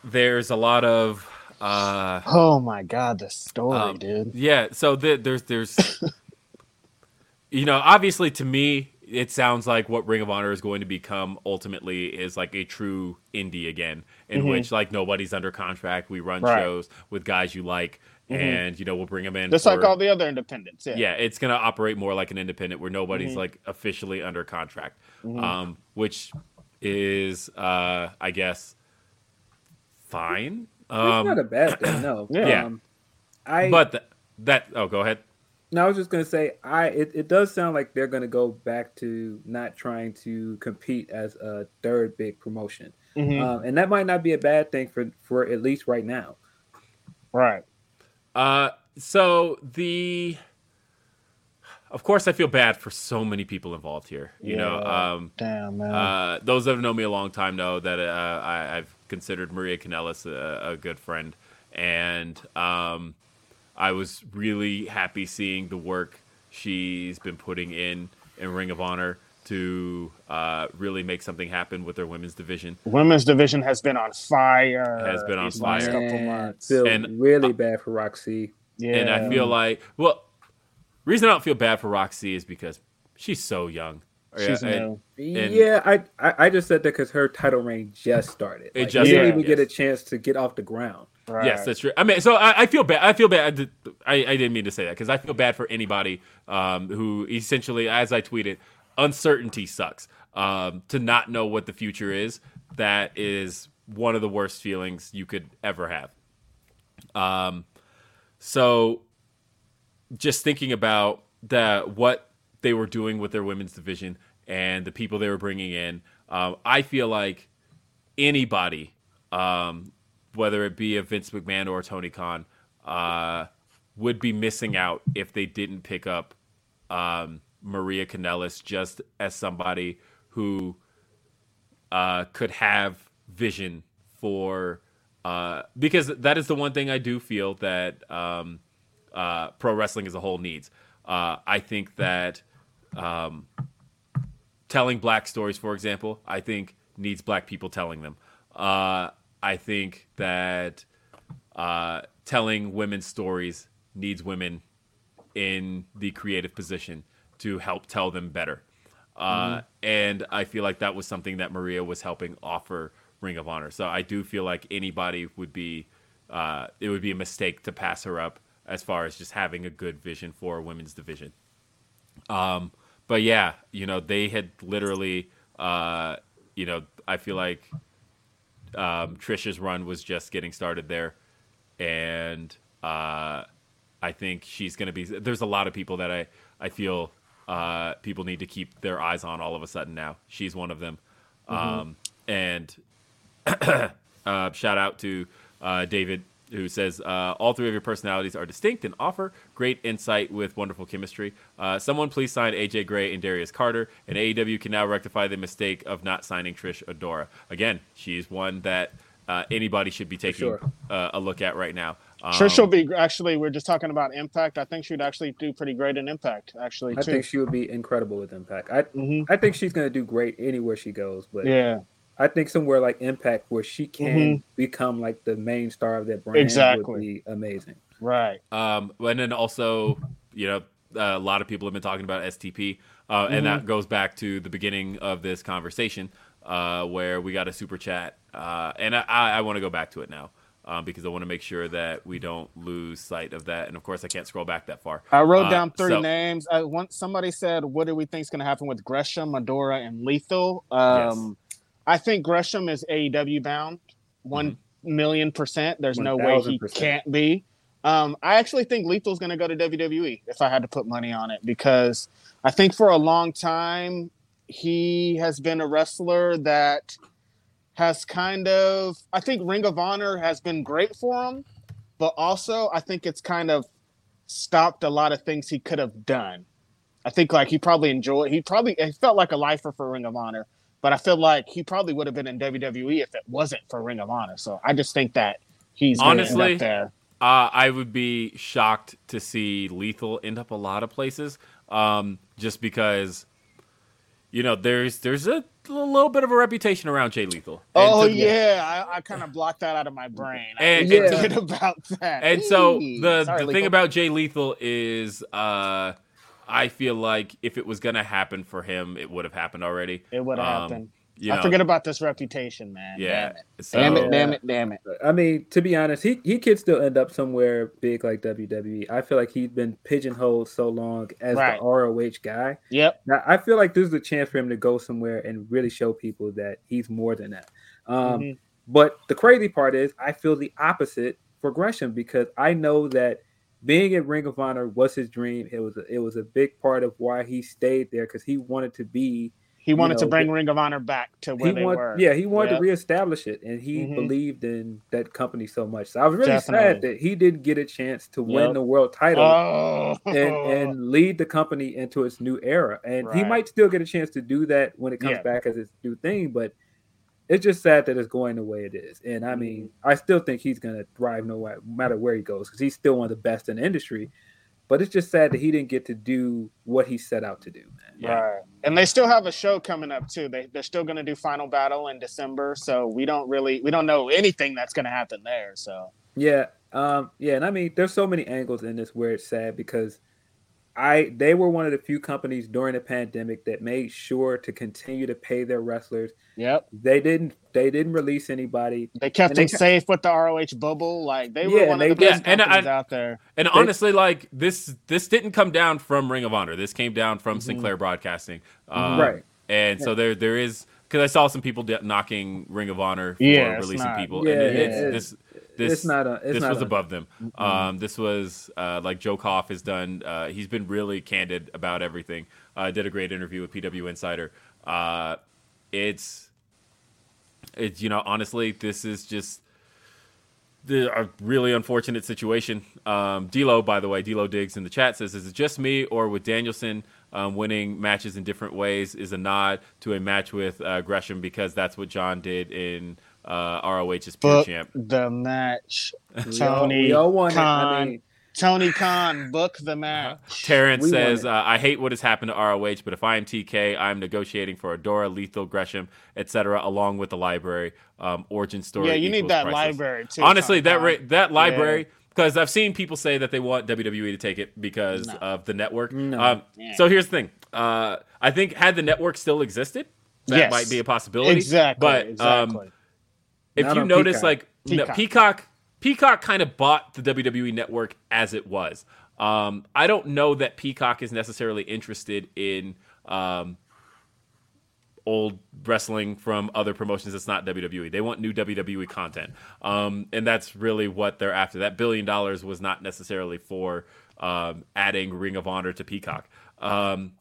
there's a lot of uh Oh my god, the story, um, dude. Yeah, so the, there's there's you know, obviously to me it sounds like what Ring of Honor is going to become ultimately is like a true indie again, in which like nobody's under contract. We run Right. shows with guys you like, and you know we'll bring them in. Just for- like all the other independents. Yeah. yeah, it's gonna operate more like an independent where nobody's Mhm. like officially under contract, Mhm. um, which is, uh, I guess, fine. it's not Um, a bad thing, no. Yeah. Um, I but th- that oh, go ahead. No, I was just gonna say, I it, it does sound like they're gonna go back to not trying to compete as a third big promotion, Mhm. um, and that might not be a bad thing for for at least right now. right. Uh, so the, of course, I feel bad for so many people involved here. You know, um, Damn man. Uh, those that have known me a long time know that uh, I, I've considered Maria Kanellis a, a good friend, and um, I was really happy seeing the work she's been putting in in Ring of Honor to uh, really make something happen with their women's division. Women's division has been on fire. Has been on these last fire. couple Man, months. feel And- really bad for Roxy. Yeah. And I feel like, well, reason I don't feel bad for Roxy is because she's so young. she's And- new. And- yeah, I, I I just said that because her title reign just started. It Like, just she didn't started, even get a chance to get off the ground. Right. Yes, that's true. I mean, so I, I feel bad. I feel bad. I, I didn't mean to say that because I feel bad for anybody um, who essentially, as I tweeted, uncertainty sucks. Um, to not know what the future is, that is one of the worst feelings you could ever have. Um, so just thinking about the what they were doing with their women's division and the people they were bringing in, um, I feel like anybody, um, whether it be a Vince McMahon or a Tony Khan, uh, would be missing out if they didn't pick up um, Maria Kanellis just as somebody who uh, could have vision for uh, because that is the one thing I do feel that um, uh, pro wrestling as a whole needs. Uh, I think that um, telling black stories, for example, I think needs black people telling them. Uh, I think that uh, telling women's stories needs women in the creative position to help tell them better. Uh, And I feel like that was something that Maria was helping offer Ring of Honor. So I do feel like anybody would be, uh, it would be a mistake to pass her up as far as just having a good vision for a women's division. Um, but yeah, you know, they had literally, uh, you know, I feel like um, Trisha's run was just getting started there, and uh, I think she's going to be. There's a lot of people that I I feel uh, people need to keep their eyes on all of a sudden now. She's one of them, um, and uh, shout out to uh, David who says uh, all three of your personalities are distinct and offer great insight with wonderful chemistry. Uh, someone please sign AJ Gray and Darius Carter, and AEW can now rectify the mistake of not signing Trish Adora. Again, she's one that uh, anybody should be taking sure. uh, a look at right now. Um, Trish will be actually. We're just talking about Impact. I think she'd actually do pretty great in Impact. Actually, I think she would be incredible with Impact. I hmm I think she's gonna do great anywhere she goes, but Yeah, I think somewhere like Impact where she can become like the main star of that brand Exactly. would be amazing. right. Um, and then also, you know, uh, a lot of people have been talking about STP, uh, and Mm-hmm. that goes back to the beginning of this conversation uh, where we got a super chat, uh, and I, I, I want to go back to it now um, because I want to make sure that we don't lose sight of that. And of course, I can't scroll back that far. I wrote Uh, down three so- names. I, once somebody said, "What do we think is going to happen with Gresham, Medora, and Lethal?" Um, I think Gresham is AEW bound, one million percent. There's no way he 1000%. can't be. Um, I actually think Lethal's going to go to WWE if I had to put money on it because I think for a long time he has been a wrestler that has kind of. I think Ring of Honor has been great for him, but also I think it's kind of stopped a lot of things he could have done. I think like he probably enjoyed. He probably it felt like a lifer for Ring of Honor, but I feel like he probably would have been in WWE if it wasn't for Ring of Honor. So I just think that he's gonna end up Honestly, there. Uh, I would be shocked to see Lethal end up a lot of places, um, just because, you know, there's there's a little bit of a reputation around Jay Lethal. Oh to- yeah, I, I kind of blocked that out of my brain. And- didn't and- about that. And so the Sorry, the thing about Jay Lethal is, uh, I feel like if it was gonna happen for him, it would have happened already. it would have um, happened. you I know, forget about this reputation, man. yeah. Damn it. So, Damn it, damn it, damn it. I mean, to be honest, he, he could still end up somewhere big like WWE. I feel like he's been pigeonholed so long as Right. the ROH guy. Yep. Now, I feel like this is a chance for him to go somewhere and really show people that he's more than that. Um, Mhm. But the crazy part is, I feel the opposite for Gresham because I know that being at Ring of Honor was his dream. It was a, it was a big part of why he stayed there because he wanted to be. He wanted to know, bring Ring of Honor back to where He they want, were. yeah, he wanted Yep. to reestablish it, and he Mhm. believed in that company so much. So I was really sad that he didn't get a chance to win the world title Oh, and, and lead the company into its new era. And he might still get a chance to do that when it comes Yeah. back as its new thing, but it's just sad that it's going the way it is. And I mean, Mm-hmm. I still think he's going to thrive no matter where he goes because he's still one of the best in the industry. But it's just sad that he didn't get to do what he set out to do, man. yeah. Right. And they still have a show coming up too. They they're still going to do Final Battle in December, so we don't really we don't know anything that's going to happen there. So Yeah, um, yeah, and I mean, there's so many angles in this where it's sad because I they were one of the few companies during the pandemic that made sure to continue to pay their wrestlers. yep, They didn't they didn't release anybody. they kept And they them safe with the ROH bubble. Like they were one they of the best Yeah, and companies I- out there. And honestly, like this, this didn't come down from Ring of Honor. This came down from Mm-hmm. Sinclair Broadcasting, um, Right. And so there, there is because I saw some people de- knocking Ring of Honor for Yeah, releasing not- people, Yeah, and it, it's- it's, this, this, it's not a it's this not was a- above them. Um, this was uh, like Joe Koff has done. Uh, he's been really candid about everything. Uh, did a great interview with PW Insider. Uh, it's, it's you know honestly, this is just the a really unfortunate situation. Um, D'Lo, by the way, D'Lo Diggs in the chat says, "Is it just me, or with Danielson um, winning matches in different ways is a nod to a match with uh, Gresham because that's what John did in uh, ROH's Pure Book Champ." the match. Tony we all want it. I Khan. mean, Tony Khan, book the match. Terrence We says, uh, "I hate what has happened to ROH, but if I am TK, I'm negotiating for Adora, Lethal, Gresham, etc., along with the library. Um, origin story. Yeah, you need that priceless." library too. Honestly, that Khan. ra- that library because I've seen people say that they want WWE to take it because No. of the network. No. Um, Yeah. So here's the thing. Uh, I think had the network still existed, that Yes. might be a possibility. exactly. But exactly. um, if Not you notice, Peacock. like no, Peacock. Peacock, Peacock kind of bought the WWE network as it was. Um, I don't know that Peacock is necessarily interested in um, old wrestling from other promotions that's not WWE. They want new WWE content, um, and that's really what they're after. That billion dollars was not necessarily for um, adding Ring of Honor to Peacock. Um,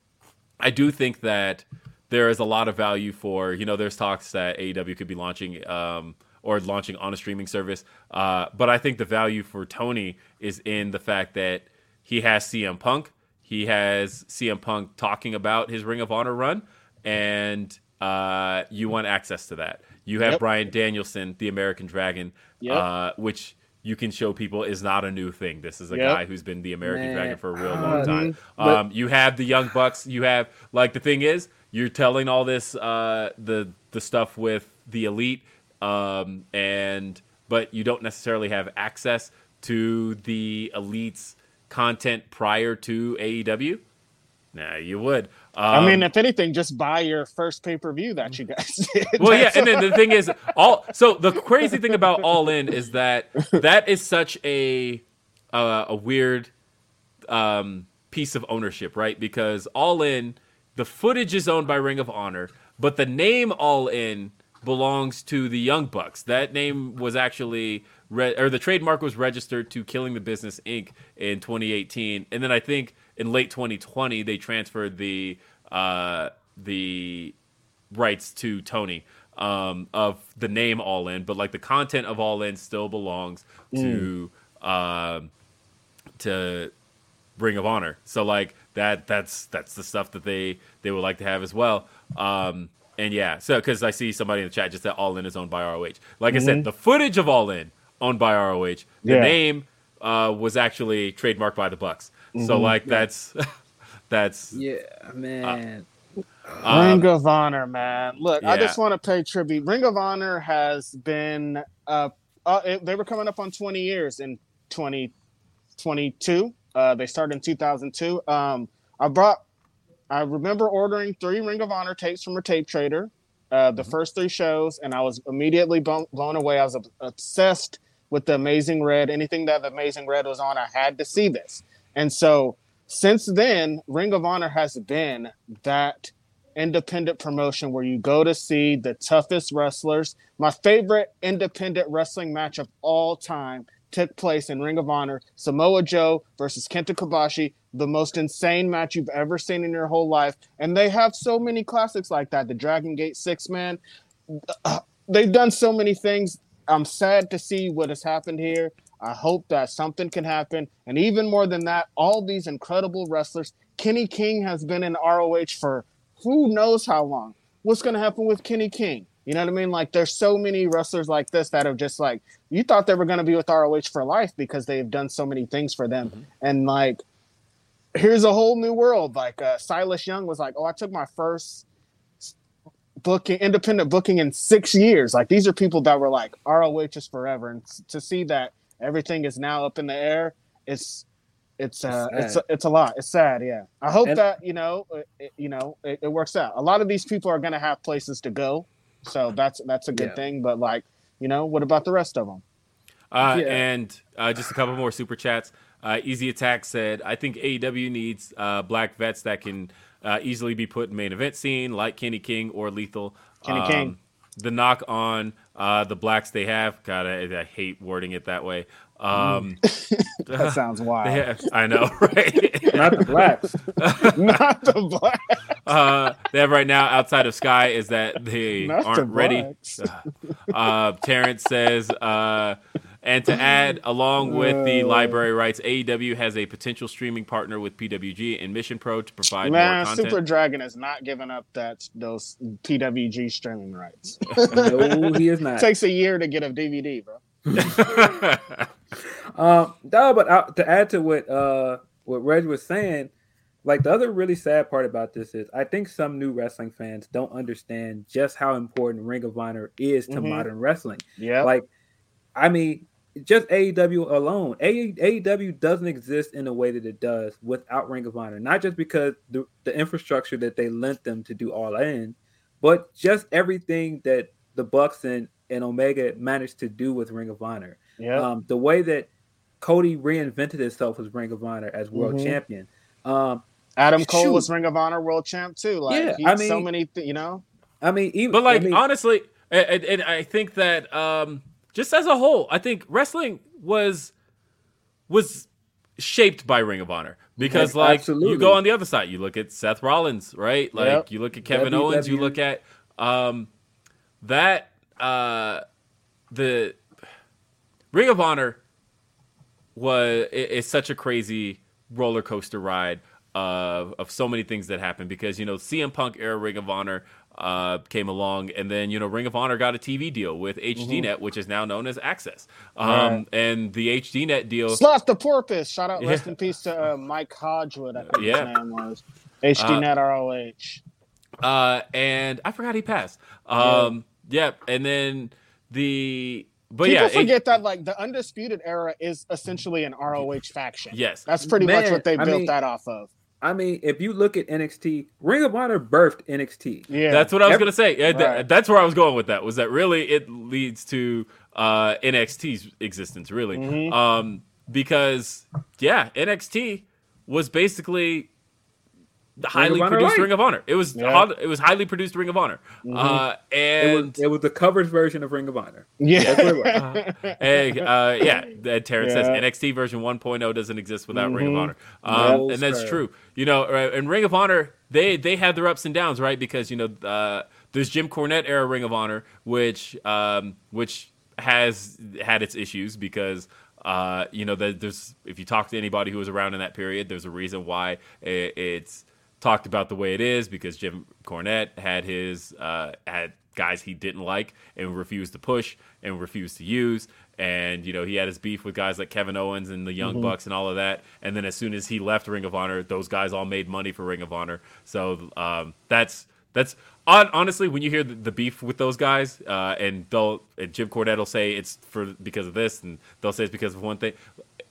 I do think that there is a lot of value for you know there's talks that AEW could be launching um, or launching on a streaming service, uh, but I think the value for Tony is in the fact that he has CM Punk, he has CM Punk talking about his Ring of Honor run, and uh, you want access to that. You have Yep. Bryan Danielson, the American Dragon, Yep. uh, which you can show people is not a new thing. This is a Yep. guy who's been the American Man, Dragon for a real long time. Um, you have the Young Bucks. You have like the thing is you're telling all this uh, the the stuff with the elite, um, and but you don't necessarily have access to the elites content prior to AEW. Nah, you would. I Um, mean, if anything, just buy your first pay per view that you guys did. well, yeah, and then the thing is, all so the crazy thing about All In is that that is such a uh, a weird um, piece of ownership, right? Because All In, the footage is owned by Ring of Honor, but the name All In belongs to the Young Bucks. That name was actually re- or the trademark was registered to Killing the Business Inc. in 2018, and then I think in late 2020 they transferred the uh, the rights to Tony um, of the name All In, but like the content of All In still belongs to um, to Ring of Honor. So like that that's that's the stuff that they they would like to have as well. Um, and yeah, so because I see somebody in the chat just said All In is owned by ROH. Like I said, the footage of All In owned by ROH. The Yeah. name uh, was actually trademarked by the Bucks. So like that's that's yeah, man. um, Ring of Honor, man. Look, I just want to pay tribute. Ring of Honor has been uh, uh it, they were coming up on 20 years in 2022. uh, they started in 2002. Um, I brought I remember ordering three Ring of Honor tapes from a tape trader. uh, the first three shows, and I was immediately blown, blown away. I was obsessed with the Amazing Red. Anything that the Amazing Red was on, I had to see this. And so since then, Ring of Honor has been that independent promotion where you go to see the toughest wrestlers. My favorite independent wrestling match of all time took place in Ring of Honor Samoa Joe versus Kenta Kobashi, the most insane match you've ever seen in your whole life. And they have so many classics like that. The Dragon Gate Six Man. They've done so many things. I'm sad to see what has happened here. I hope that something can happen. And even more than that, all these incredible wrestlers. Kenny King has been in ROH for who knows how long. What's going to happen with Kenny King? You know what I mean? Like, there's so many wrestlers like this that have just like, you thought they were going to be with ROH for life because they've done so many things for them. Mm-hmm. And like, here's a whole new world. Like, uh, Silas Young was like, oh, I took my first booking, independent booking in six years. Like, these are people that were like, ROH is forever. And to see that everything is now up in the air, it's it's uh it's a, it's a lot it's sad yeah i hope and, that you know it, you know it, it, works out a lot of these people are going to have places to go so that's that's a good yeah. thing but like you know what about the rest of them uh, yeah. and uh, just a couple more super chats uh, easy attack said i think aew needs uh, black vets that can uh, easily be put in main event scene like kenny king or lethal kenny um, king the knock on uh, the blacks they have god I, I hate wording it that way um, that sounds wild. Yeah, I know, right? Not the blacks. Not the blacks. Uh, they have right now outside of Sky is that they Not aren't the ready. Uh, Terrence says, uh, and to add, along with the uh. library rights, AEW has a potential streaming partner with PWG and Mission Pro to provide Man, more content. Super Dragon has not given up that those PWG streaming rights. no, he is not. It takes a year to get a DVD, bro. um, no, but uh, to add to what uh what Reg was saying, like the other really sad part about this is I think some new wrestling fans don't understand just how important Ring of Honor is to mm-hmm. modern wrestling. Yeah, like I mean, just AEW alone, AEW doesn't exist in the way that it does without Ring of Honor. Not just because the, the infrastructure that they lent them to do all in, but just everything that the Bucks and and Omega managed to do with Ring of Honor. Yeah. Um, the way that Cody reinvented himself as Ring of Honor as world mm-hmm. champion. Um, Adam Cole shoot. was Ring of Honor world champ too. Like, yeah, I mean, so many, th- you know. I mean, even, but like I mean, honestly, and, and, I think that um, just as a whole, I think wrestling was was shaped by Ring of Honor because like Absolutely. you go on the other side, you look at Seth Rollins, right? Like yep. you look at Kevin w- Owens, w- you look at um, that uh, the Ring of Honor was is such a crazy roller coaster ride of of so many things that happened because you know CM Punk era Ring of Honor uh, came along, and then you know Ring of Honor got a TV deal with HDNet, mm-hmm. which is now known as Access. Um, right. And the HDNet deal, Sloth the Porpoise. Shout out, yeah. rest in peace to uh, Mike Hogewood. I think yeah. his name was HDNet uh, ROH. Uh, and I forgot he passed. Um, yeah. yeah, and then the but People yeah, forget it, that like the undisputed era is essentially an ROH faction. Yes, that's pretty Man, much what they built mean, that off of. I mean, if you look at NXT, Ring of Honor birthed NXT. Yeah, that's what I was Every, gonna say. Yeah, right. that's where I was going with that. Was that really it leads to uh, NXT's existence? Really, mm-hmm. um, because yeah, NXT was basically the highly produced Ring of Honor. It was yeah. it was highly produced Ring of Honor, mm-hmm. uh, and it was, it was, the covered version of Ring of Honor. Yeah, uh, and, uh, yeah. Terrence yeah. says NXT version 1.0 doesn't exist without mm-hmm. Ring of mm-hmm. Honor, um, no, and that's sir. true. You know, and Ring of Honor they they have their ups and downs, right? Because you know uh, there's Jim Cornette era Ring of Honor, which um, which has had its issues because. Uh, you know, there's if you talk to anybody who was around in that period, there's a reason why it's talked about the way it is because Jim Cornette had his uh, had guys he didn't like and refused to push and refused to use. And you know he had his beef with guys like Kevin Owens and the Young mm-hmm. Bucks and all of that. And then as soon as he left Ring of Honor, those guys all made money for Ring of Honor. So um, that's that's honestly when you hear the, beef with those guys, uh, and they'll and Jim Cornette will say it's for because of this, and they'll say it's because of one thing.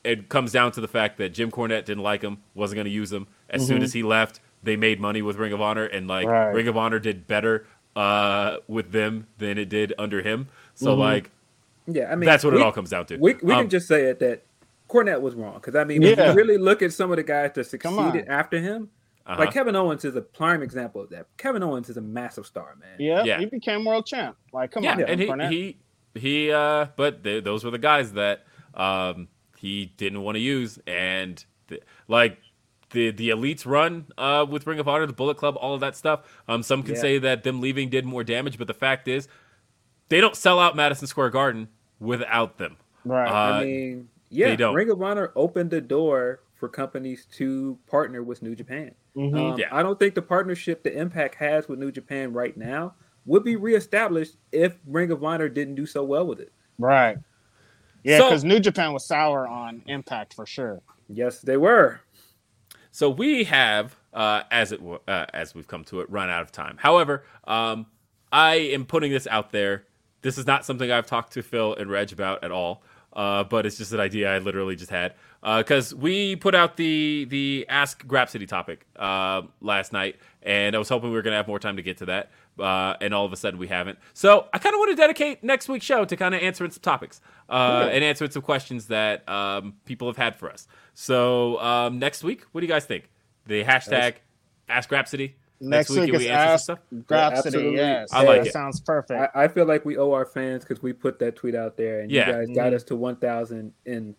It comes down to the fact that Jim Cornette didn't like him, wasn't going to use him. As mm-hmm. soon as he left, they made money with Ring of Honor, and like right. Ring of Honor did better uh, with them than it did under him. So like Yeah, I mean that's what we, it all comes down to. We we Um, can just say it that Cornette was wrong because I mean, if Yeah. you really look at some of the guys that succeeded after him, uh-huh. like Kevin Owens is a prime example of that. Kevin Owens is a massive star, man. Yeah, Yeah. he became world champ. Like, come yeah, on, and he he he uh but they, those were the guys that um he didn't want to use and th- like the the elites run uh with Ring of Honor, the Bullet Club, all of that stuff. Um some can Yeah. say that them leaving did more damage, but the fact is they don't sell out Madison Square Garden without them. right. Uh, I mean, yeah, they don't. Ring of Honor opened the door for companies to partner with New Japan. Mhm. Um, Yeah. I don't think the partnership the Impact has with New Japan right now would be reestablished if Ring of Honor didn't do so well with it. right. Yeah, So- because New Japan was sour on Impact for sure. Yes, they were. So we have, uh, as it uh, as we've come to it, run out of time. However, um, I am putting this out there. This is not something I've talked to Phil and Reg about at all, uh, but it's just an idea I literally just had because we put out the the Ask Grapsody topic uh, last night, and I was hoping we were going to have more time to get to that. Uh, and all of a sudden we haven't. So I kind of want to dedicate next week's show to kind of answering some topics uh, and answering some questions that um, people have had for us. So um, next week, what do you guys think? The hashtag Ask Rhapsody. Next, week, can is we answer Ask some stuff? Grapsody. absolutely. yes, I like that it. Sounds perfect. I, I feel like we owe our fans because we put that tweet out there, and Yeah. you guys Mm-hmm. got us to 1,000 in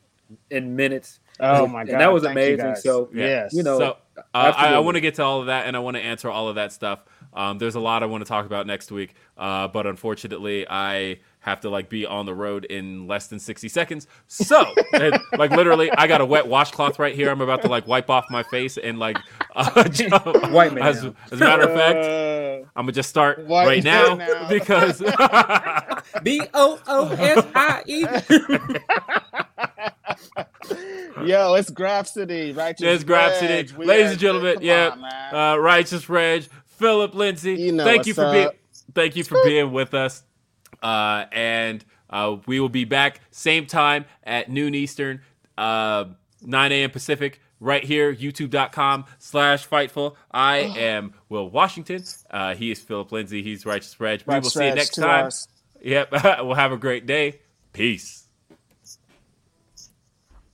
in minutes. oh my and god, that was thank amazing. So, Yeah. yes, you know, So uh, I, I want to get to all of that, and I want to answer all of that stuff. Um, there's a lot I want to talk about next week, uh, but unfortunately, I have to like be on the road in less than 60 seconds. So, and, like literally, I got a wet washcloth right here. I'm about to like wipe off my face and like uh. White man As, as a matter of fact, Uh, I'm gonna just start White right now, now. because B O O S I E. yo, it's Grapsody, right? There's Grapsody. Ladies and gentlemen, yeah, on, uh, Righteous Reg, Philip Lindsey. You know thank you for being thank you for being with us. Uh, and uh, we will be back same time at noon Eastern, uh, 9 a.m. Pacific, right here, youtube.com slash fightful. I am Will Washington. Uh, he is Philip Lindsey. He's Righteous Reg. We will see you next time. Yep. we'll have a great day. Peace.